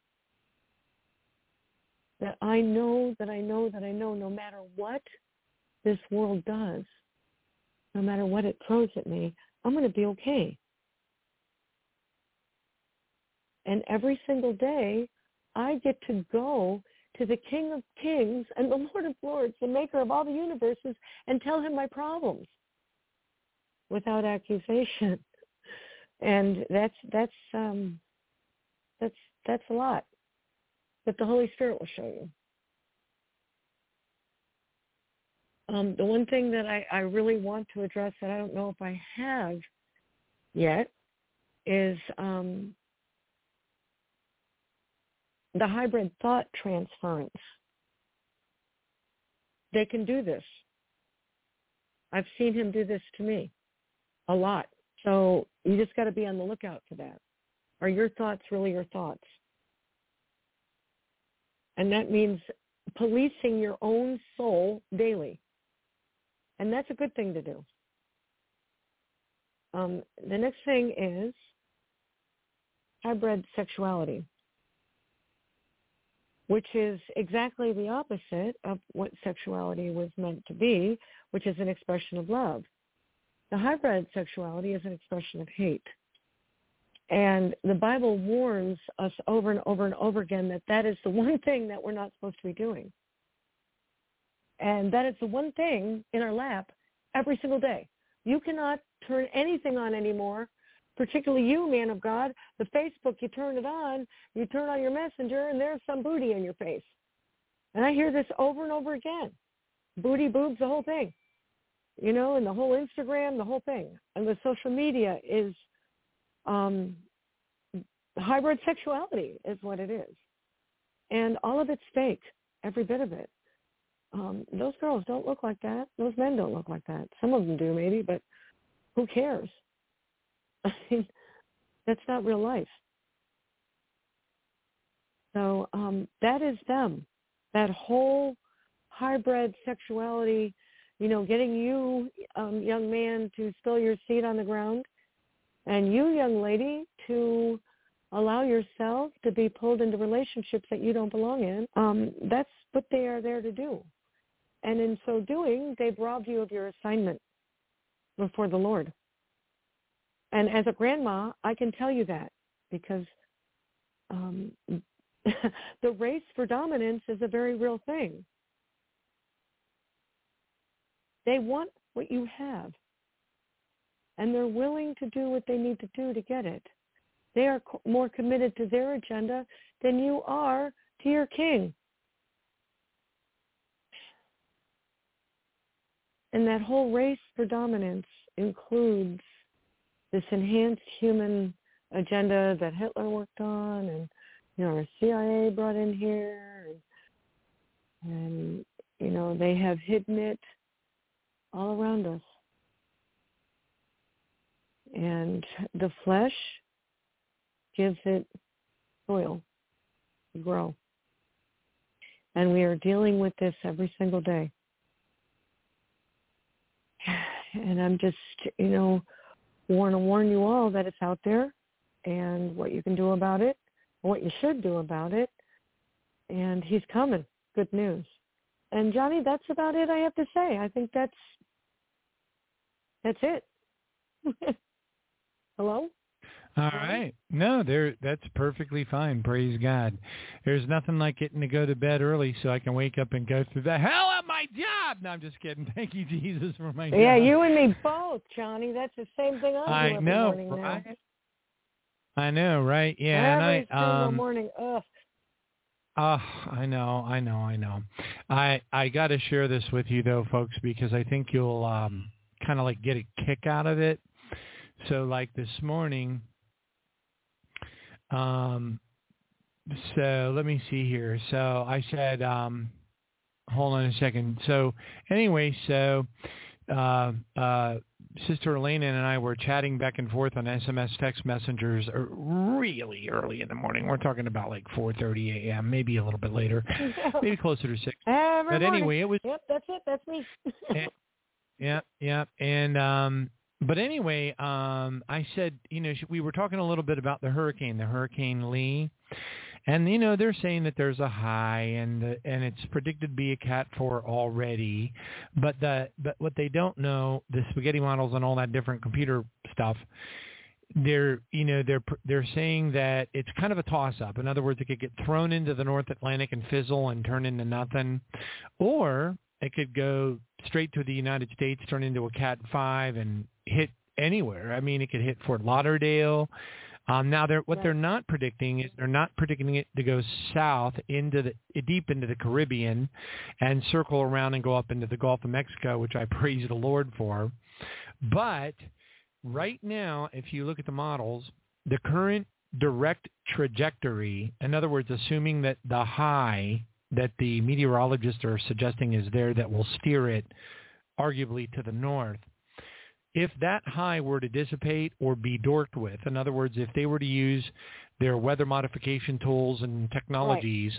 that I know that I know that I know no matter what this world does, no matter what it throws at me, I'm going to be okay. And every single day, I get to go to the King of Kings and the Lord of Lords, the maker of all the universes, and tell him my problems without accusation. And that's that's um that's that's a lot. But the Holy Spirit will show you. Um, the one thing that I, I really want to address that I don't know if I have yet is um, the hybrid thought transference. They can do this. I've seen him do this to me a lot. So you just got to be on the lookout for that. Are your thoughts really your thoughts? And that means policing your own soul daily. And that's a good thing to do. Um, the next thing is hybrid sexuality which is exactly the opposite of what sexuality was meant to be, which is an expression of love. The hybrid sexuality is an expression of hate. And the Bible warns us over and over and over again that that is the one thing that we're not supposed to be doing. And that is the one thing in our lap every single day. You cannot turn anything on anymore particularly you, man of God, the Facebook, you turn it on, you turn on your messenger, and there's some booty in your face. And I hear this over and over again. Booty, boobs, the whole thing. You know, and the whole Instagram, the whole thing. And the social media is um, hybrid sexuality is what it is. And all of it's fake, every bit of it. Um, those girls don't look like that. Those men don't look like that. Some of them do maybe, but who cares? I mean, that's not real life. So um, that is them. That whole hybrid sexuality, you know, getting you, um, young man, to spill your seed on the ground, and you, young lady, to allow yourself to be pulled into relationships that you don't belong in. Um, that's what they are there to do. And in so doing, they've robbed you of your assignment before the Lord. And as a grandma, I can tell you that because um, the race for dominance is a very real thing. They want what you have, and they're willing to do what they need to do to get it. They are co- more committed to their agenda than you are to your king. And that whole race for dominance includes this enhanced human agenda that Hitler worked on and you know our CIA brought in here and, and you know they have hidden it all around us and the flesh gives it soil to grow and we are dealing with this every single day and I'm just you know want to warn you all that it's out there and what you can do about it, what you should do about it. And he's coming. Good news. And Johnny, that's about it I have to say. I think that's that's it. Hello? All right. No, there that's perfectly fine. Praise God. There's nothing like getting to go to bed early so I can wake up and go through the hell of my job. No, I'm just kidding. Thank you, Jesus, for my yeah, you and me both, Johnny. That's the same thing I do I every know, morning right? now. I know, right? Yeah, every and I single um morning. Ugh. Uh, I know, I know, I know. I I got to share this with you though, folks, because I think you'll um, kind of like get a kick out of it. So, like this morning, um, so let me see here. So I said, um, hold on a second. So anyway, so uh, uh, Sister Eleyna and I were chatting back and forth on SMS text messengers er, really early in the morning. We're talking about like 4:30 a.m., maybe a little bit later, maybe closer to six. Every but morning. anyway, it was Yep, that's it. That's me. and, yeah, yeah, and um, but anyway, um, I said, you know, we were talking a little bit about the hurricane, the Hurricane Lee, and you know, they're saying that there's a high, and the, and it's predicted to be a Cat four already, but the but what they don't know, the spaghetti models and all that different computer stuff. They're, you know, they're they're saying that it's kind of a toss-up. In other words, it could get thrown into the North Atlantic and fizzle and turn into nothing, or it could go straight to the United States, turn into a Cat 5 and hit anywhere. I mean, it could hit Fort Lauderdale. Um, now, they're, what they're not predicting is they're not predicting it to go south into the deep into the Caribbean and circle around and go up into the Gulf of Mexico, which I praise the Lord for. But right now, if you look at the models, the current direct trajectory, in other words, assuming that the high that the meteorologists are suggesting is there that will steer it arguably to the north. If that high were to dissipate or be dorked with, in other words, if they were to use their weather modification tools and technologies,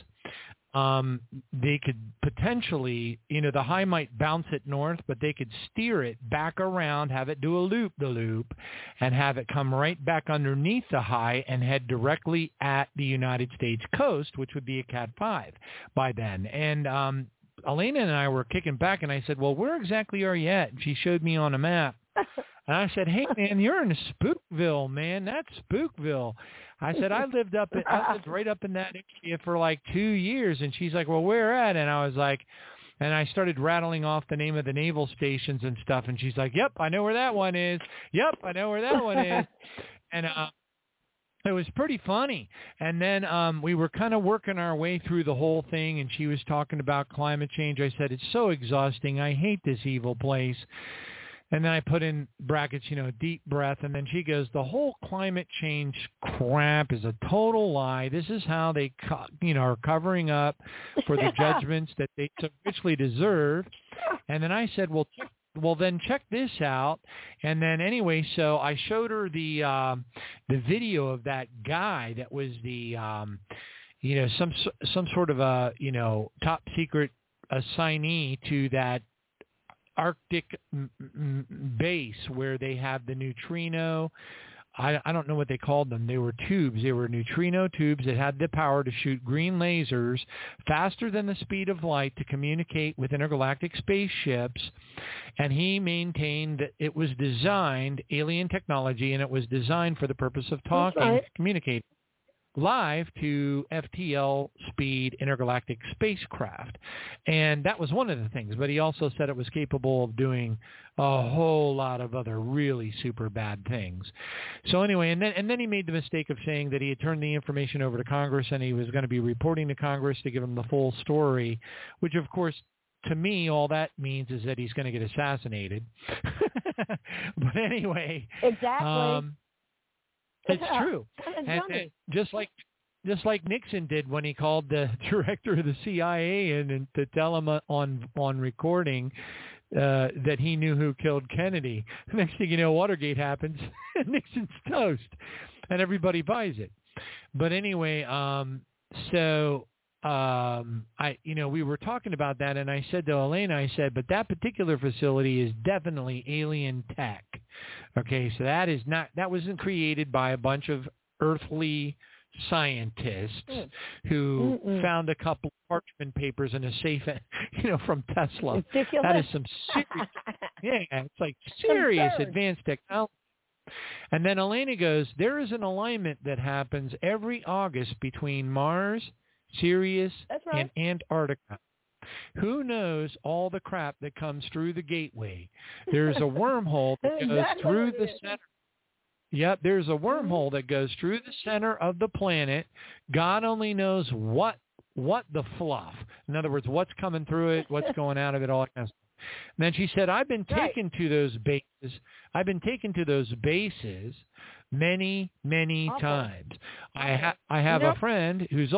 um, they could potentially, you know, the high might bounce it north, but they could steer it back around, have it do a loop the loop, and have it come right back underneath the high and head directly at the United States coast, which would be a Cat 5 by then. And um, Eleyna and I were kicking back, and I said, well, where exactly are you at? And she showed me on a map. And I said, "Hey man, you're in Spookville, man. That's Spookville." I said, "I lived up, in, I lived right up in that area for like two years." And she's like, "Well, where at?" And I was like, and I started rattling off the name of the naval stations and stuff. And she's like, "Yep, I know where that one is. Yep, I know where that one is." And uh, it was pretty funny. And then um, we were kind of working our way through the whole thing, and she was talking about climate change. I said, "It's so exhausting. I hate this evil place." And then I put in brackets, you know, a deep breath. And then she goes, the whole climate change crap is a total lie. This is how they, co- you know, are covering up for the judgments that they so richly deserve. And then I said, well, check, well, then check this out. And then anyway, so I showed her the um, the video of that guy that was the, um, you know, some some sort of a, you know, top secret assignee to that Arctic m- m- base where they have the neutrino. I, I don't know what they called them. They were tubes. They were neutrino tubes that had the power to shoot green lasers faster than the speed of light to communicate with intergalactic spaceships. And he maintained that it was designed, alien technology, and it was designed for the purpose of talking, right. communicating live to FTL speed intergalactic spacecraft. And that was one of the things, but he also said it was capable of doing a whole lot of other really super bad things. So anyway, and then and then he made the mistake of saying that he had turned the information over to Congress and he was going to be reporting to Congress to give him the full story, which of course to me, all that means is that he's going to get assassinated. but anyway, Exactly. um, it's true. And, and just like just like Nixon did when he called the director of the CIA in and to tell him uh, on on recording uh, that he knew who killed Kennedy. Next thing you know, Watergate happens, and Nixon's toast, and everybody buys it. But anyway, um, so um, I, you know, we were talking about that, and I said to Eleyna, I said, but that particular facility is definitely alien tech. Okay, so that is not that wasn't created by a bunch of earthly scientists Mm. who Mm-mm. found a couple of parchment papers in a safe, you know, from Tesla. Ridiculous. That is some serious, yeah, it's like serious advanced technology. And then Eleyna goes, there is an alignment that happens every August between Mars, Sirius, right. and Antarctica. Who knows all the crap that comes through the gateway? There's a wormhole that goes Exactly through the is. center. Yep, there's a wormhole that goes through the center of the planet. God only knows what what the fluff? In other words, what's coming through it, what's going out of it, all that kind of stuff. And then she said, I've been Right. taken to those bases. I've been taken to those bases many, many Awful. times. I, ha- I have Yep. a friend who's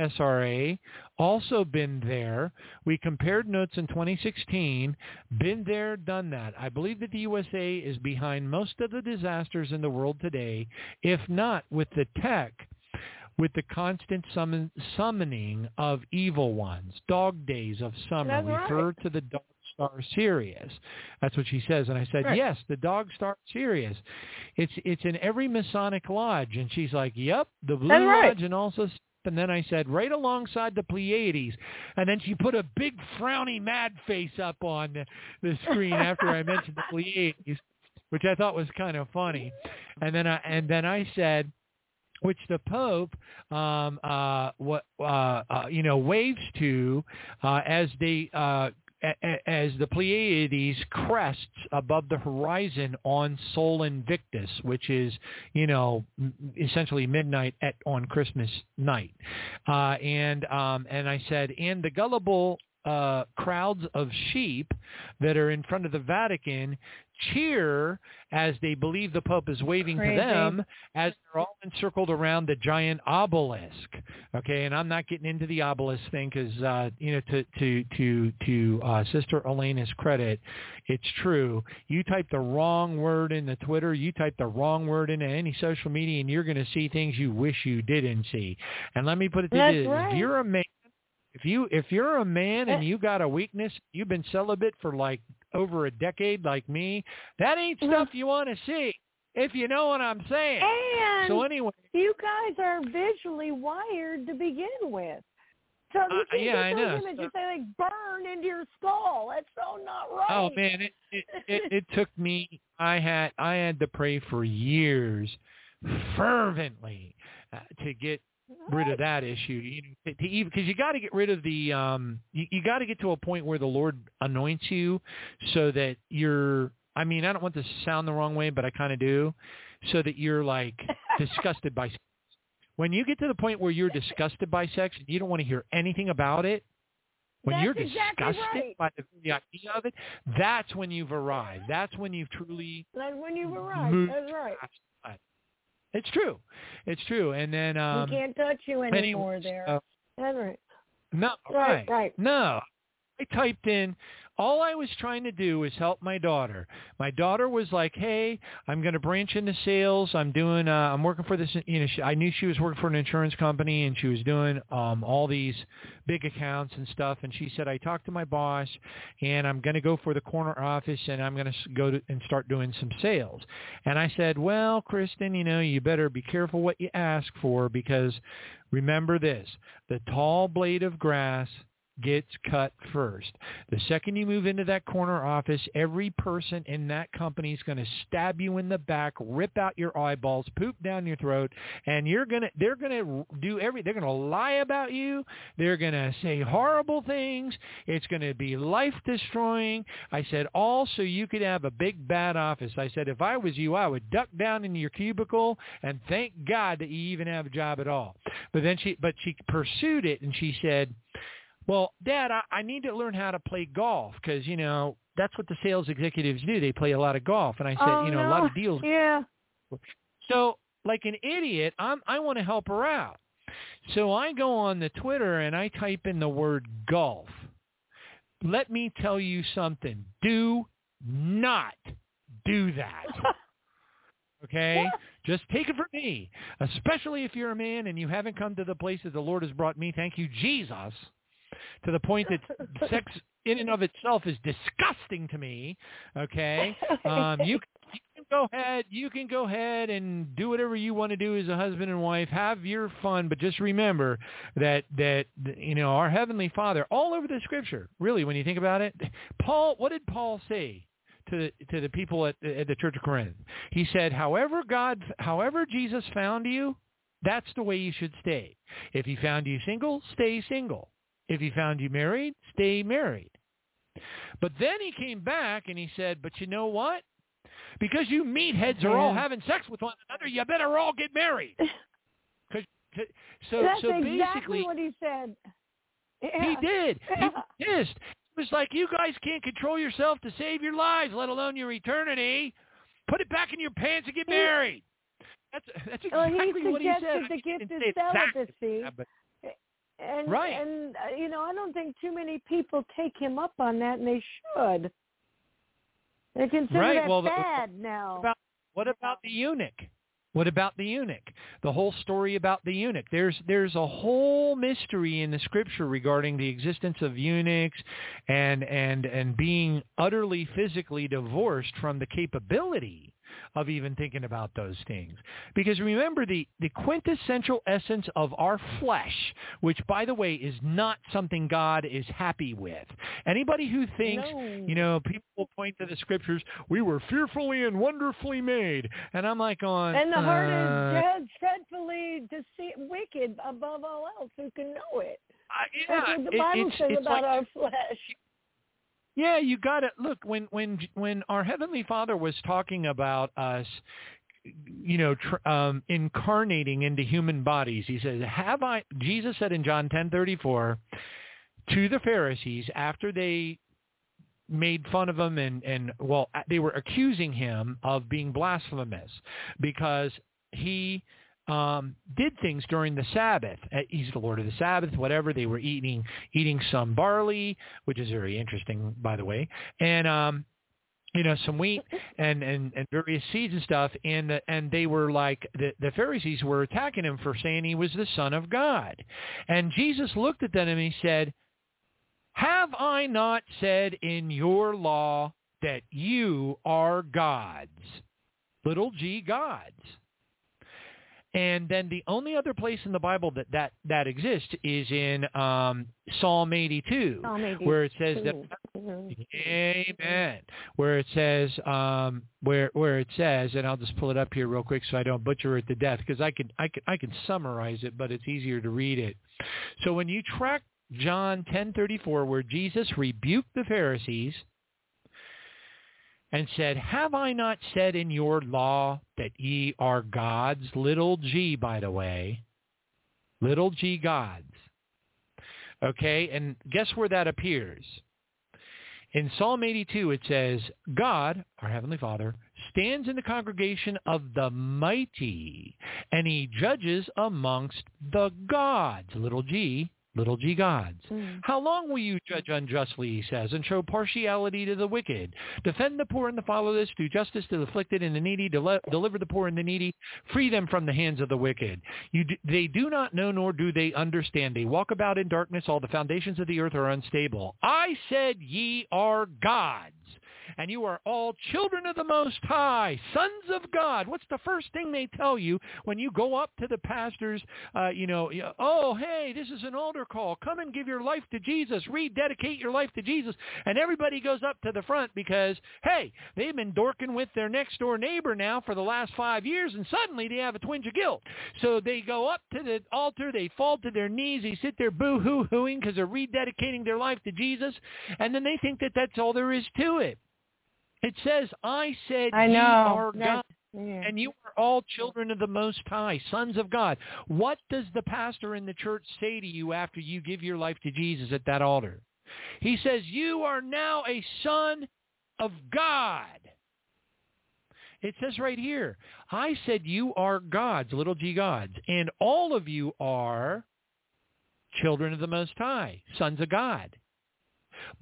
SRA, also been there. We compared notes in 2016, been there, done that. I believe that the USA is behind most of the disasters in the world today, if not with the tech with the constant summon, summoning of evil ones, dog days of summer. That's right. Refer to the dog star Sirius. That's what she says. And I said, Right. yes, the dog star Sirius. It's it's in every Masonic lodge. And she's like, yep, the Blue That's right. Lodge and also. And then I said, right alongside the Pleiades. And then she put a big frowny mad face up on the, the screen after I mentioned the Pleiades, which I thought was kind of funny. And then I and then I said, which the Pope, um, uh, what uh, uh, you know, waves to uh, as they uh, as the Pleiades crests above the horizon on Sol Invictus, which is you know essentially midnight at on Christmas night, uh, and um, and I said, and the gullible uh, crowds of sheep that are in front of the Vatican cheer as they believe the Pope is waving Crazy. to them as they're all encircled around the giant obelisk. Okay, and I'm not getting into the obelisk thing because uh, you know to to to to uh, Sister Eleyna's credit, it's true. You type the wrong word in the Twitter, you type the wrong word into any social media, and you're going to see things you wish you didn't see. And let me put it to That's you: this: right. you're a man if you if you're a man and you got a weakness, you've been celibate for like over a decade like me, that ain't stuff you want to see. If you know what I'm saying. And so anyway, you guys are visually wired to begin with. So you Uh, can't yeah, I know. images So- they like burn into your skull. That's so not right. oh man, it it, it it took me. I had I had to pray for years, fervently, uh, to get rid of that issue. You know, to, even because you got to get rid of the um, you, you got to get to a point where the Lord anoints you, so that you're. I mean, I don't want this to sound the wrong way, but I kind of do, so that you're like disgusted by. sex. When you get to the point where you're disgusted by sex and you don't want to hear anything about it, when That's you're exactly disgusted right. by the, the idea of it, that's when you've arrived. That's when you've truly That's when you've arrived. That's right. past. It's true. It's true. And then um he can't touch you anymore anyways, there. uh, That's right. no, Right, right, right. No. I typed in all I was trying to do was help my daughter. My daughter was like, "Hey, I'm going to branch into sales. I'm doing uh I'm working for this, you know, she, I knew she was working for an insurance company and she was doing um all these big accounts and stuff and she said, "I talked to my boss and I'm going to go for the corner office and I'm going to go to, and start doing some sales." And I said, "Well, Kristen, you know, you better be careful what you ask for because remember this, the tall blade of grass gets cut first. The second you move into that corner office, every person in that company is going to stab you in the back, rip out your eyeballs, poop down your throat, and you're going to they're going to do every they're going to lie about you. They're going to say horrible things. It's going to be life destroying. I said all so you could have a big bad office. I said if I was you, I would duck down in your cubicle and thank God that you even have a job at all. But then she but she pursued it and she said well, Dad, I, I need to learn how to play golf because you know that's what the sales executives do. They play a lot of golf, and I said, oh, you know, no. a lot of deals. Yeah. So, like an idiot, I'm I want to help her out. So I go on the Twitter and I type in the word golf. Let me tell you something. Do not do that. Okay? Just take it from me. Especially if you're a man and you haven't come to the place that the Lord has brought me, thank you, Jesus, to the point that sex in and of itself is disgusting to me. Okay? Um, you, you can go ahead. You can go ahead and do whatever you want to do as a husband and wife. Have your fun, but just remember that that you know our heavenly Father, all over the Scripture, really, when you think about it, Paul. What did Paul say? to the, to the people at, at the Church of Corinth. He said, "However God, however Jesus found you, that's the way you should stay. If he found you single, stay single. If he found you married, stay married." But then he came back and he said, "But you know what? Because you meatheads are all having sex with one another, you better all get married." Because To, so That's so exactly what he said. he Yeah. did. He pissed. It was like you guys can't control yourself to save your lives, let alone your eternity. Put it back in your pants and get married. That's that's Well, exactly he what he said. suggested the gift of exactly celibacy. but- And, Right. And, uh, you know, I don't think too many people take him up on that, and they should. They consider Right, that well, the- bad now. about what about the eunuch? What about the eunuch? The whole story about the eunuch. There's there's a whole mystery in the scripture regarding the existence of eunuchs and and and being utterly physically divorced from the capability of even thinking about those things. Because remember the the quintessential essence of our flesh, which by the way is not something God is happy with. Anybody who thinks, No. you know, people will point to the scriptures, we were fearfully and wonderfully made. And I'm like on And the heart uh, is dread, dreadfully deceit, wicked above all else. Who can know it? yeah, That's what the it- Bible it's- says it's about like- our flesh. Yeah, you got it. look when when when our heavenly Father was talking about us you know tr- um incarnating into human bodies. He says, "Have I Jesus said in John 10:34 to the Pharisees after they made fun of him and and well they were accusing him of being blasphemous because he um, did things during the Sabbath. He's the Lord of the Sabbath, whatever. They were eating eating some barley, which is very interesting, by the way, and um, you know some wheat and and and various seeds and stuff. And the, and they were like the the Pharisees were attacking him for saying he was the Son of God, and Jesus looked at them and he said, "Have I not said in your law that you are gods, little g gods?" And then the only other place in the Bible that that, that exists is in um, Psalm 82, Psalm 82. where it says that Mhm. Amen. Where it says, um, where where it says, and I'll just pull it up here real quick so I don't butcher it to death, because I can I can I can summarize it, but it's easier to read it. So when you track John ten thirty four, where Jesus rebuked the Pharisees and said, Have I not said in your law that ye are gods? Little g, by the way. Little g gods. Okay, and guess where that appears? In Psalm 82, it says, God, our Heavenly Father, stands in the congregation of the mighty, and he judges amongst the gods, little g, little g gods. Hmm. How long will you judge unjustly, he says, and show partiality to the wicked? Defend the poor and the fatherless, do justice to the afflicted and the needy, deliver the poor and the needy, free them from the hands of the wicked. You d- they do not know nor do they understand. They walk about in darkness. All the foundations of the earth are unstable. I said ye are gods. And you are all children of the Most High, sons of God. What's the first thing they tell you when you go up to the pastors? Uh, you know, oh, hey, this is an altar call. Come and give your life to Jesus. Rededicate your life to Jesus. And everybody goes up to the front because, hey, they've been dorking with their next door neighbor now for the last five years, and suddenly they have a twinge of guilt. So they go up to the altar, they fall to their knees, they sit there boo-hoo-hooing because they're rededicating their life to Jesus, and then they think that that's all there is to it. It says, I said I know. are God. yeah. And you are all children of the Most High, sons of God. What does the pastor in the church say to you after you give your life to Jesus at that altar? He says, you are now a son of God. It says right here, I said you are gods, little g gods, and all of you are children of the Most High, sons of God.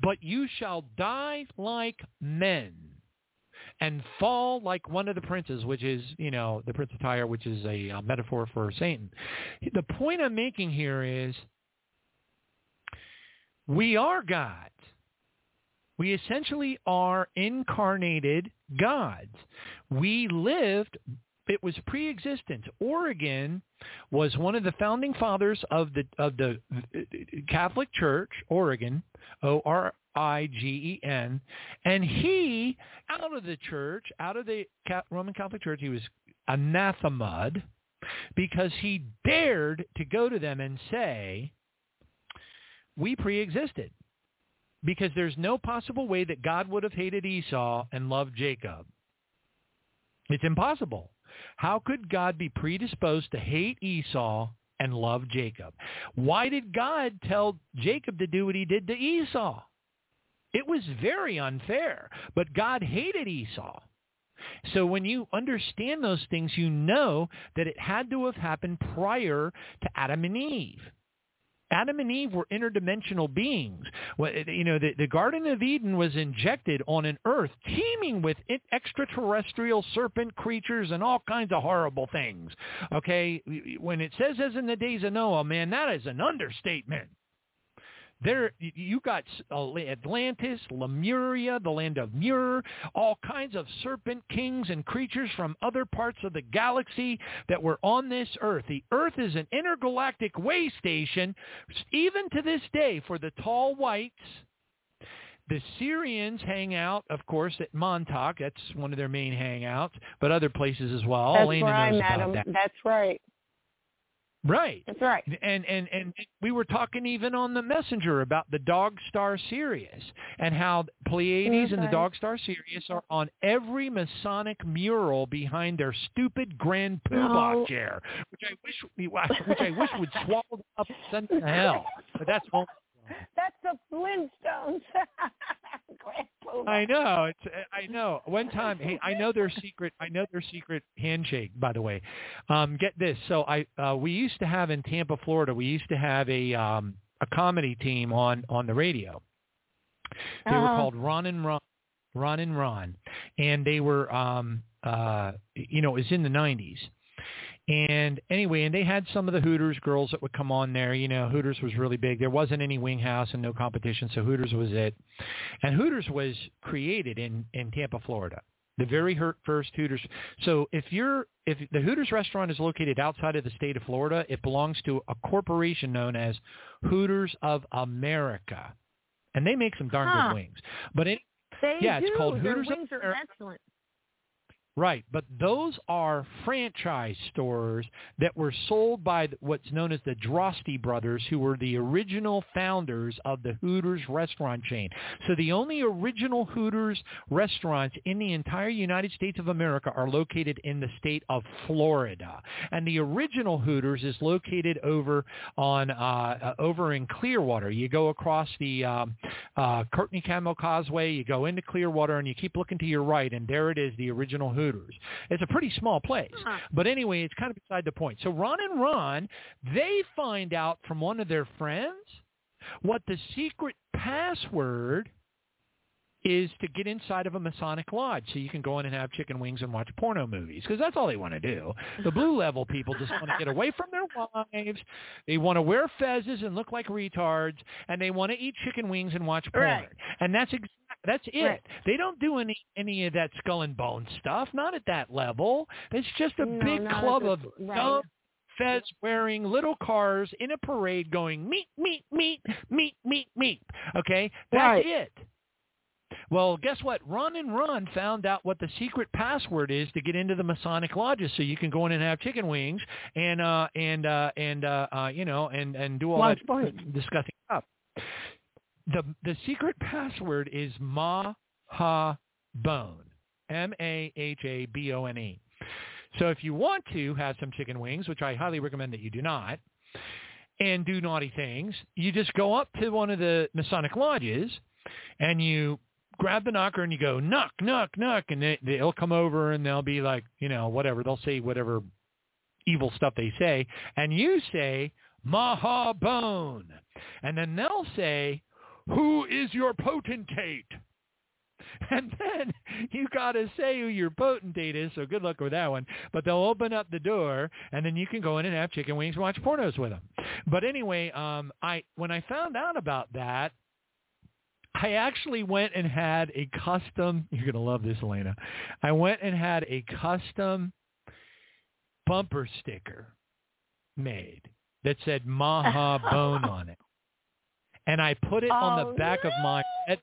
But you shall die like men and fall like one of the princes, which is, you know, the Prince of Tyre, which is a, uh metaphor for Satan. The point I'm making here is we are gods. We essentially are incarnated gods. We lived, it was pre-existent. Origen was one of the founding fathers of the of the uh, Catholic Church, Origen, O R I G E N, and he out of the church, out of the Roman Catholic Church, he was anathemaed because he dared to go to them and say, "We pre-existed." Because there's no possible way that God would have hated Esau and loved Jacob. It's impossible. How could God be predisposed to hate Esau and love Jacob. Why did God tell Jacob to do what he did to Esau? It was very unfair, but God hated Esau. So when you understand those things, you know that it had to have happened prior to Adam and Eve. Adam and Eve were interdimensional beings. Eh, you know, the, the Garden of Eden was injected on an earth teeming with extraterrestrial serpent creatures and all kinds of horrible things. Okay, when it says as in the days of Noah, man, that is an understatement. There, you got uh, Atlantis, Lemuria, the land of Mur, all kinds of serpent kings and creatures from other parts of the galaxy that were on this Earth. The Earth is an intergalactic way station, even to this day, for the tall whites. The Sirians hang out, of course, at Montauk. That's one of their main hangouts, but other places as well. That's Eleyna where I met him. that. That's right. Right. That's right. And and and we were talking even on the messenger about the Dog Star Sirius and how Pleiades and the mm-hmm. Dog Star Sirius are on every Masonic mural behind their stupid Grand Poobah No. chair, which I wish which I wish would swallow them up and send them to hell. But that's all. That's the Flintstones. I know. It's I know. One time, hey, I know their secret. I know their secret handshake. By the way, um, get this. So I uh, we used to have in Tampa, Florida. We used to have a um, a comedy team on on the radio. They were Uh-huh. called Ron and Ron, Ron and Ron, and they were um, uh, you know it was in the '90s. And anyway, and they had some of the Hooters girls that would come on there. You know, Hooters was really big. There wasn't any wing house and no competition, so Hooters was it. And Hooters was created in in Tampa, Florida. The very first Hooters. So if you're if the Hooters restaurant is located outside of the state of Florida, it belongs to a corporation known as Hooters of America, and they make some darn Huh. good wings. But it, They yeah, do. it's called Their Hooters of wings are excellent. Right, but those are franchise stores that were sold by what's known as the Droste brothers, who were the original founders of the Hooters restaurant chain. So the only original Hooters restaurants in the entire United States of America are located in the state of Florida, and the original Hooters is located over on uh, uh, over in Clearwater. You go across the um, uh, Courtney Campbell Causeway, you go into Clearwater, and you keep looking to your right, and there it is, the original Hooters. It's a pretty small place. But anyway, it's kind of beside the point. So Ron and Ron, they find out from one of their friends what the secret password is to get inside of a Masonic lodge so you can go in and have chicken wings and watch porno movies because that's all they want to do. The blue level people just want to get away from their wives. They want to wear fezzes and look like retards and they want to eat chicken wings and watch porn. Right. And that's that's it. Right. They don't do any any of that skull and bone stuff, not at that level. It's just a No, big club this- of right. dumb fez wearing little cars in a parade going meet, meet, meet, meet, meet, meet. Okay? That's Right. it. Well, guess what? Ron and Ron found out what the secret password is to get into the Masonic lodges, so you can go in and have chicken wings and uh and uh and uh, uh you know and and do all Watch that porn. disgusting stuff. The the secret password is Ma Ha Bone. M A H A B O N E. So if you want to have some chicken wings, which I highly recommend that you do not, and do naughty things, you just go up to one of the Masonic lodges and you grab the knocker and you go knock, knock, knock, and they, they'll come over and they'll be like, you know, whatever. They'll say whatever evil stuff they say, and you say Maha Bone, and then they'll say, "Who is your potentate?" And then you got to say who your potentate is, so good luck with that one. But they'll open up the door, and then you can go in and have chicken wings and watch pornos with them. But anyway, um, I when I found out about that, I actually went and had a custom. You're gonna love this, Eleyna. I went and had a custom bumper sticker made that said Maha Bone on it, and I put it on Oh, the back of my red,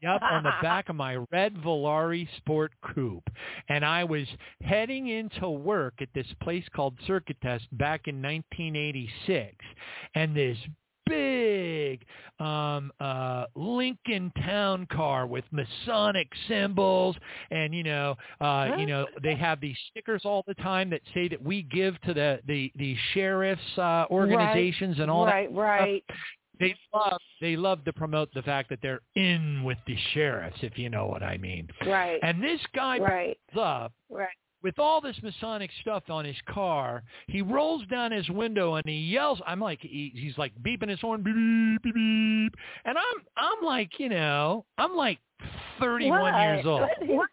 yep, on the back of my red Volare Sport Coupe, and I was heading into work at this place called Circuit Test back in 1986, and this big um uh Lincoln town car with Masonic symbols. And you know uh you know they have these stickers all the time that say that we give to the the the sheriffs uh organizations right, and all right, that right stuff. They love they love to promote the fact that they're in with the sheriffs if you know what I mean right and this guy right up right with all this Masonic stuff on his car, he rolls down his window and he yells. I'm like, he, he's like beeping his horn, beep, beep, beep, beep. And I'm, I'm like, you know, I'm like 31 What? years old. What?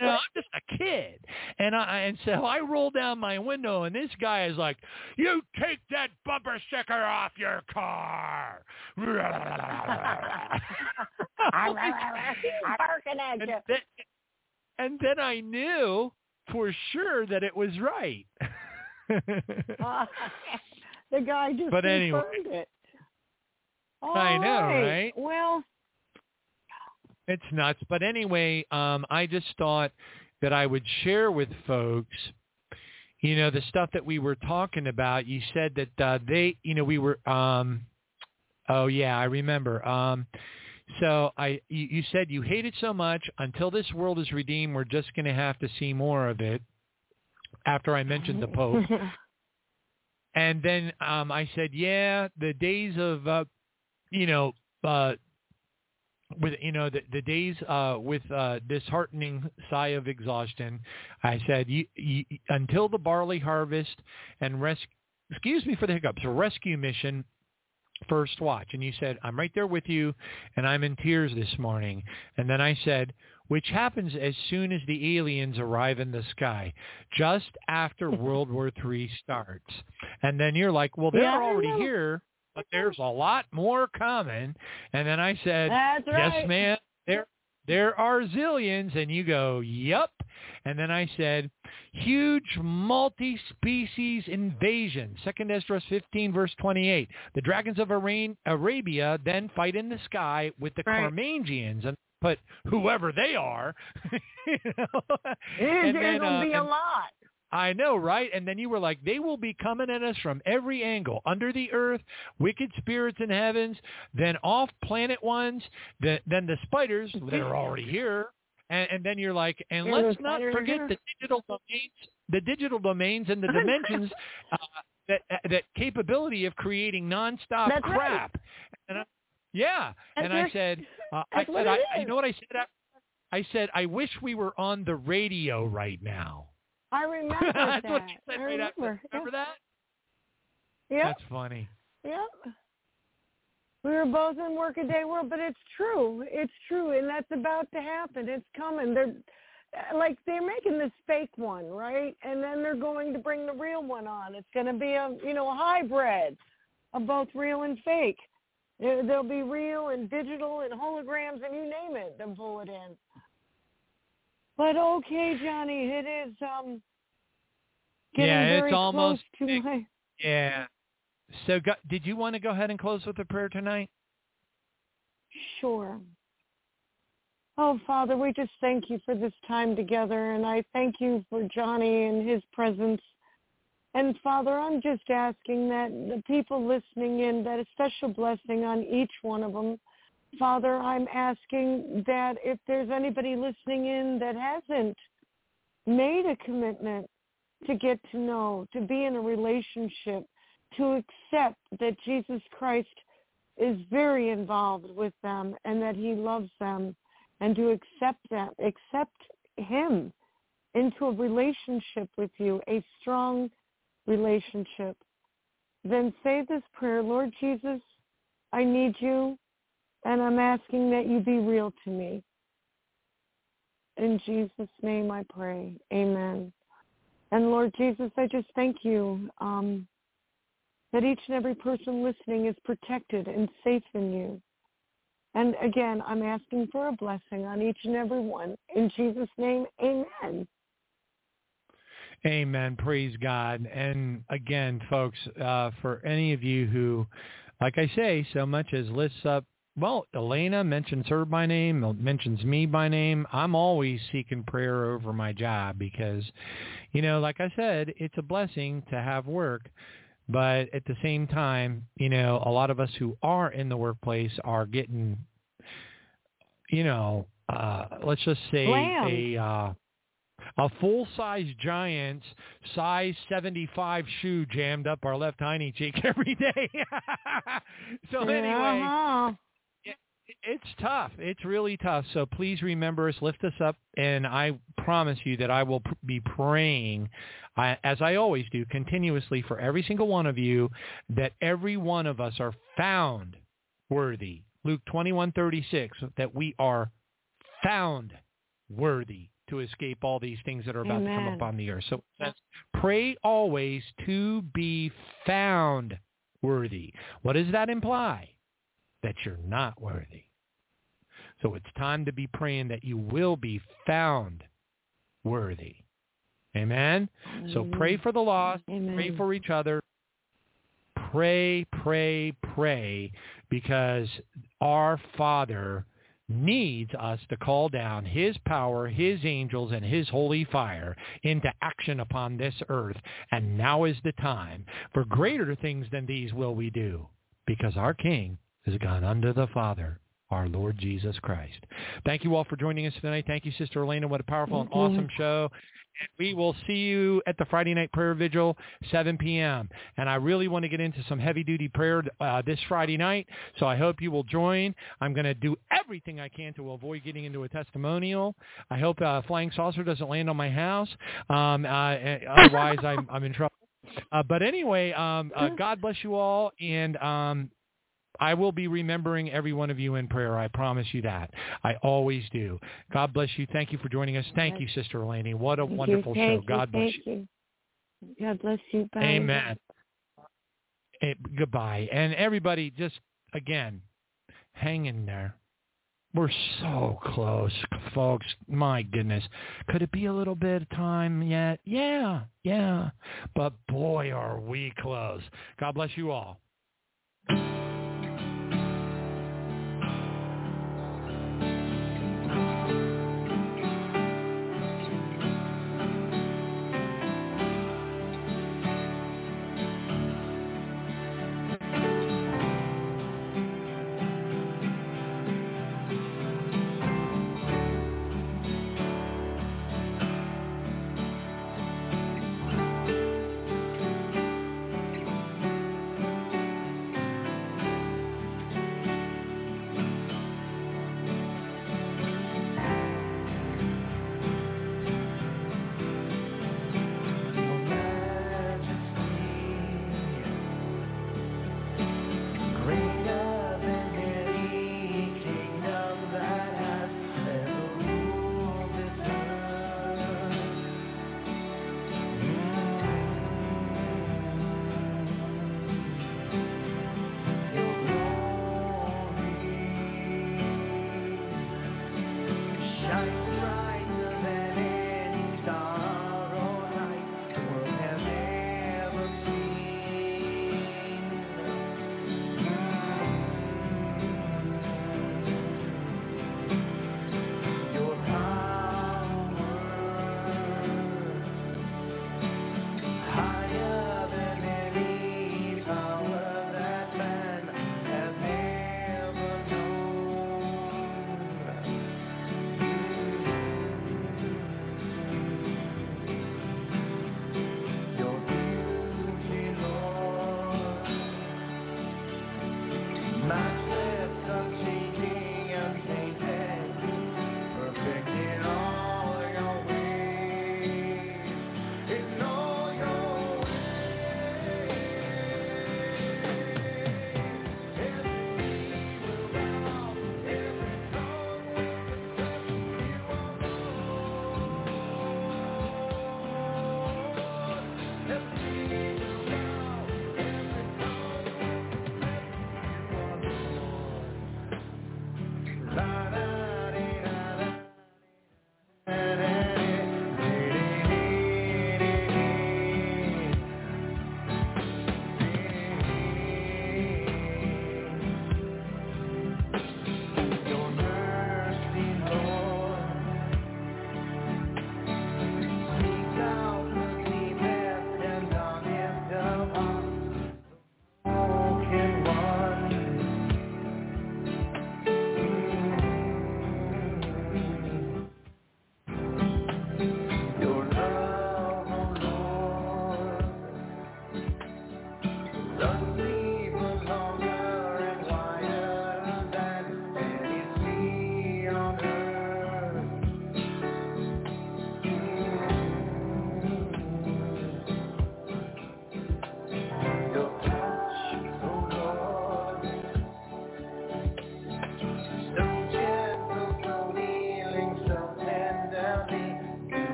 You know, I'm just a kid, and I and so I roll down my window, and this guy is like, "You take that bumper sticker off your car." Barking at and, you. then, and then I knew for sure that it was right. the guy just But anyway. confirmed it. I know, right? Well, It's nuts. But anyway, um, I just thought that I would share with folks, you know, the stuff that we were talking about. You said that uh, they, you know, we were. Um, oh yeah, I remember. Um, so I, you, you said you hate it so much until this world is redeemed. We're just going to have to see more of it. After I mentioned the Pope. And then um, I said, yeah, the days of, uh, you know, uh, with you know the, the days uh, with uh, disheartening sigh of exhaustion. I said, you, you, until the barley harvest and rescue, excuse me for the hiccups, rescue mission first watch. And you said, I'm right there with you, and I'm in tears this morning. And then I said, which happens as soon as the aliens arrive in the sky, just after World War III starts. And then you're like, well, they're Yeah, already here, but there's a lot more coming. And then I said, That's yes, right. ma'am, there, there are zillions. And you go, yep. And then I said, huge multi-species invasion. Second Esdras 15, verse 28. The dragons of Arabia then fight in the sky with the Right. Carmanians and put whoever they are. you know? there's going uh, to be a lot. I know, right? And then you were like, they will be coming at us from every angle, under the earth, wicked spirits in heavens, then off planet ones, then, then the spiders that are already here. And, and then you're like, and Yeah, let's not forget here. the digital domains, the digital domains and the dimensions, uh, that that capability of creating nonstop That's right. crap. And I, yeah, That's and I said, uh, I said, I, you know what I said? that? I said, I wish we were on the radio right now. I remember That's that. what you said I right after. remember. Remember that? Yep. That's funny. Yep. We were both in workaday world, but it's true. It's true, and that's about to happen. It's coming. They're like they're making this fake one, right? And then they're going to bring the real one on. It's going to be a you know a hybrid of both real and fake. There- There'll be real and digital and holograms and you name it. They'll pull it in. But okay, Johnny, it is um getting Yeah, it's very almost close to my Yeah. So, go, did you want to go ahead and close with a prayer tonight? Sure. Oh, Father, we just thank you for this time together, and I thank you for Johnny and his presence. And Father, I'm just asking that the people listening in, that a special blessing on each one of them. Father, I'm asking that if there's anybody listening in that hasn't made a commitment to get to know, to be in a relationship, to accept that Jesus Christ is very involved with them and that he loves them and to accept them, accept him into a relationship with you, a strong relationship, then say this prayer, Lord Jesus, I need you and I'm asking that you be real to me. In Jesus' name I pray. Amen. And Lord Jesus, I just thank you um, that each and every person listening is protected and safe in you. And again, I'm asking for a blessing on each and every one. In Jesus' name, amen. Amen. Praise God. And again, folks, uh, for any of you who, like I say, so much as lifts up, well, Eleyna mentions her by name, mentions me by name. I'm always seeking prayer over my job because, you know, like I said, it's a blessing to have work. But at the same time, you know, a lot of us who are in the workplace are getting, you know, uh, let's just say Slammed. a uh, a full size Giants size 75 shoe jammed up our left hiney cheek every day. so anyway, Uh-huh. It's tough. It's really tough. So please remember us, lift us up, and I promise you that I will pr- be praying, uh, as I always do, continuously for every single one of you, that every one of us are found worthy. Luke twenty one thirty six, that we are found worthy to escape all these things that are about to come Amen. upon the earth. So pray always to be found worthy. What does that imply? That you're not worthy. So it's time to be praying that you will be found worthy. Amen? So pray for the lost, pray for each other, pray, pray, pray, because our Father needs us to call down his power, his angels, and his holy fire into action upon this earth. And now is the time. For greater things than these will we do, because our King has gone unto the Father, our Lord Jesus Christ. Thank you all for joining us tonight. Thank you, Sister Eleyna. What a powerful and you. awesome show. And we will see you at the Friday night prayer vigil, 7 p.m. And I really want to get into some heavy-duty prayer uh, this Friday night, so I hope you will join. I'm going to do everything I can to avoid getting into a testimonial. I hope uh, flying saucer doesn't land on my house. Um, uh, otherwise, I'm, I'm in trouble. Uh, but anyway, um, uh, God bless you all, and um, I will be remembering every one of you in prayer. I promise you that. I always do. God bless you. Thank you for joining us. Thank you, Sister Eleyna. What a Thank wonderful thank show. you, God bless thank you. God bless you. Bye. Amen. Eh, goodbye. And everybody, just again, hang in there. We're so close, folks. My goodness. Could it be a little bit of time yet? Yeah, yeah. But boy, are we close. God bless you all.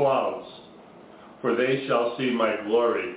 Clouds, for they shall see my glory.